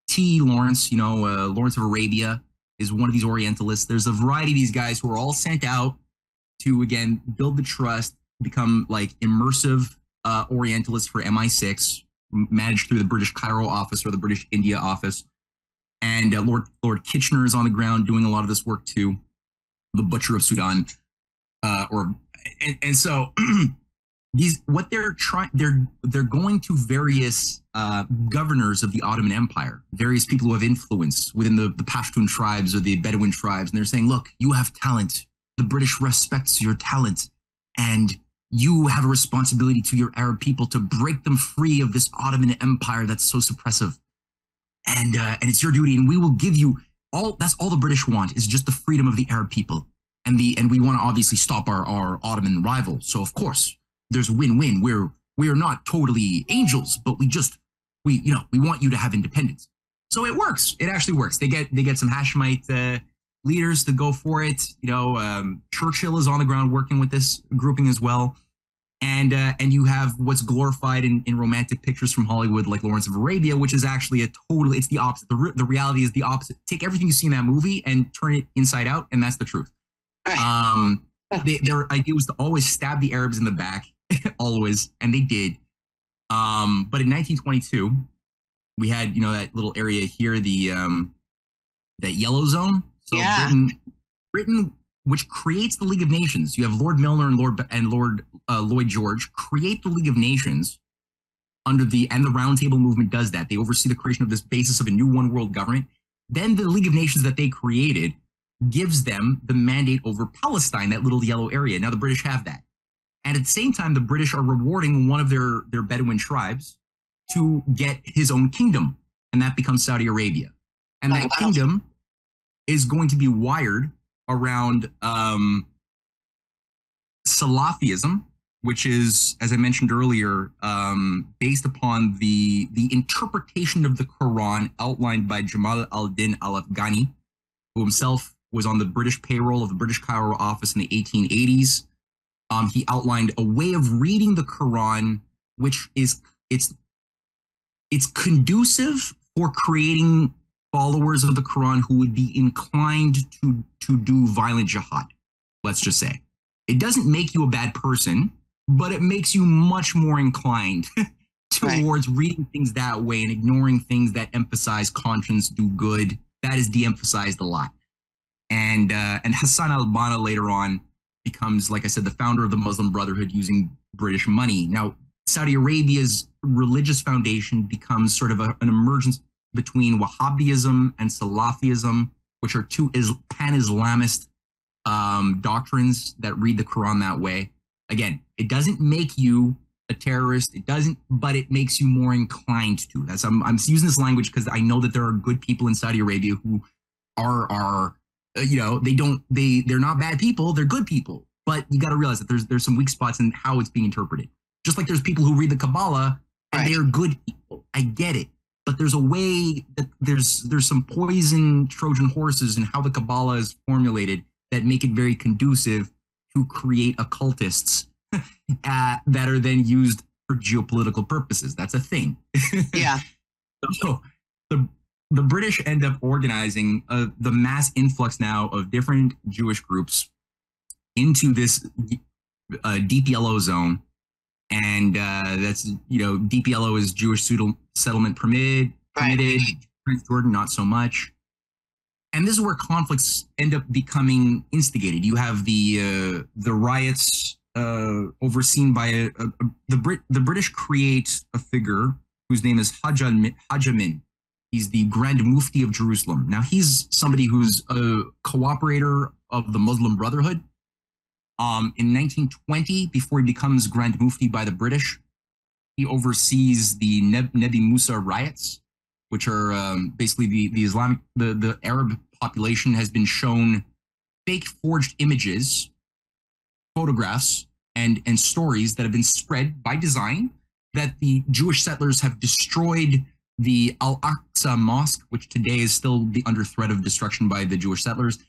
T. Lawrence, you know, uh, Lawrence of Arabia is one of these Orientalists. There's a variety of these guys who are all sent out to, again, build the trust, become like immersive uh, Orientalists for MI6, managed through the British Cairo office or the British India office. And uh, Lord Lord Kitchener is on the ground doing a lot of this work too. The Butcher of Sudan, uh, or and, and so these what they're trying they're they're going to various uh, governors of the Ottoman Empire, various people who have influence within the, the Pashtun tribes or the Bedouin tribes, and they're saying, look, you have talent. The British respects your talent, and you have a responsibility to your Arab people to break them free of this Ottoman Empire that's so suppressive. And uh, and it's your duty, and we will give you all. That's all the British want is just the freedom of the Arab people, and the and we want to obviously stop our our Ottoman rival. So of course, there's a win-win. We're we are not totally angels, but we just we you know we want you to have independence. So it works. It actually works. They get they get some Hashemite uh, leaders to go for it. You know, um, Churchill is on the ground working with this grouping as well. And uh, and you have what's glorified in, in romantic pictures from Hollywood, like Lawrence of Arabia, which is actually a totally it's the opposite. The, re- the reality is the opposite. Take everything you see in that movie and turn it inside out, and that's the truth. Um, they, their idea was to always stab the Arabs in the back, always, and they did. Um, but in 1922, we had you know that little area here, the um, that yellow zone. So Yeah. Britain, Britain, which creates the League of Nations. You have Lord Milner and Lord and Lord uh, Lloyd George create the League of Nations under the and the Round Table movement does that. They oversee the creation of this basis of a new one world government. Then the League of Nations that they created gives them the mandate over Palestine, that little yellow area. Now the British have that. And at the same time, the British are rewarding one of their, their Bedouin tribes to get his own kingdom, and that becomes Saudi Arabia. And that kingdom is going to be wired around um, Salafism, which is, as I mentioned earlier, um, based upon the the interpretation of the Quran outlined by Jamal al-Din al-Afghani, who himself was on the British payroll of the British Cairo office in the 1880s. Um, he outlined a way of reading the Quran, which is it's it's conducive for creating followers of the Quran who would be inclined to to do violent jihad. Let's just say it doesn't make you a bad person, but it makes you much more inclined towards reading things that way and ignoring things that emphasize conscience, do good. That is de-emphasized a lot. And uh, and Hassan al-Banna later on becomes, like I said, the founder of the Muslim Brotherhood using British money. Now, Saudi Arabia's religious foundation becomes sort of a, an emergence between Wahhabism and Salafism, which are two is pan-Islamist um, doctrines that read the Quran that way. Again, it doesn't make you a terrorist. It doesn't, but it makes you more inclined to. That's I'm, I'm using this language because I know that there are good people in Saudi Arabia who are are uh, you know they don't they they're not bad people. They're good people. But you got to realize that there's there's some weak spots in how it's being interpreted. Just like there's people who read the Kabbalah and Right. they are good people. I get it but there's a way that there's there's some poison Trojan horses in how the Kabbalah is formulated that make it very conducive to create occultists uh, that are then used for geopolitical purposes. That's a thing. Yeah. so the the British end up organizing uh, the mass influx now of different Jewish groups into this uh, deep yellow zone, and uh, that's you know deep yellow is Jewish settlement permitted, permitted. Jordan not so much. And this is where conflicts end up becoming instigated. You have the uh, the riots uh, overseen by a, a, a, the Brit. The British create a figure whose name is Haj Amin. He's the Grand Mufti of Jerusalem. Now he's somebody who's a cooperator of the Muslim Brotherhood. Um, in 1920, before he becomes Grand Mufti by the British, he oversees the Neb- Nebi Musa riots, which are um, basically the, the Islamic, the, the Arab population has been shown fake forged images, photographs, and, and stories that have been spread by design that the Jewish settlers have destroyed the Al Aqsa Mosque, which today is still under threat of destruction by the Jewish settlers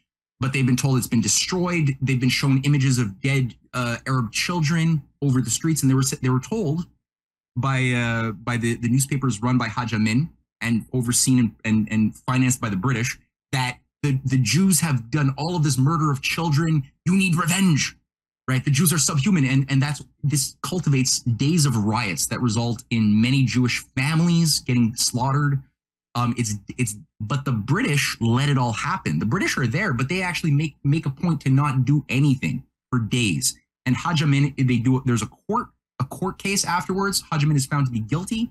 but they've been told it's been destroyed. They've been shown images of dead uh, Arab children over the streets, and they were they were told by uh, by the, the newspapers run by Haj Amin and overseen and, and, and financed by the British that the, the Jews have done all of this murder of children. You need revenge, right? The Jews are subhuman, and and that's this cultivates days of riots that result in many Jewish families getting slaughtered. Um, it's it's but the British let it all happen. The British are there, but they actually make make a point to not do anything for days. And Haj Amin, they do. There's a court a court case afterwards. Haj Amin is found to be guilty,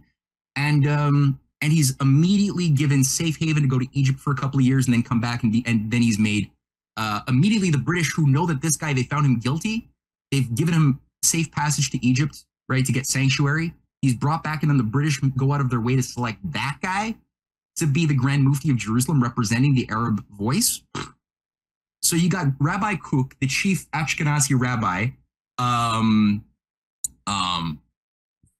and um, and he's immediately given safe haven to go to Egypt for a couple of years and then come back and be, and then he's made uh, immediately the British who know that this guy they found him guilty. They've given him safe passage to Egypt, right, to get sanctuary. He's brought back, and then the British go out of their way to select that guy to be the Grand Mufti of Jerusalem representing the Arab voice. So you got Rabbi Kook, the chief Ashkenazi rabbi, um, um,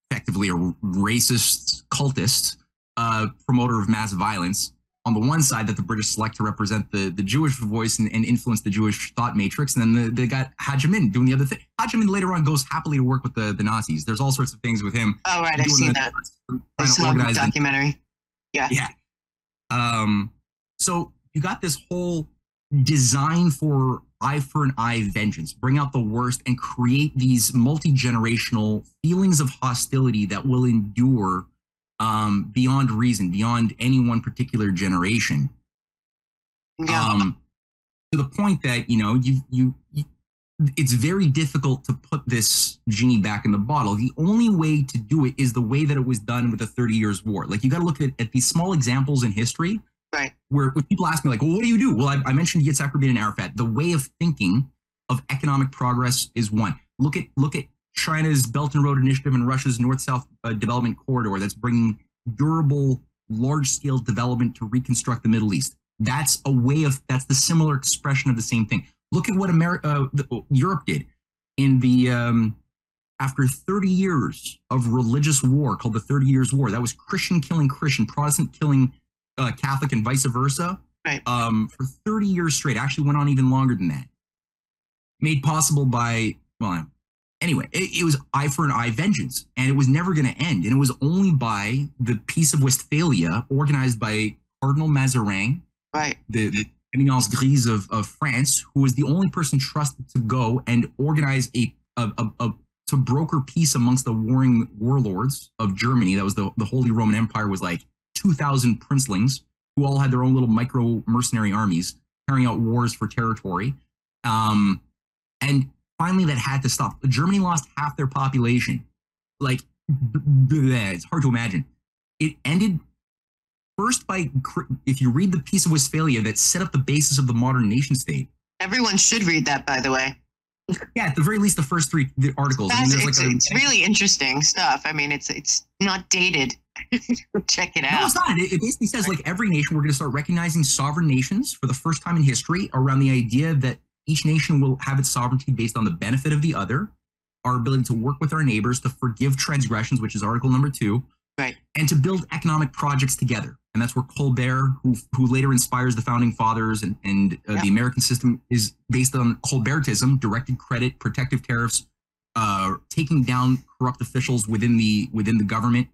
effectively a racist cultist, uh, promoter of mass violence. On the one side, that the British select to represent the, the Jewish voice and, and influence the Jewish thought matrix, and then the, they got Haj Amin doing the other thing. Haj Amin later on goes happily to work with the, the Nazis. There's all sorts of things with him. Oh right, I've seen that. I saw the documentary. Yeah. Yeah. Um, so you got this whole design for eye for an eye vengeance, bring out the worst and create these multi generational feelings of hostility that will endure um, beyond reason, beyond any one particular generation. Yeah. Um, to the point that you know you, you you it's very difficult to put this genie back in the bottle. The only way to do it is the way that it was done with the 30 Years' War. Like you got to look at, at these small examples in history, right? Where when people ask me like, "Well, what do you do?" Well, I, I mentioned Yitzhak Rabin and Arafat. The way of thinking of economic progress is one. Look at look at China's Belt and Road Initiative and Russia's North-South uh, Development Corridor that's bringing durable, large-scale development to reconstruct the Middle East. That's a way of that's the similar expression of the same thing. Look at what America, uh, the, Europe did in the um, after 30 years of religious war called the 30 Years' War. That was Christian killing Christian, Protestant killing uh, Catholic, and vice versa. Right. Um, for 30 years straight. Actually, went on even longer than that. Made possible by well, anyway, it, it was eye for an eye vengeance, and it was never going to end. And it was only by the Peace of Westphalia, organized by Cardinal Mazarin, right, the, the Éminence grise of, of France, who was the only person trusted to go and organize a, a, a, a to broker peace amongst the warring warlords of Germany. That was the, the Holy Roman Empire was like 2,000 princelings who all had their own little micro mercenary armies carrying out wars for territory. Um, and finally, that had to stop. Germany lost half their population. Like, it's hard to imagine. It ended first by if you read the Peace of Westphalia that set up the basis of the modern nation state. Everyone should read that, by the way. Yeah, at the very least, the first three the articles. I mean, it's, like a, it's really interesting stuff. I mean, it's it's not dated. Check it out. No, it's not. It, it basically says like every nation, we're going to start recognizing sovereign nations for the first time in history around the idea that each nation will have its sovereignty based on the benefit of the other, our ability to work with our neighbors, to forgive transgressions, which is article number two, right, and to build economic projects together and that's where Colbert, who who later inspires the founding fathers, and and uh, the American system is based on Colbertism, directed credit, protective tariffs, uh, taking down corrupt officials within the within the government,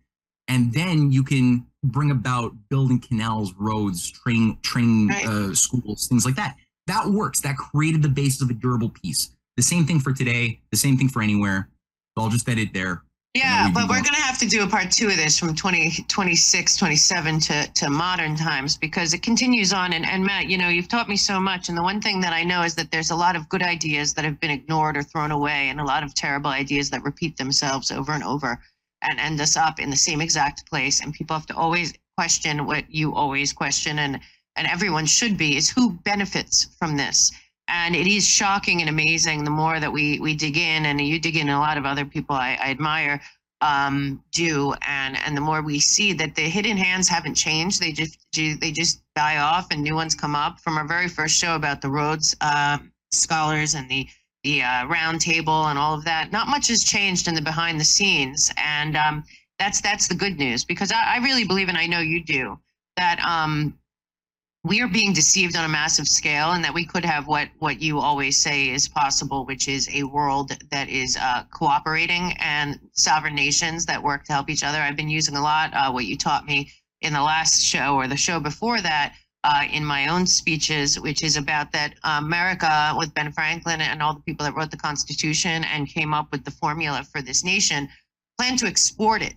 and then you can bring about building canals, roads, train train right. uh, schools, things like that. That works. That created the basis of a durable peace. The same thing for today, the same thing for anywhere. So I'll just edit there. Yeah, but we're going to have to do a part two of this from 20, 26, 27 to, to modern times because it continues on. And, and Matt, you know, you've taught me so much. And the one thing that I know is that there's a lot of good ideas that have been ignored or thrown away, and a lot of terrible ideas that repeat themselves over and over and end us up in the same exact place. And people have to always question what you always question, and, and everyone should be, is who benefits from this? And it is shocking and amazing the more that we we dig in and you dig in a lot of other people i, I admire um, do. And and the more we see that the hidden hands haven't changed they just ju- they just die off and new ones come up. From our very first show about the rhodes uh, scholars and the the uh, round table and all of that not much has changed in the behind the scenes. And um, that's that's the good news because I, I really believe and i know you do that um, we are being deceived on a massive scale and that we could have what what you always say is possible which is a world that is uh, cooperating and sovereign nations that work to help each other. I've been using a lot uh, what you taught me in the last show or the show before that uh, in my own speeches which is about that america with ben franklin and all the people that wrote the constitution and came up with the formula for this nation plan to export it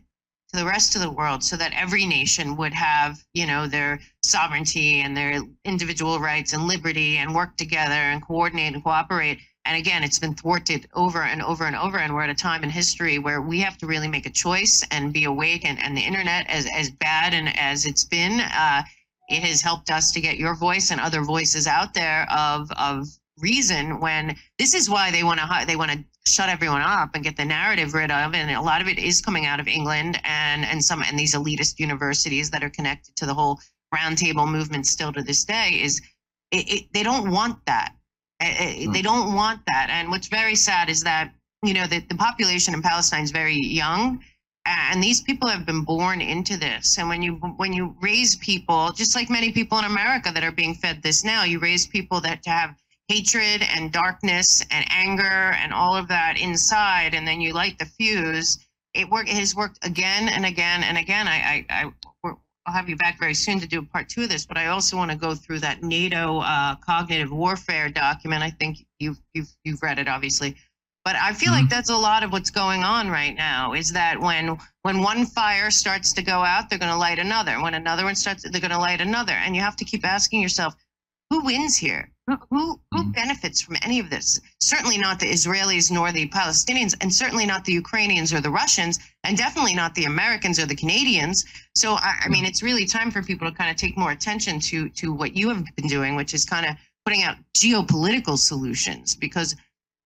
to the rest of the world so that every nation would have you know their sovereignty and their individual rights and liberty and work together and coordinate and cooperate. And again it's been thwarted over and over and over and we're at a time in history where we have to really make a choice and be awake and, and the internet as, as bad and as it's been uh, it has helped us to get your voice and other voices out there of of reason when this is why they want to they want to shut everyone up and get the narrative rid of and a lot of it is coming out of england and and some and these elitist universities that are connected to the whole roundtable movement still to this day is it, it, they don't want that. Eh, eh, they don't want that. And what's very sad is that you know the, the population in palestine is very young and these people have been born into this. And when you when you raise people just like many people in america that are being fed this now you raise people that have hatred and darkness and anger and all of that inside and then you light the fuse it work it has worked again and again and again i i, I we're- I'll have you back very soon to do a part two of this, but I also want to go through that NATO uh, cognitive warfare document. I think you've you've you've read it, obviously, but I feel like that's a lot of what's going on right now. Is that when when one fire starts to go out, they're going to light another. When another one starts, they're going to light another, and you have to keep asking yourself, who wins here? Who who, who mm-hmm. benefits from any of this? Certainly not the Israelis nor the Palestinians, and certainly not the Ukrainians or the Russians, and definitely not the Americans or the Canadians. So I, I mean, mm-hmm. it's really time for people to kind of take more attention to to what you have been doing, which is kind of putting out geopolitical solutions because.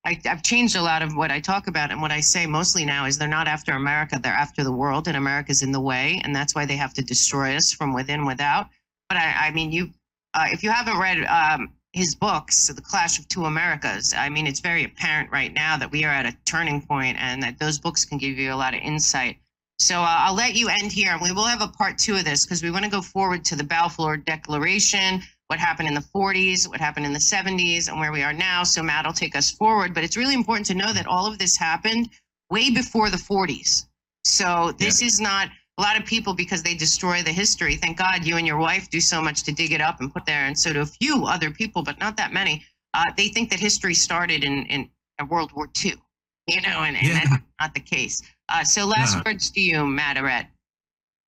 I, I've changed a lot of what I talk about and what I say mostly now is they're not after America, they're after the world, and America's in the way, and that's why they have to destroy us from within, without. But I, I mean, you, uh, if you haven't read um, his books, The Clash of Two Americas, I mean, it's very apparent right now that we are at a turning point, and that those books can give you a lot of insight. So uh, I'll let you end here, and we will have a part two of this because we want to go forward to the Balfour Declaration, what happened in the 40s, what happened in the 70s, and where we are now. So Matt will take us forward. But it's really important to know that all of this happened way before the 40s. So this is not a lot of people because they destroy the history. Thank God you and your wife do so much to dig it up and put there, and so do a few other people, but not that many. Uh, they think that history started in in World War II, you know, and, and Yeah. that's not the case. Uh, so last Yeah. words to you, Matt Ehret.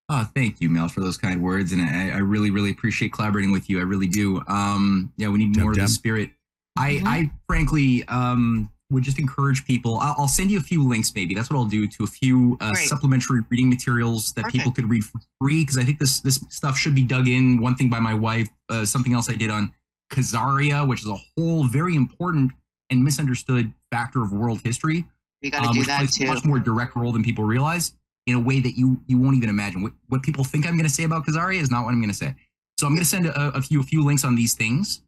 Oh, thank you, Mel, for those kind words, and I, I really, really appreciate collaborating with you. I really do. Um, yeah, we need Deb, more of Deb. the spirit. I, Mhm. I frankly um, would just encourage people. I'll, I'll send you a few links, maybe. That's what I'll do to a few uh, supplementary reading materials that people could read for free. Because I think this this stuff should be dug in. One thing by my wife, uh, something else I did on Khazaria, which is a whole very important and misunderstood factor of world history You got to um, do which that too. much more direct role than people realize in a way that you you won't even imagine. What what people think I'm going to say about Khazaria is not what I'm going to say. So I'm going to send a, a few a few links on these things.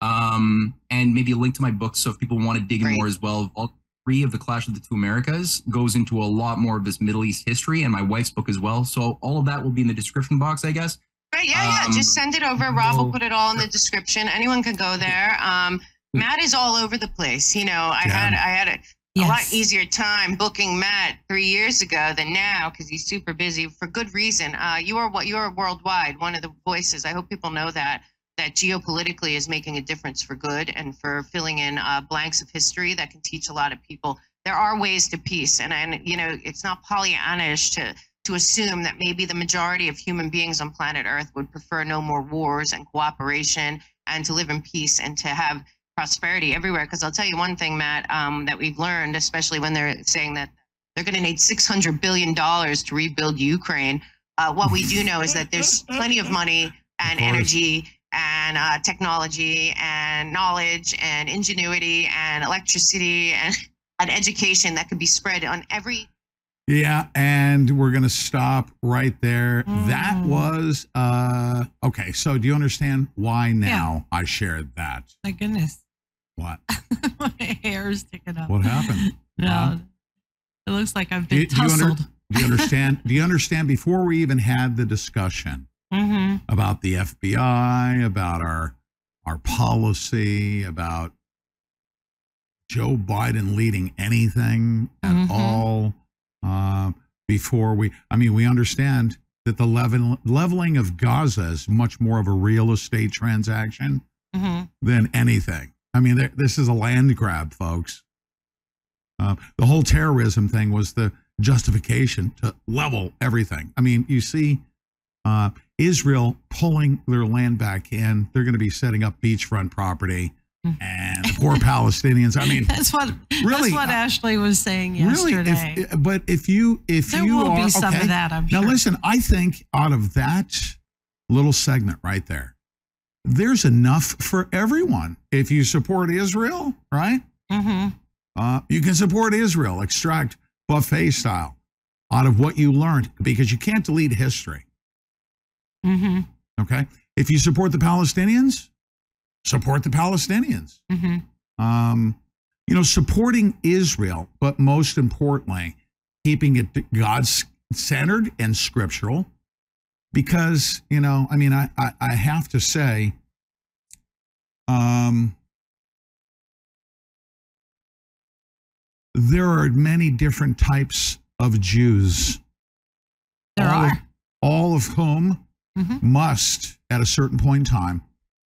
Um, and maybe a link to my book. So if people want to dig in more as well, all three of the Clash of the Two Americas goes into a lot more of this Middle East history, and my wife's book as well. So all of that will be in the description box, I guess. Right, yeah, yeah. Um, Just send it over. Rob will put it all in the description. Anyone can go there. Um, Matt is all over the place. You know, I Yeah. had I had a, a lot easier time booking Matt three years ago than now because he's super busy for good reason. Uh, you are what you are worldwide, one of the voices. I hope people know that that geopolitically is making a difference for good and for filling in uh, blanks of history that can teach a lot of people. There are ways to peace, and and you know it's not Pollyannish to to assume that maybe the majority of human beings on planet Earth would prefer no more wars and cooperation and to live in peace and to have prosperity everywhere. Because I'll tell you one thing, Matt, um, that we've learned, especially when they're saying that they're going to need $600 billion to rebuild Ukraine. Uh, what we do know is that there's plenty of money and energy and uh, technology and knowledge and ingenuity and electricity and, and education that could be spread on every Yeah, and we're gonna stop right there. That Mm. was uh okay. So do you understand why now I shared that? My goodness, What? my hair is sticking up. What happened? No, it looks like I've Do been do you under- tussled. do you understand? do you understand? Before we even had the discussion about the FBI, about our our policy, about Joe Biden leading anything at Mhm. all, uh, before we, I mean, we understand that the level, leveling of Gaza is much more of a real estate transaction hmm than anything. I mean, there, this is a land grab, folks. Uh, the whole terrorism thing was the justification to level everything. I mean, you see uh, Israel pulling their land back in. They're going to be setting up beachfront property and the poor Palestinians. I mean, That's what Really, that's what uh, Ashley was saying really, yesterday. if, but if you, if there you will are, be some okay, of that, I'm now, sure. listen, I think out of that little segment right there, there's enough for everyone. If you support Israel, right? hmm Uh, you can support Israel, extract buffet style out of what you learned because you can't delete history. Hmm Okay. If you support the Palestinians, support the Palestinians. hmm Um, you know, supporting Israel, but most importantly, keeping it God centered and scriptural. Because, you know, I mean, I, I, I have to say, um, there are many different types of Jews, There all Of, are. all of whom Mhm. must, at a certain point in time,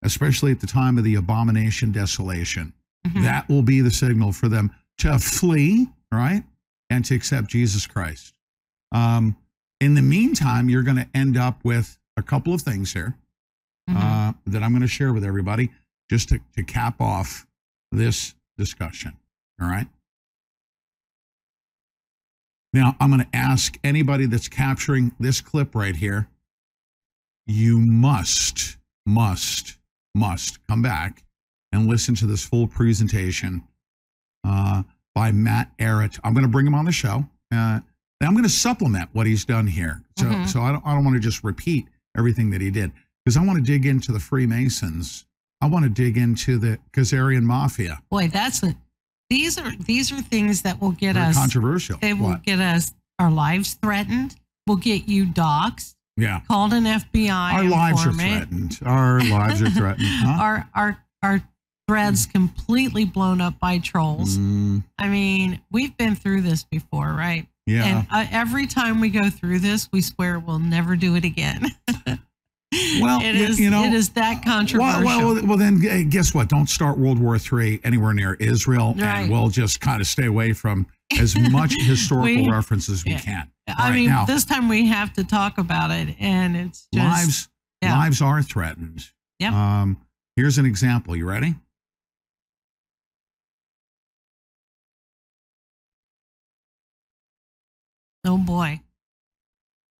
especially at the time of the abomination desolation, Mhm. that will be the signal for them to flee, right? And to accept Jesus Christ. Um, in the meantime, you're going to end up with a couple of things here Mhm. uh, that I'm going to share with everybody just to, to cap off this discussion. All right. Now, I'm going to ask anybody that's capturing this clip right here you must, must, must come back and listen to this full presentation uh, by Matt Ehret. I'm going to bring him on the show. Uh, and I'm going to supplement what he's done here. So, Mhm. so I don't, I don't want to just repeat everything that he did because I want to dig into the Freemasons. I want to dig into the Khazarian Mafia. Boy, that's a, these are these are things that will get Very us. controversial. They will What? get us our lives threatened. Will get you doxxed, Yeah. called an FBI. Our lives are threatened. Our lives are threatened. Huh? Our our our threads completely blown up by trolls. Mm, I mean, we've been through this before, right? yeah. And uh, every time we go through this, we swear we'll never do it again. Well, it you- know, it is that controversial. Well, well, well, then guess what? Don't start World War III anywhere near Israel, Right. and we'll just kind of stay away from as much historical We- reference as we yeah. can. I right, mean, now, this time we have to talk about it, and it's just lives yeah. lives are threatened. Yep. Um, here's an example. You ready? oh boy.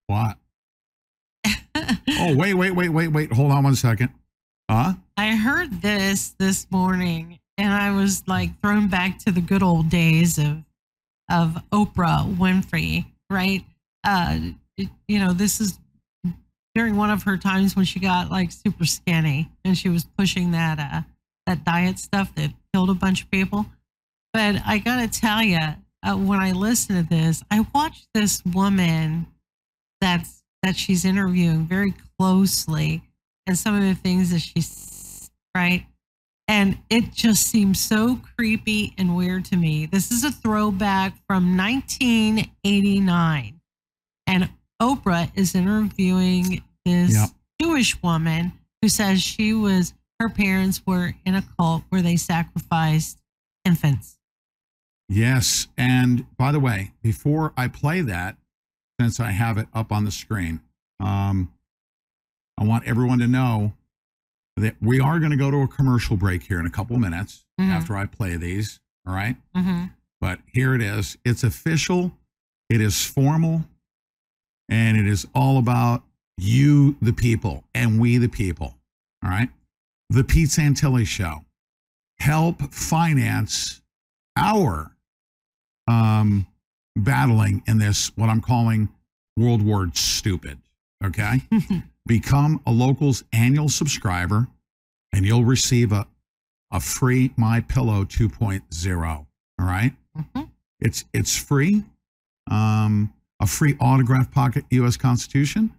What? Oh, wait, wait, wait, wait, wait. Hold on one second. Huh? I heard this this morning, and I was like thrown back to the good old days of of Oprah Winfrey, right? Uh, it- you know, this is during one of her times when she got like super skinny, and she was pushing that uh that diet stuff that killed a bunch of people. But I gotta tell you, uh, when I listen to this, I watch this woman that's that she's interviewing very closely and some of the things that she's right and it just seems so creepy and weird to me this is a throwback from 1989 and oprah is interviewing this Yep. jewish woman who says she was her parents were in a cult where they sacrificed infants. Yes. And by the way, before I play that, since I have it up on the screen, um, I want everyone to know that we are going to go to a commercial break here in a couple minutes Mhm. after I play these. All right. Mm-hmm. But here it is. It's official, it is formal, and it is all about you, the people, and we, the people. All right. The Pete Santilli Show. Help finance our um, battling in this, what I'm calling World War Stupid. Okay. Become a locals annual subscriber, and you'll receive a, a free My Pillow 2.0. All right. Mhm. It's it's free. Um, a free autograph pocket U.S. Constitution,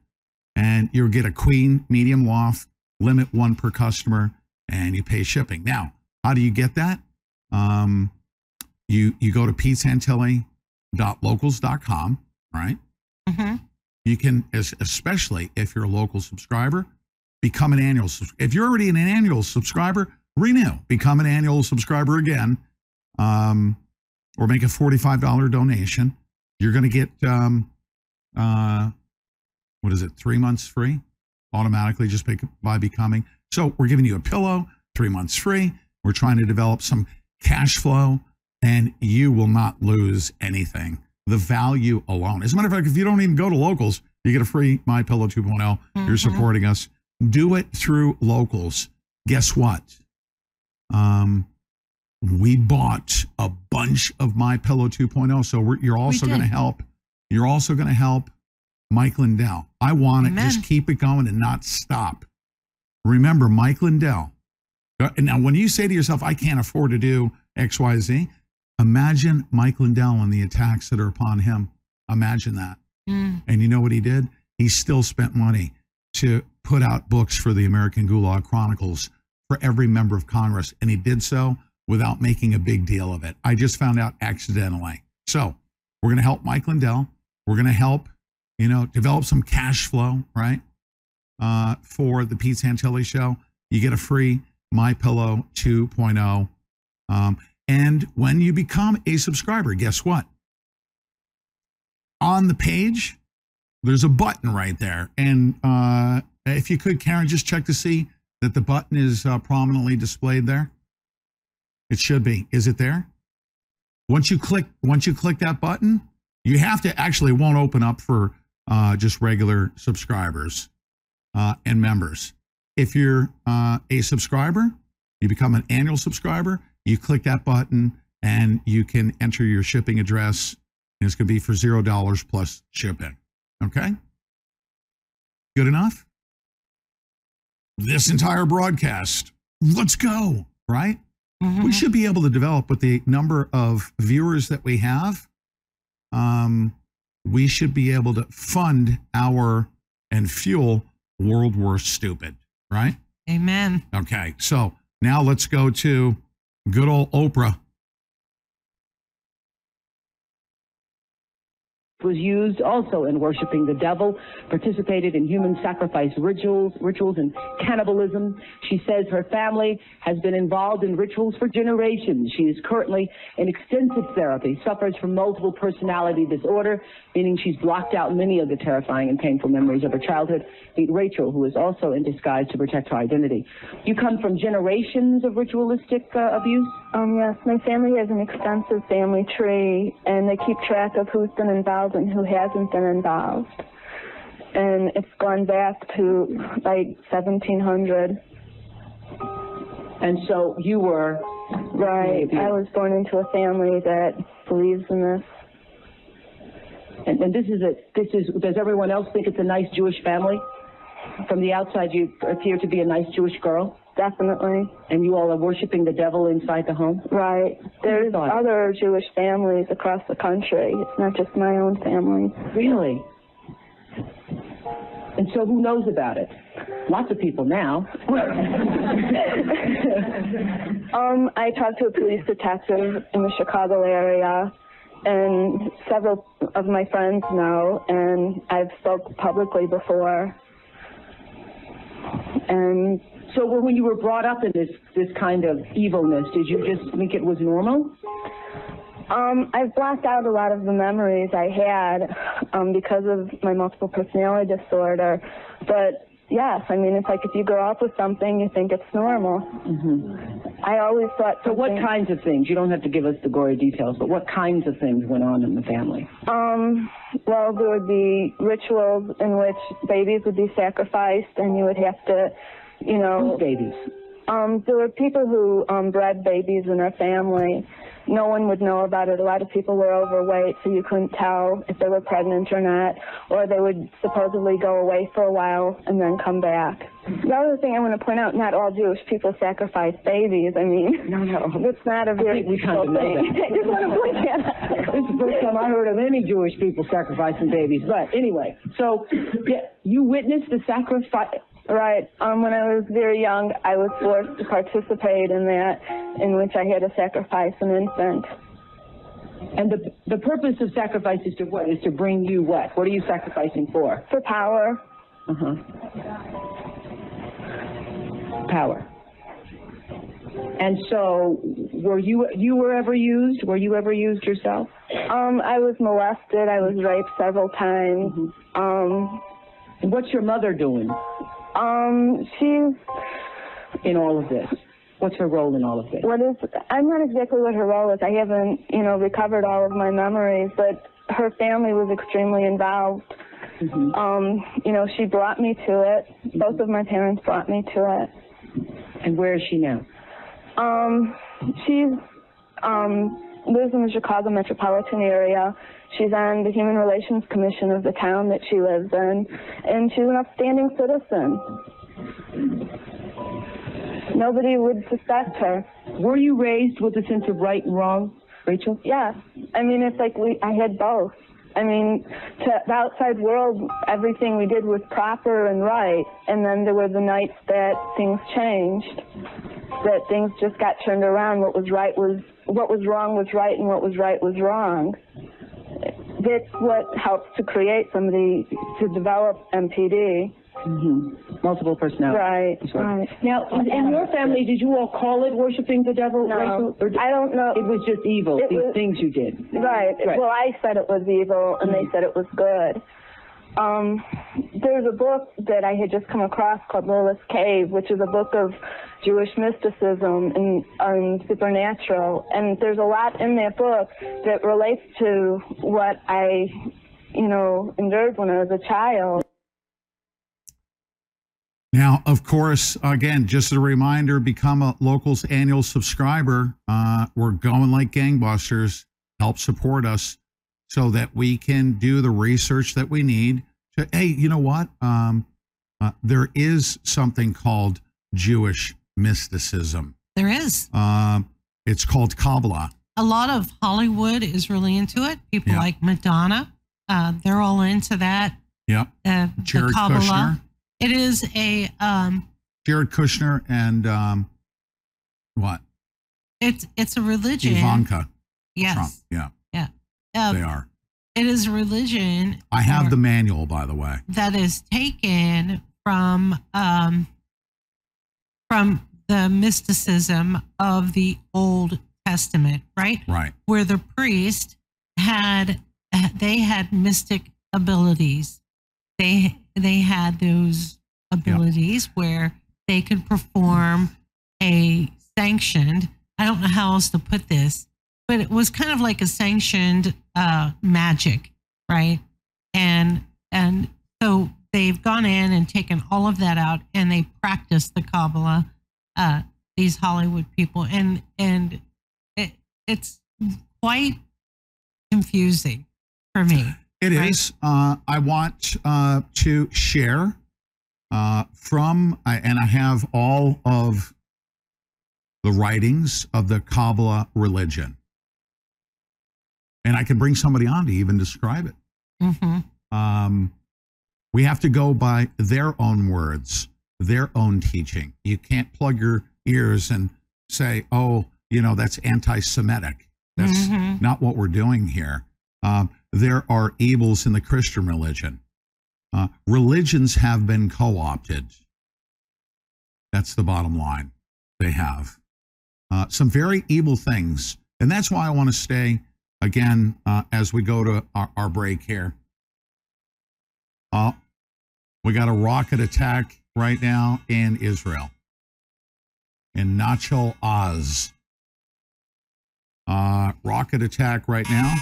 and you'll get a queen medium loft, limit one per customer, and you pay shipping. Now, how do you get that? Um, you you go to petesantilli.locals.com, right? Mm-hmm. You can, especially if you're a local subscriber, become an annual. If you're already an annual subscriber, renew, become an annual subscriber again, um, or make a $45 donation. You're going to get, um, uh, what is it, three months free automatically just by becoming. So we're giving you a pillow, three months free. We're trying to develop some cash flow, and you will not lose anything. The value alone. As a matter of fact, if you don't even go to locals, you get a free My Pillow 2.0. You're Mhm. supporting us. Do it through locals. Guess what? Um, we bought a bunch of My Pillow 2.0, so we're, you're also going to help. You're also going to help Mike Lindell. I want to Amen. just keep it going and not stop. Remember, Mike Lindell. Now, when you say to yourself, I can't afford to do X, Y, Z, imagine Mike Lindell and the attacks that are upon him. Imagine that. Mm. And you know what he did? He still spent money to put out books for the American Gulag Chronicles for every member of Congress. And he did so without making a big deal of it. I just found out accidentally. So we're going to help Mike Lindell. We're going to help, you know, develop some cash flow, right? Uh, for the Pete Santilli show. You get a free My Pillow 2.0. Um, and when you become a subscriber, guess what? On the page, there's a button right there. And uh, if you could, Karen, just check to see that the button is uh, prominently displayed there. It should be. Is it there? Once you click, once you click that button, you have to actually won't open up for uh, just regular subscribers uh, and members. If you're uh, a subscriber, you become an annual subscriber. You click that button, and you can enter your shipping address. And it's going to be for zero dollars plus shipping. Okay. Good enough? This entire broadcast. Let's go, right? Mhm. We should be able to develop with the number of viewers that we have. Um, we should be able to fund our and fuel World War Stupid, right? Amen. Okay, so now let's go to good old Oprah. was used also in worshiping the devil, participated in human sacrifice rituals, rituals and cannibalism. She says her family has been involved in rituals for generations. She is currently in extensive therapy, suffers from multiple personality disorder, meaning she's blocked out many of the terrifying and painful memories of her childhood. Meet Rachel, who is also in disguise to protect her identity. You come from generations of ritualistic uh, abuse? Um, yes, my family has an extensive family tree, and they keep track of who's been involved and who hasn't been involved. And it's gone back to like 1700. And so you were Right. I was born into a family that believes in this. And, and this is a this is does everyone else think it's a nice Jewish family? From the outside, you appear to be a nice Jewish girl, Definitely. and you all are worshiping the devil inside the home. Right. There's other Jewish families across the country. It's not just my own family. Really? And so, who knows about it? Lots of people now. Um, I talked to a police detective in the Chicago area, and several of my friends know, and I've spoke publicly before. And so when you were brought up in this, this kind of evilness, did you just think it was normal? Um, I've blocked out a lot of the memories I had um, because of my multiple personality disorder. But yes, I mean, it's like if you grow up with something, you think it's normal. Mm-hmm. I always thought. So what kinds of things? You don't have to give us the gory details, but what kinds of things went on in the family? Um, well, there would be rituals in which babies would be sacrificed, and you would have to, you know. Whose babies? Um, there were people who um, bred babies in our family. No one would know about it. A lot of people were overweight, so you couldn't tell if they were pregnant or not. Or they would supposedly go away for a while and then come back. The other thing I want to point out: not all Jewish people sacrifice babies. I mean, No, no. it's not a very we kind of know thing. I just want to point that out. This is the first time I heard of any Jewish people sacrificing babies. But anyway, so yeah, you witnessed the sacrifice. Right. Um, when I was very young, I was forced to participate in that, in which I had to sacrifice an infant. And the the purpose of sacrifice is to what? Is to bring you what? What are you sacrificing for? For power. Uh-huh. Power. And so, were you you were ever used? Were you ever used yourself? Um, I was molested. I was raped several times. Mm-hmm. Um, And what's your mother doing um, she's in all of this? What's her role in all of this? what is? I'm not exactly what her role is. I haven't, you know, recovered all of my memories, but her family was extremely involved. Mhm. Um, you know, she brought me to it. Both of my parents brought me to it. And where is she now? Um, she's um, lives in the Chicago metropolitan area. She's on the Human Relations Commission of the town that she lives in, and she's an upstanding citizen. Nobody would suspect her. Were you raised with a sense of right and wrong, Rachel? Yeah. I mean it's like we I had both. I mean, to the outside world, everything we did was proper and right, and then there were the nights that things changed, that things just got turned around. What was right was what was wrong was right, and what was right was wrong. That's what helps to create somebody to develop MPD. Mm-hmm. Multiple personality. Right, disorder. right. Now, in your family, did you all call it worshiping the devil? No, Or I don't know. it was just evil, It these was- things you did. Right. Right. Well, I said it was evil, and they said it was good. Um, there's a book that I had just come across called Lilith's Cave, which is a book of Jewish mysticism and, supernatural. And there's a lot in that book that relates to what I, you know, endured when I was a child. Now, of course, again, just a reminder become a Locals annual subscriber. Uh, we're going like gangbusters. Help support us so that we can do the research that we need. Hey, you know what? Um, uh, there is something called Jewish mysticism. There is. Um, it's called Kabbalah. A lot of Hollywood is really into it. People Yeah. like Madonna, uh, they're all into that. Yeah. Uh, the Jared Kabbalah. Kushner. It is a um, Jared Kushner and um, what? it's it's a religion. Ivanka yes, Trump. Yeah, yeah. Uh, they are. It is religion. I have the manual, by the way. that is taken from um, from the mysticism of the Old Testament, right? Right. Where the priest had they had mystic abilities. They they had those abilities where they could perform a sanctioned. I don't know how else to put this, but it was kind of like a sanctioned uh, magic, right? And and so they've gone in and taken all of that out, and they practice the Kabbalah. Uh, these Hollywood people, and and it, it's quite confusing for me. It Right. is. Uh, I want uh, to share uh, from, and I have all of the writings of the Kabbalah religion. And I can bring somebody on to even describe it. hmm Um, we have to go by their own words, their own teaching. You can't plug your ears and say, oh, you know, that's anti Semitic. That's Mhm. not what we're doing here. Um, there are evils in the Christian religion. Uh, religions have been co opted. That's the bottom line they have. Uh, some very evil things. And that's why I want to stay again uh, as we go to our, our break here. Uh, we got a rocket attack right now in Israel, in Nachal Oz. Uh, rocket attack right now.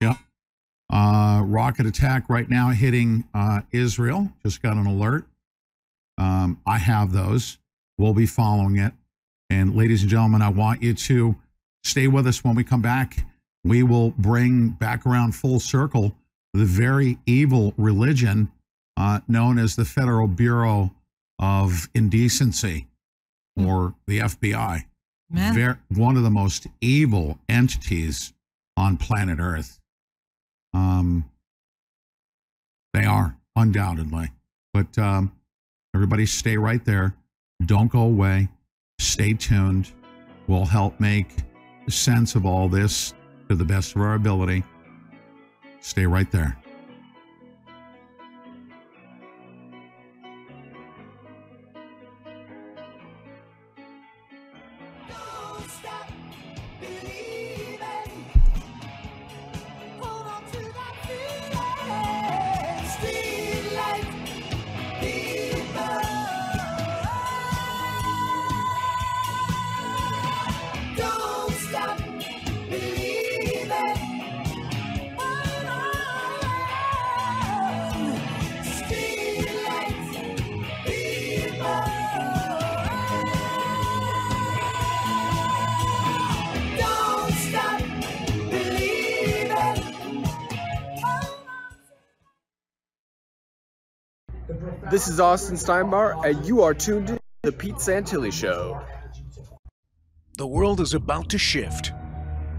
Yep. Uh, rocket attack right now hitting uh, Israel. Just got an alert. Um, I have those. We'll be following it. And ladies and gentlemen, I want you to stay with us when we come back. We will bring back around full circle the very evil religion uh, known as the Federal Bureau of Indecency or the FBI. Ver- one of the most evil entities on planet Earth. Um, they are undoubtedly, but um, everybody stay right there. Don't go away. Stay tuned. We'll help make sense of all this to the best of our ability. Stay right there. Is Austin Steinbar, and you are tuned to the Pete Santilli Show. The world is about to shift.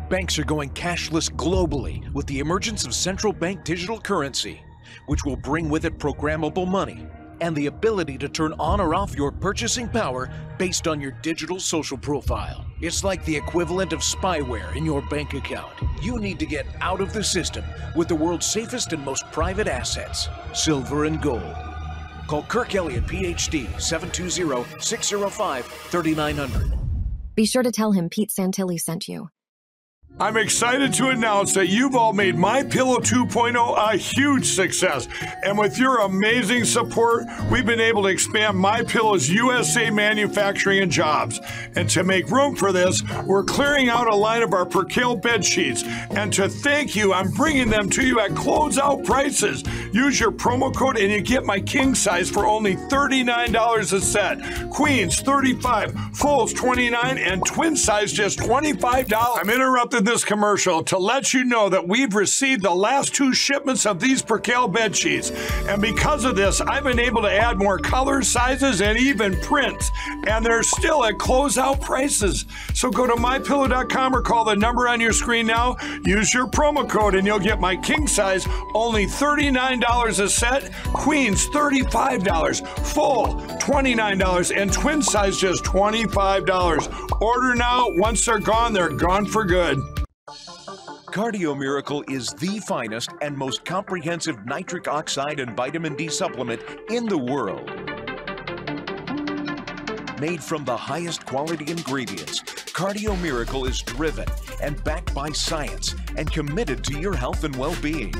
Banks are going cashless globally with the emergence of central bank digital currency, which will bring with it programmable money and the ability to turn on or off your purchasing power based on your digital social profile. It's like the equivalent of spyware in your bank account. You need to get out of the system with the world's safest and most private assets, silver and gold. Call Kirk Elliott, PhD, 720 605 3900. Be sure to tell him Pete Santilli sent you. I'm excited to announce that you've all made My Pillow 2.0 a huge success. And with your amazing support, we've been able to expand My Pillow's USA manufacturing and jobs. And to make room for this, we're clearing out a line of our Percale bed sheets. And to thank you, I'm bringing them to you at closeout prices. Use your promo code and you get my king size for only $39 a set. Queens 35, fulls 29, and twin size just $25. I'm this commercial to let you know that we've received the last two shipments of these Percale bed sheets. And because of this, I've been able to add more colors, sizes, and even prints. And they're still at closeout prices. So go to mypillow.com or call the number on your screen now. Use your promo code and you'll get my king size only $39 a set, queens $35, full $29, and twin size just $25. Order now. Once they're gone, they're gone for good. Cardio Miracle is the finest and most comprehensive nitric oxide and vitamin D supplement in the world. Made from the highest quality ingredients, Cardio Miracle is driven and backed by science and committed to your health and well being.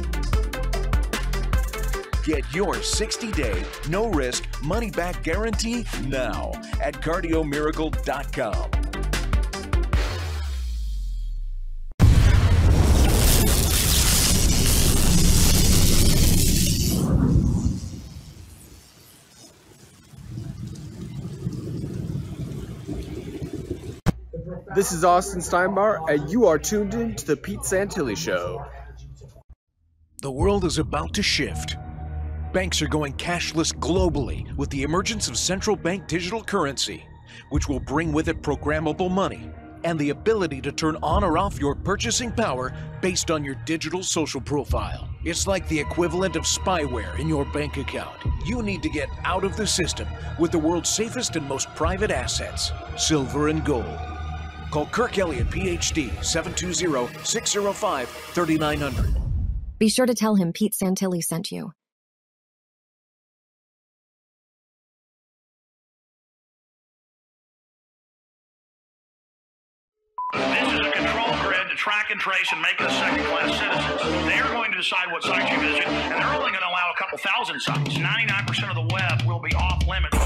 Get your 60 day, no risk, money back guarantee now at cardiomiracle.com. This is Austin Steinbar, and you are tuned in to the Pete Santilli Show. The world is about to shift. Banks are going cashless globally with the emergence of central bank digital currency, which will bring with it programmable money and the ability to turn on or off your purchasing power based on your digital social profile. It's like the equivalent of spyware in your bank account. You need to get out of the system with the world's safest and most private assets, silver and gold. Call Kirk Elliott, PhD, 720-605-3900. Be sure to tell him Pete Santilli sent you. This is a control grid to track and trace and make us second-class citizens. They are going to decide what sites you visit, and they're only going to allow a couple thousand sites. 99% of the web will be off limits.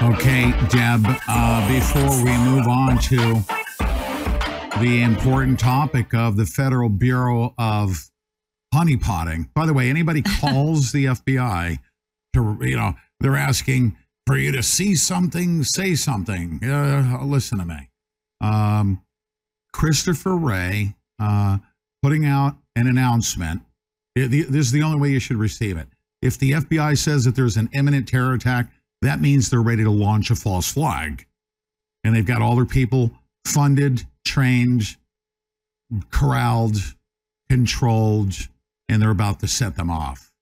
Okay, Deb, uh, before we move on to the important topic of the Federal Bureau of Honeypotting. By the way, anybody calls the FBI to, you know, they're asking for you to see something, say something. Uh, listen to me. Um, Christopher Wray uh, putting out an announcement. It- the- This is the only way you should receive it. If the FBI says that there's an imminent terror attack, that means they're ready to launch a false flag. And they've got all their people funded, trained, corralled, controlled, and they're about to set them off.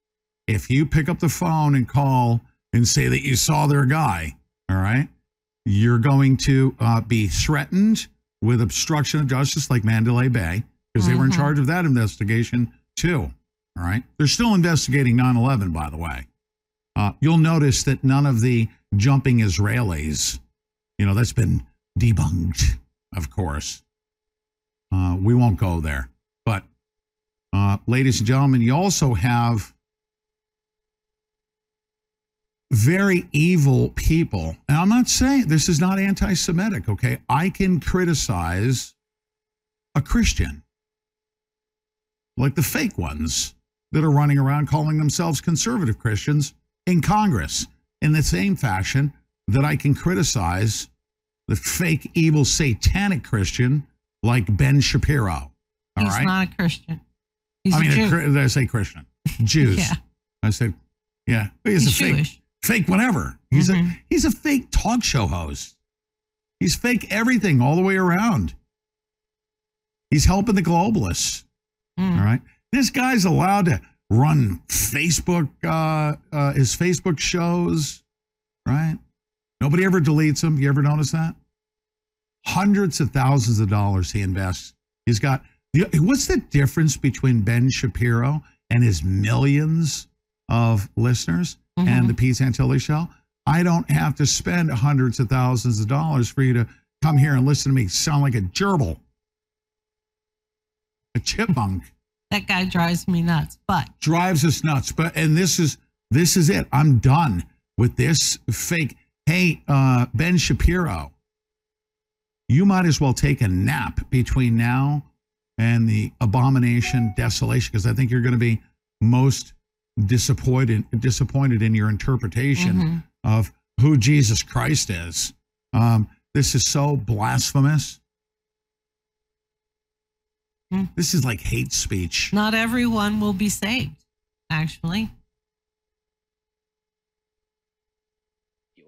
If you pick up the phone and call and say that you saw their guy, all right, you're going to uh, be threatened with obstruction of justice like Mandalay Bay because they were in Mhm. charge of that investigation too. All right. They're still investigating 9 11, by the way. Uh, you'll notice that none of the jumping Israelis, you know, that's been debunked, of course. Uh, we won't go there. But, uh, ladies and gentlemen, you also have very evil people. And I'm not saying this is not anti Semitic, okay? I can criticize a Christian, like the fake ones that are running around calling themselves conservative Christians in Congress, in the same fashion that I can criticize the fake, evil, satanic Christian like Ben Shapiro. All He's right. not a Christian. He's I a mean, Jew. Did I say Christian? Jews. Yeah. I said, yeah. He's, He's a fake, Jewish. fake whatever. He's Mm-hmm. a he's a fake talk show host. He's fake everything all the way around. He's helping the globalists. Mm. All right. This guy's allowed to run Facebook, uh, uh, his Facebook shows, right? Nobody ever deletes them. You ever notice that? Hundreds of thousands of dollars he invests. He's got. What's the difference between Ben Shapiro and his millions of listeners and the Pete Santilli show? I don't have to spend hundreds of thousands of dollars for you to come here and listen to me sound like a gerbil, a chipmunk That guy drives me nuts. But drives us nuts. But and this is this is it. I'm done with this fake. Hey, uh, Ben Shapiro, you might as well take a nap between now and the abomination desolation because I think you're going to be most disappointed disappointed in your interpretation Mhm. of who Jesus Christ is. Um, this is so blasphemous. Mm. This is like hate speech. not everyone will be saved, actually.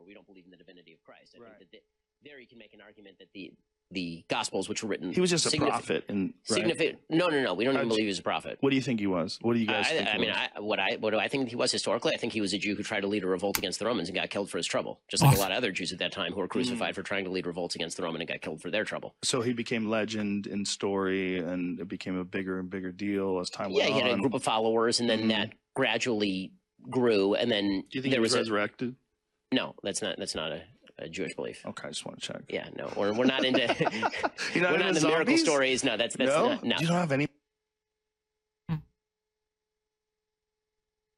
we don't believe in the divinity of Christ. I think that th- there you can make an argument that the the Gospels, which were written, He was just a signifi- prophet, and right? significant. No, no, no. We don't even believe he was a prophet. What do you think he was? What do you guys I, think? I he mean. I, what I what do I think he was historically? I think he was a Jew who tried to lead a revolt against the Romans and got killed for his trouble, just like Oh. a lot of other Jews at that time who were crucified mm. for trying to lead revolts against the Roman and got killed for their trouble. so he became legend in story, and it became a bigger and bigger deal as time went. on. Yeah, he had a group of followers, and then mm-hmm. that gradually grew, and then. Do you think there he was was a, resurrected? No, that's not that's not a, a Jewish belief. Okay, I just want to check. Yeah, no, we're, we're not into You're not we're not into into miracle stories. No, that's that's no? not no. You don't have any.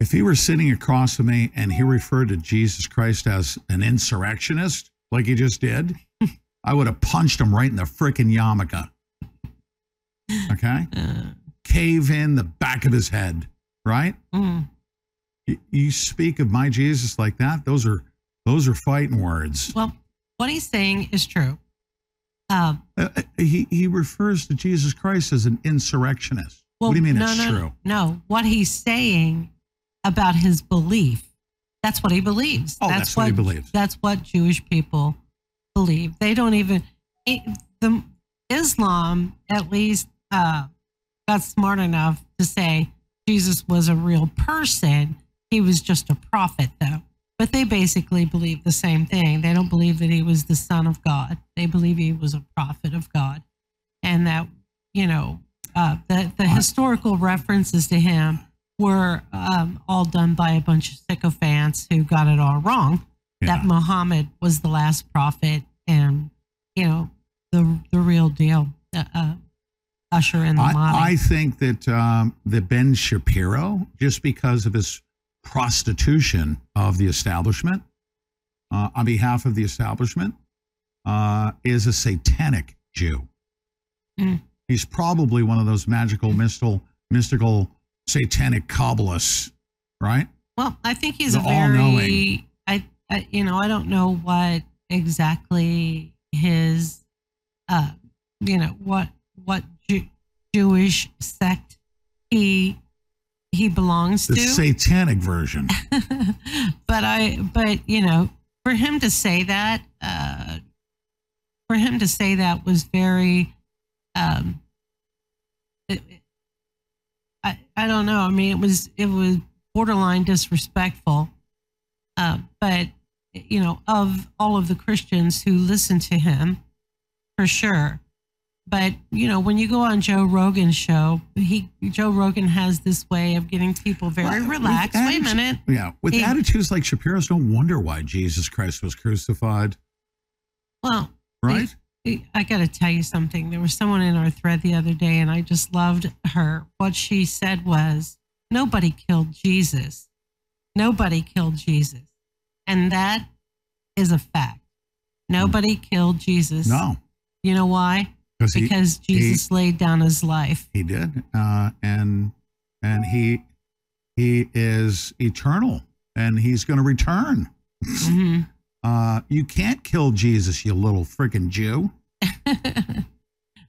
If he were sitting across from me and he referred to Jesus Christ as an insurrectionist, like he just did, I would have punched him right in the frickin' yarmulke. Okay? Cave in the back of his head, right? Mm. You, you speak of my Jesus like that, those are those are fighting words. Well, what he's saying is true. Um, Uh, uh, he he refers to Jesus Christ as an insurrectionist. well, what do you mean no, it's no, true? No, what he's saying about his belief, that's what he believes. Oh, that's what he believes. That's what Jewish people believe. They don't even, it, the Islam, at least uh, got smart enough to say Jesus was a real person. He was just a prophet, though. But they basically believe the same thing. They don't believe that he was the son of God. They believe he was a prophet of God, and that you know uh, the the historical references to him were um, all done by a bunch of sycophants who got it all wrong. That Muhammad was the last prophet, and you know the the real deal. Uh, uh, usher in the I. I think that um, that Ben Shapiro, just because of his prostitution of the establishment uh, on behalf of the establishment, uh, is a satanic Jew. Mm. He's probably one of those magical, mystical, mystical, satanic Kabbalists, right? Well, I think he's The a very. I, I, you know, I don't know what exactly his, uh, you know, what what Jew, Jewish sect he he belongs to The to. satanic version. but I, but you know, for him to say that, uh, for him to say that was very, um, it, I, I don't know. I mean, it was, it was borderline disrespectful. Uh, but you know, of all of the Christians who listen to him, for sure. But you know, when you go on Joe Rogan's show, he Joe Rogan has this way of getting people very relaxed. Wait a minute. Yeah, with He- attitudes like Shapiro's, no wonder why Jesus Christ was crucified. Well, Right? I, I got to tell you something. There was someone in our thread the other day, and I just loved her. What she said was, "Nobody killed Jesus. Nobody killed Jesus," and that is a fact. Nobody killed Jesus. No. You know why? 'Cause he- because he- Jesus laid down his life. He did, uh, and and he he is eternal, and he's going to return. Mhm. Uh, you can't kill Jesus, you little freaking Jew.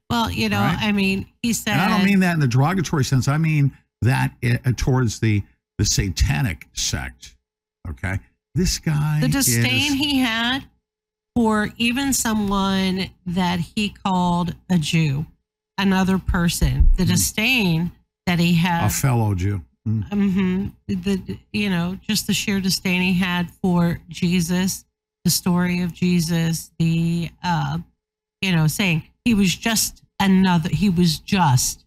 Well, you know, Right. I mean, he said. And I don't mean that in the derogatory sense. I mean that i towards the the satanic sect. Okay, this guy the is- disdain he had for even someone that he called a Jew, another person, the disdain that he had. a fellow Jew. Mm. hmm the you know just the sheer disdain he had for Jesus, the story of Jesus, the uh, you know saying he was just another. He was just.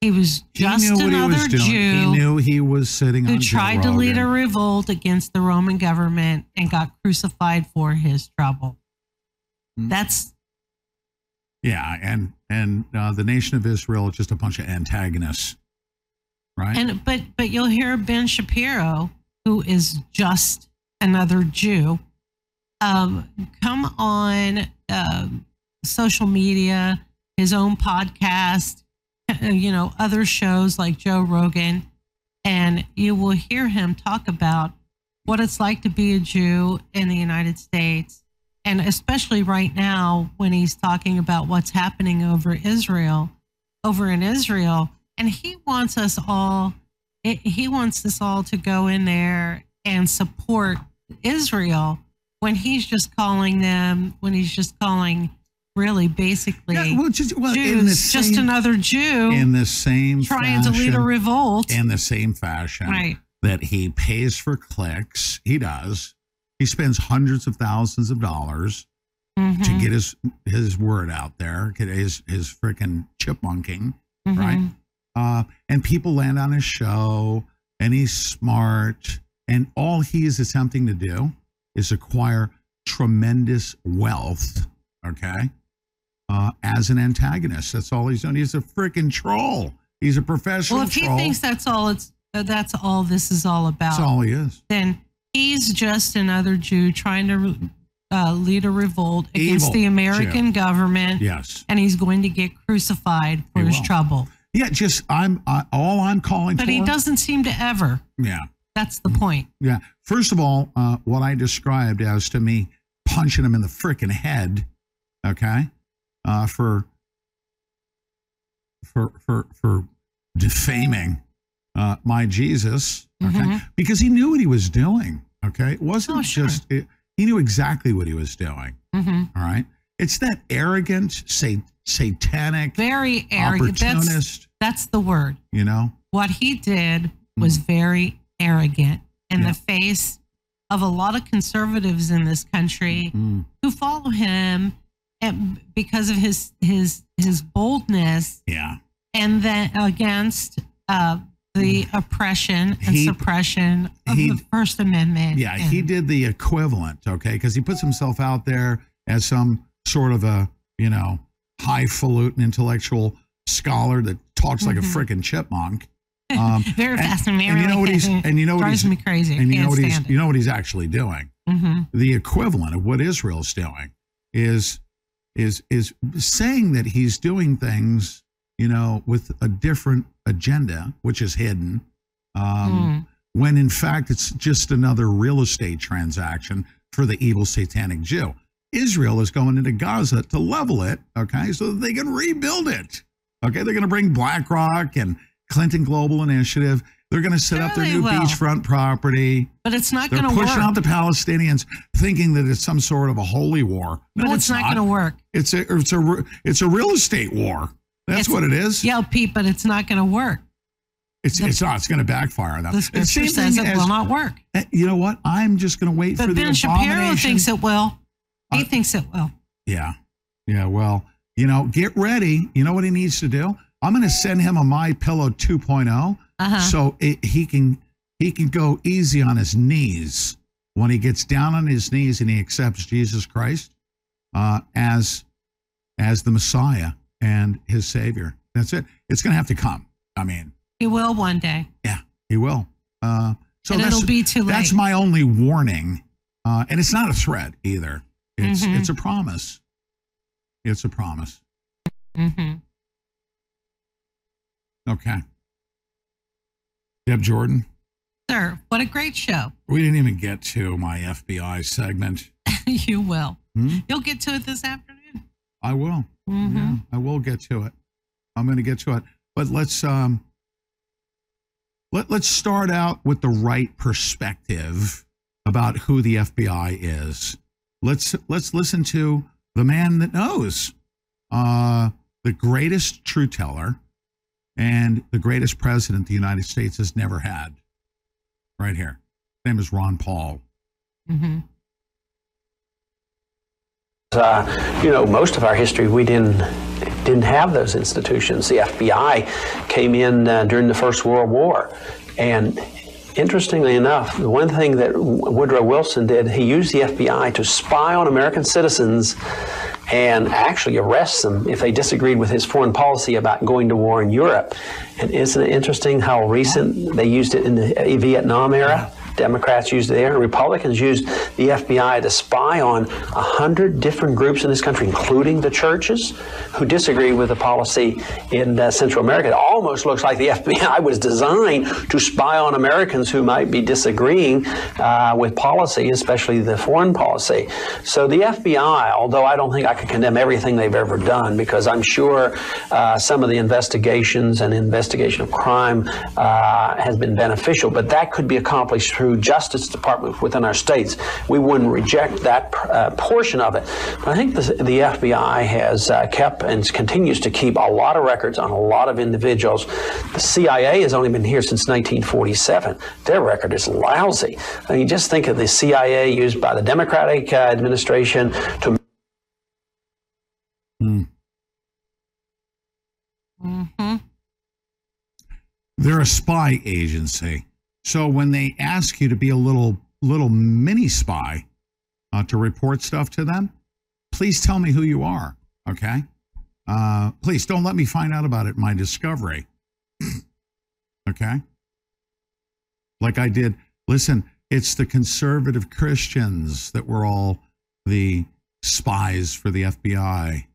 He was just he another. Jew He knew he was sitting who tried to lead a revolt against the Roman government and got crucified for his trouble. Mm. That's Yeah, and and uh, the nation of Israel is just a bunch of antagonists, right? and but but you'll hear Ben Shapiro, who is just another Jew, um, come on um, social media, his own podcast, uh, you know, other shows like Joe Rogan, and you will hear him talk about what it's like to be a Jew in the United States. And especially right now, when he's talking about what's happening over Israel, over in Israel, and he wants us all, it- he wants us all to go in there and support Israel when he's just calling them, when he's just calling really basically Yeah, well, just- well, in Jews, the just another Jew in the same trying to lead a revolt. in the same fashion Right. that he pays for clicks. He does. He spends hundreds of thousands of dollars to Mhm. get his his word out there, get his his freaking chipmunking, Mhm. right? Uh, and people land on his show, and he's smart, and all he is attempting to do is acquire tremendous wealth. Okay, uh, as an antagonist, that's all he's doing. He's a freaking troll. He's a professional Well, if he troll. thinks that's all it's that's all this is all about, that's all he is. then he's just another Jew trying to uh, lead a revolt against Evil the American Jew. government. Yes. and he's going to get crucified for He his will. trouble. Yeah, just I'm all I'm calling for. But for. he doesn't seem to ever. Yeah, That's the point. yeah. First of all, uh, what I described as to me punching him in the freaking head, okay, uh, for for for for defaming uh, my Jesus, okay, Mhm. because he knew what he was doing. Okay, it wasn't Oh, sure. just it, he knew exactly what he was doing. hmm All right. it's that arrogant, sa- satanic, Very arrogant. That's, that's the word. you know, What he did was very arrogant in Yeah. the face of a lot of conservatives in this country Mm. who follow him and because of his his his boldness yeah. and then against uh, the oppression and Mm. He- suppression of he- the First Amendment. Yeah, he did the equivalent, okay? Because he puts himself out there as some sort of a, you know, highfalutin intellectual scholar that talks like a Mhm. frickin' chipmunk. Um, Very and- fascinating. And you know what he's and you know what he's me crazy. and you know what he's it. you know what he's actually doing. Mhm. The equivalent of what Israel's doing is is is saying that he's doing things, you know, with a different agenda, which is hidden. Um, Mm. when in fact it's just another real estate transaction for the evil satanic Jew. Israel is going into Gaza to level it, okay, so that they can rebuild it. Okay, they're going to bring BlackRock and Clinton Global Initiative. They're going to set up their new will. beachfront property. But it's not going to work. pushing out the Palestinians, thinking that it's some sort of a holy war. No, but it's, not, going to work. It's a it's a it's a real estate war. That's It's- what it is. Yeah, Pete, but it's not going to work. It's it's not. It's going to backfire on them. The scripture says thing it as- will not work. Eh, You know what? I'm just going to wait But for the But Ben Shapiro thinks it will. He Uh, thinks it will. Yeah. Yeah. Well, you know, get ready. You know what he needs to do? I'm going to send him a My Pillow 2.0 Uh-huh. so it, he can he can go easy on his knees when he gets down on his knees and he accepts Jesus Christ uh, as as the Messiah and his Savior. That's it. It's going to have to come. I mean, He will one day. yeah, he will. Uh, so And that's, it'll be too late. That's late. my only warning, uh, and it's not a threat either. It's Mhm. it's a promise. It's a promise. hmm Okay. Deb Jordan, Sir, what a great show. we didn't even get to my FBI segment. you will. Hmm? You'll get to it this afternoon. I will. Mhm. Yeah, I will get to it. I'm going to get to it. But let's um let let's start out with the right perspective about who the FBI is. Let's let's listen to the man that knows. Uh the greatest truth teller and the greatest president the United States has never had. Right here. His name is Ron Paul. hmm Uh, you know, most of our history we didn't didn't have those institutions. The FBI came in uh, during the First World War, and interestingly enough, the one thing that Woodrow Wilson did, he used the FBI to spy on American citizens and actually arrest them if they disagreed with his foreign policy about going to war in Europe. And isn't it interesting how recent they used it in the Vietnam era? Democrats used it there, and Republicans used the FBI to spy on a hundred different groups in this country, including the churches, who disagree with the policy in uh, Central America. It almost looks like the FBI was designed to spy on Americans who might be disagreeing uh, with policy, especially the foreign policy. So the FBI, although I don't think I can condemn everything they've ever done, because I'm sure uh, some of the investigations and investigation of crime uh, has been beneficial, but that could be accomplished through Justice Department within our states. We wouldn't reject that uh, portion of it. But I think the, the FBI has uh, kept and continues to keep a lot of records on a lot of individuals. The CIA has only been here since 1947. Their record is lousy. I mean, just think of the CIA used by the Democratic uh, administration to Mm. hmm They're a spy agency. So when they ask you to be a little little mini spy uh, to report stuff to them, please tell me who you are. Okay. Uh, please don't let me find out about it my discovery. okay. Like I did. Listen, it's the conservative Christians that were all the spies for the FBI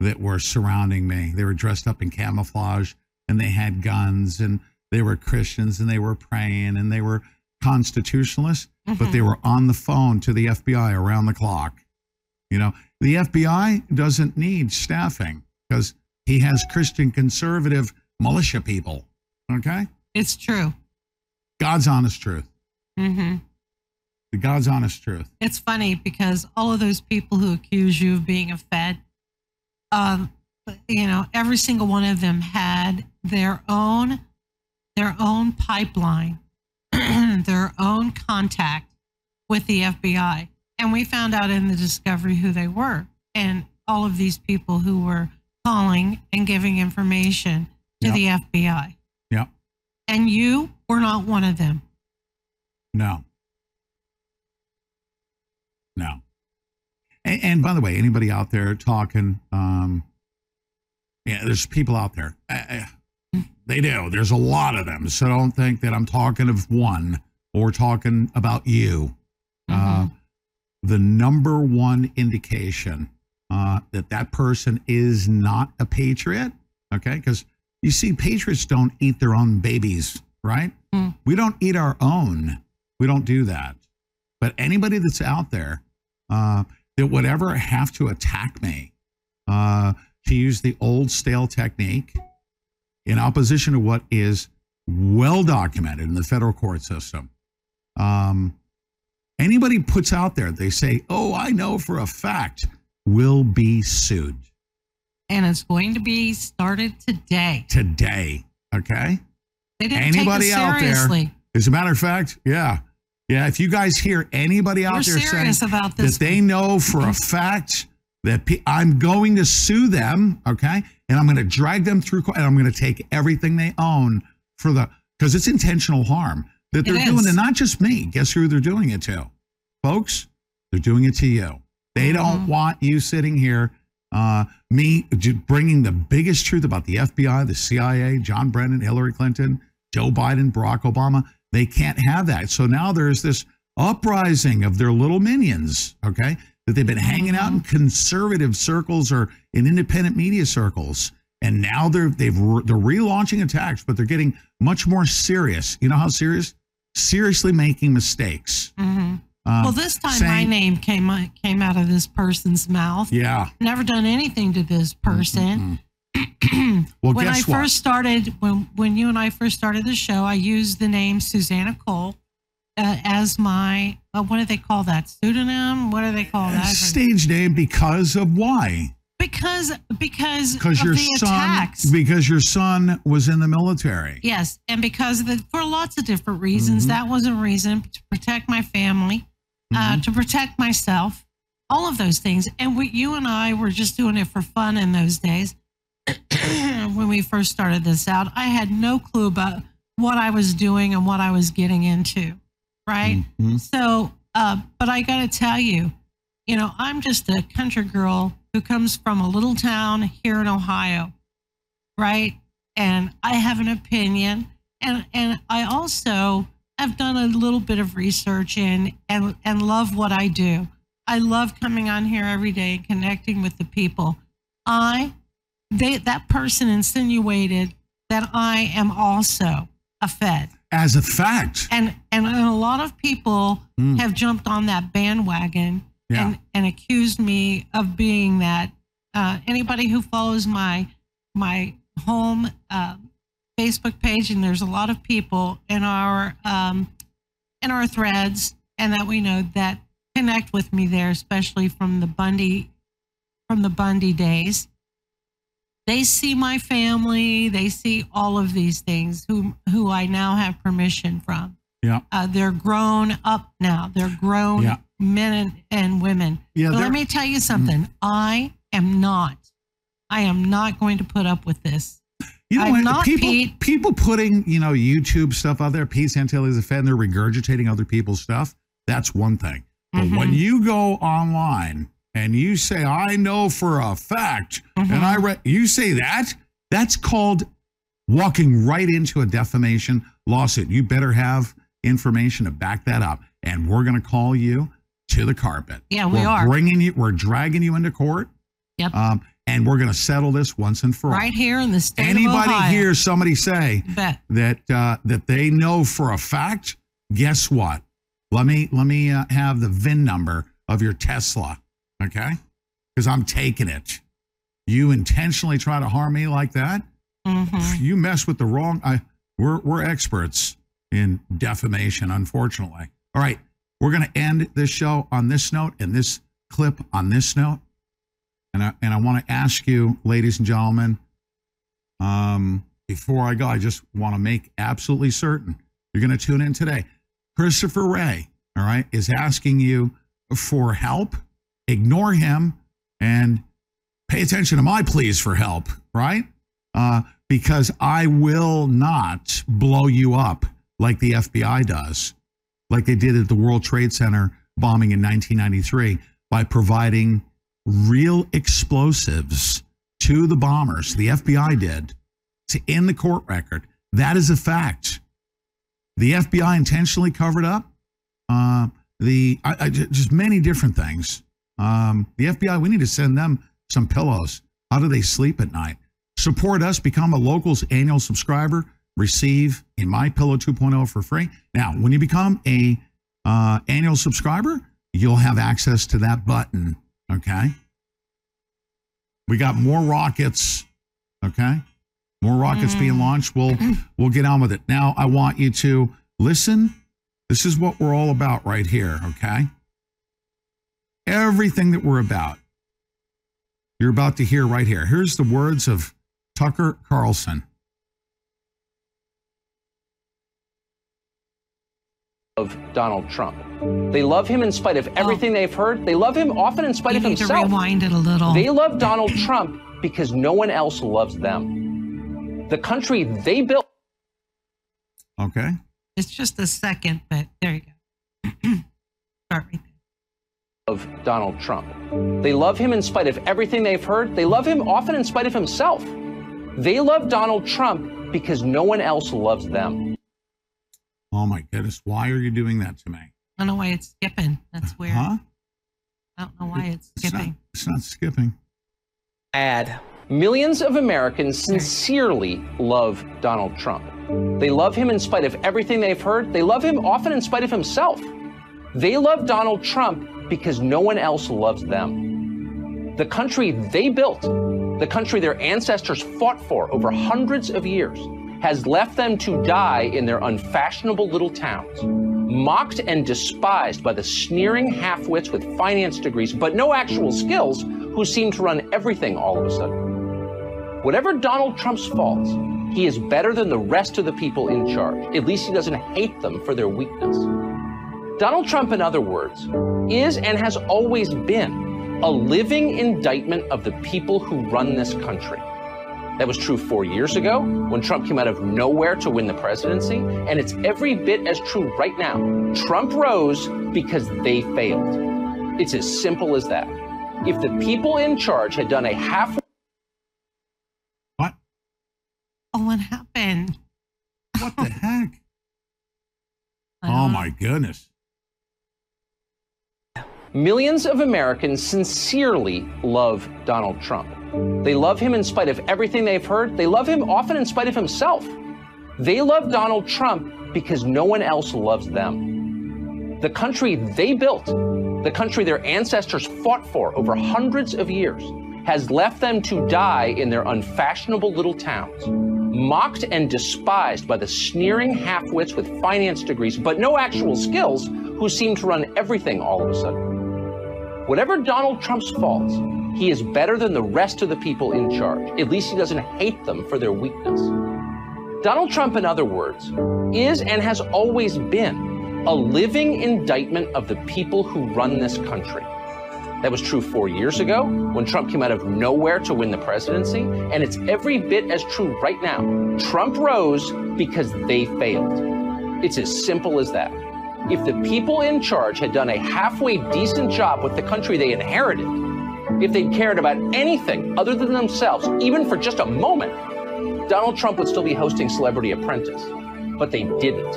that were surrounding me. They were dressed up in camouflage and they had guns and they were Christians and they were praying and they were constitutionalists, but they were on the phone to the FBI around the clock. You know, the FBI doesn't need staffing because he has Christian conservative militia people. Okay? It's true. God's honest truth. Mm-hmm. The God's honest truth. It's funny because all of those people who accuse you of being a Fed, um, you know, every single one of them had their own their own pipeline, their own contact with the FBI. And we found out in the discovery who they were. And all of these people who were calling and giving information to Yep. the FBI. Yeah. And you were not one of them. No. No. And, and by the way, anybody out there talking, um, yeah, there's people out there. Uh, uh, they do. There's a lot of them. So don't think that I'm talking of one or talking about you. Uh, the number one indication uh, that that person is not a patriot, okay? Because you see, patriots don't eat their own babies, right? We don't eat our own. We don't do that. But anybody that's out there uh, that would ever have to attack me, uh, to use the old stale technique in opposition to what is well documented in the federal court system. Um, anybody puts out there, they say, "Oh, I know for a fact," will be sued And it's going to be started today. today. Okay. They didn't anybody take it out there? seriously. As a matter of fact, yeah, yeah. If you guys hear anybody out We're there saying serious about this that they know for a fact that pe- I'm going to sue them, okay, and I'm going to drag them through, court, and I'm going to take everything they own for the because it's intentional harm that they're doing to not just me. Guess who they're doing it to, folks? They're doing it to you. They don't Mm-hmm. want you sitting here, uh, me bringing the biggest truth about the FBI, the CIA, John Brennan, Hillary Clinton, Joe Biden, Barack Obama. They can't have that. So now there's this uprising of their little minions, okay, that they've been hanging out in conservative circles or in independent media circles. And now they're they've they're relaunching attacks, but they're getting much more serious. You know how serious? Seriously making mistakes. hmm Um, well, this time my name came out- came out of this person's mouth. Yeah. Never done anything to this person. Well, when I what? first started, when when you and I first started the show, I used the name Susanna Cole uh, as my uh, what do they call that pseudonym? What do they call that? stage name because of why? Because because Because your son attacks. because your son was in the military. Yes, and because of the, for lots of different reasons, Mhm. that was a reason to protect my family, uh, Mm-hmm. to protect myself, all of those things. And we, you and I were just doing it for fun in those days. when we first started this out, I had no clue about what I was doing and what I was getting into, right? Mm-hmm. So, uh, but I got to tell you, you know, I'm just a country girl who comes from a little town here in Ohio, right? And I have an opinion, and and I also have done a little bit of research in and and love what I do. I love coming on here every day and connecting with the people. I they that person insinuated that I am also a Fed. As a fact. And and a lot of people Mm. have jumped on that bandwagon Yeah. and and accused me of being that. Uh, anybody who follows my my home uh, Facebook page, and there's a lot of people in our um, in our threads, and that we know that connect with me there, especially from the Bundy from the Bundy days. They see my family. They see all of these things. Who who I now have permission from. Yeah. Uh, they're grown up now. They're grown Yeah. men and, and women. Yeah, let me tell you something. I am not. I am not going to put up with this. You know I'm what? not people Pete. people putting you know YouTube stuff out there. Pete Santilli is a fan. They're regurgitating other people's stuff. That's one thing. But Mm-hmm. when you go online and you say, "I know for a fact," Mm-hmm. and I read, you say that, that's called walking right into a defamation lawsuit. You better have information to back that up, and we're going to call you to the carpet. Yeah, we we're are. bringing you. We're dragging you into court. Yep. Um, and we're going to settle this once and for all. Right here in the state Anybody of Ohio. hear somebody say Bet. that uh, that they know for a fact? Guess what? Let me let me uh, have the VIN number of your Tesla, okay? Because I'm taking it. You intentionally try to harm me like that? Mhm. You mess with the wrong. I we're we're experts in defamation, unfortunately. All right, We're going to end this show on this note and this clip on this note. And I, and I want to ask you, ladies and gentlemen, um, before I go, I just want to make absolutely certain you're going to tune in today. Christopher Wray, all right, is asking you for help. Ignore him and pay attention to my pleas for help, right? Uh, because I will not blow you up like the FBI does, like they did at the World Trade Center bombing in 1993 by providing real explosives to the bombers. The FBI did. It's in the court record. That is a fact. The FBI intentionally covered up uh, the I, I, just many different things. Um, the FBI, we need to send them some pillows. How do they sleep at night? Support us, become a locals annual subscriber, receive a My Pillow 2.0 for free. Now, when you become a uh, annual subscriber, you'll have access to that button. Okay. We got more rockets. Okay. More rockets mm. being launched. We'll we'll get on with it. Now I want you to listen. This is what we're all about right here, okay? Everything that we're about. You're about to hear right here. Here's the words of Tucker Carlson. Of Donald Trump. They love him in spite of oh. everything oh. they've heard. They love him often in spite you of himself. To rewind it a little. They love Donald Trump because no one else loves them the country they built. Okay. It's just a second, but there you go. Start right there. Of Donald Trump. They love him in spite of everything they've heard. They love him often in spite of himself. They love Donald Trump because no one else loves them. Oh my goodness. Why are you doing that to me? I don't know why it's skipping. That's weird. Huh? I don't know why it's skipping. It's not, it's not skipping. Ad. Millions of Americans sincerely love Donald Trump. They love him in spite of everything they've heard. They love him often in spite of himself. They love Donald Trump because no one else loves them. The country they built, the country their ancestors fought for over hundreds of years, has left them to die in their unfashionable little towns, mocked and despised by the sneering half-wits with finance degrees but no actual skills who seem to run everything all of a sudden. Whatever Donald Trump's faults, he is better than the rest of the people in charge. At least he doesn't hate them for their weakness. Donald Trump, in other words, is and has always been a living indictment of the people who run this country. That was true four years ago when Trump came out of nowhere to win the presidency, and it's every bit as true right now. Trump rose because they failed. It's as simple as that. If the people in charge had done a half What? Oh, what happened? What the heck? Oh my goodness. Millions of Americans sincerely love Donald Trump. They love him in spite of everything they've heard. They love him often in spite of himself. They love Donald Trump because no one else loves them. The country they built, the country their ancestors fought for over hundreds of years, has left them to die in their unfashionable little towns, mocked and despised by the sneering half-wits with finance degrees but no actual skills who seem to run everything all of a sudden. Whatever Donald Trump's faults, he is better than the rest of the people in charge. At least he doesn't hate them for their weakness. Donald Trump, in other words, is and has always been a living indictment of the people who run this country. That was true four years ago when Trump came out of nowhere to win the presidency, and it's every bit as true right now. Trump rose because they failed. It's as simple as that. If the people in charge had done a halfway decent job with the country they inherited, if they'd cared about anything other than themselves, even for just a moment, Donald Trump would still be hosting Celebrity Apprentice. But they didn't.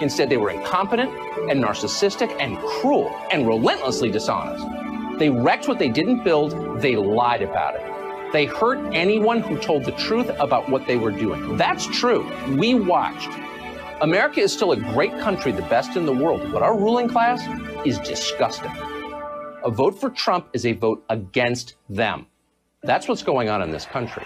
Instead, they were incompetent and narcissistic and cruel and relentlessly dishonest. They wrecked what they didn't build, they lied about it. They hurt anyone who told the truth about what they were doing. That's true. We watched. America is still a great country, the best in the world, but our ruling class is disgusting. A vote for Trump is a vote against them. That's what's going on in this country.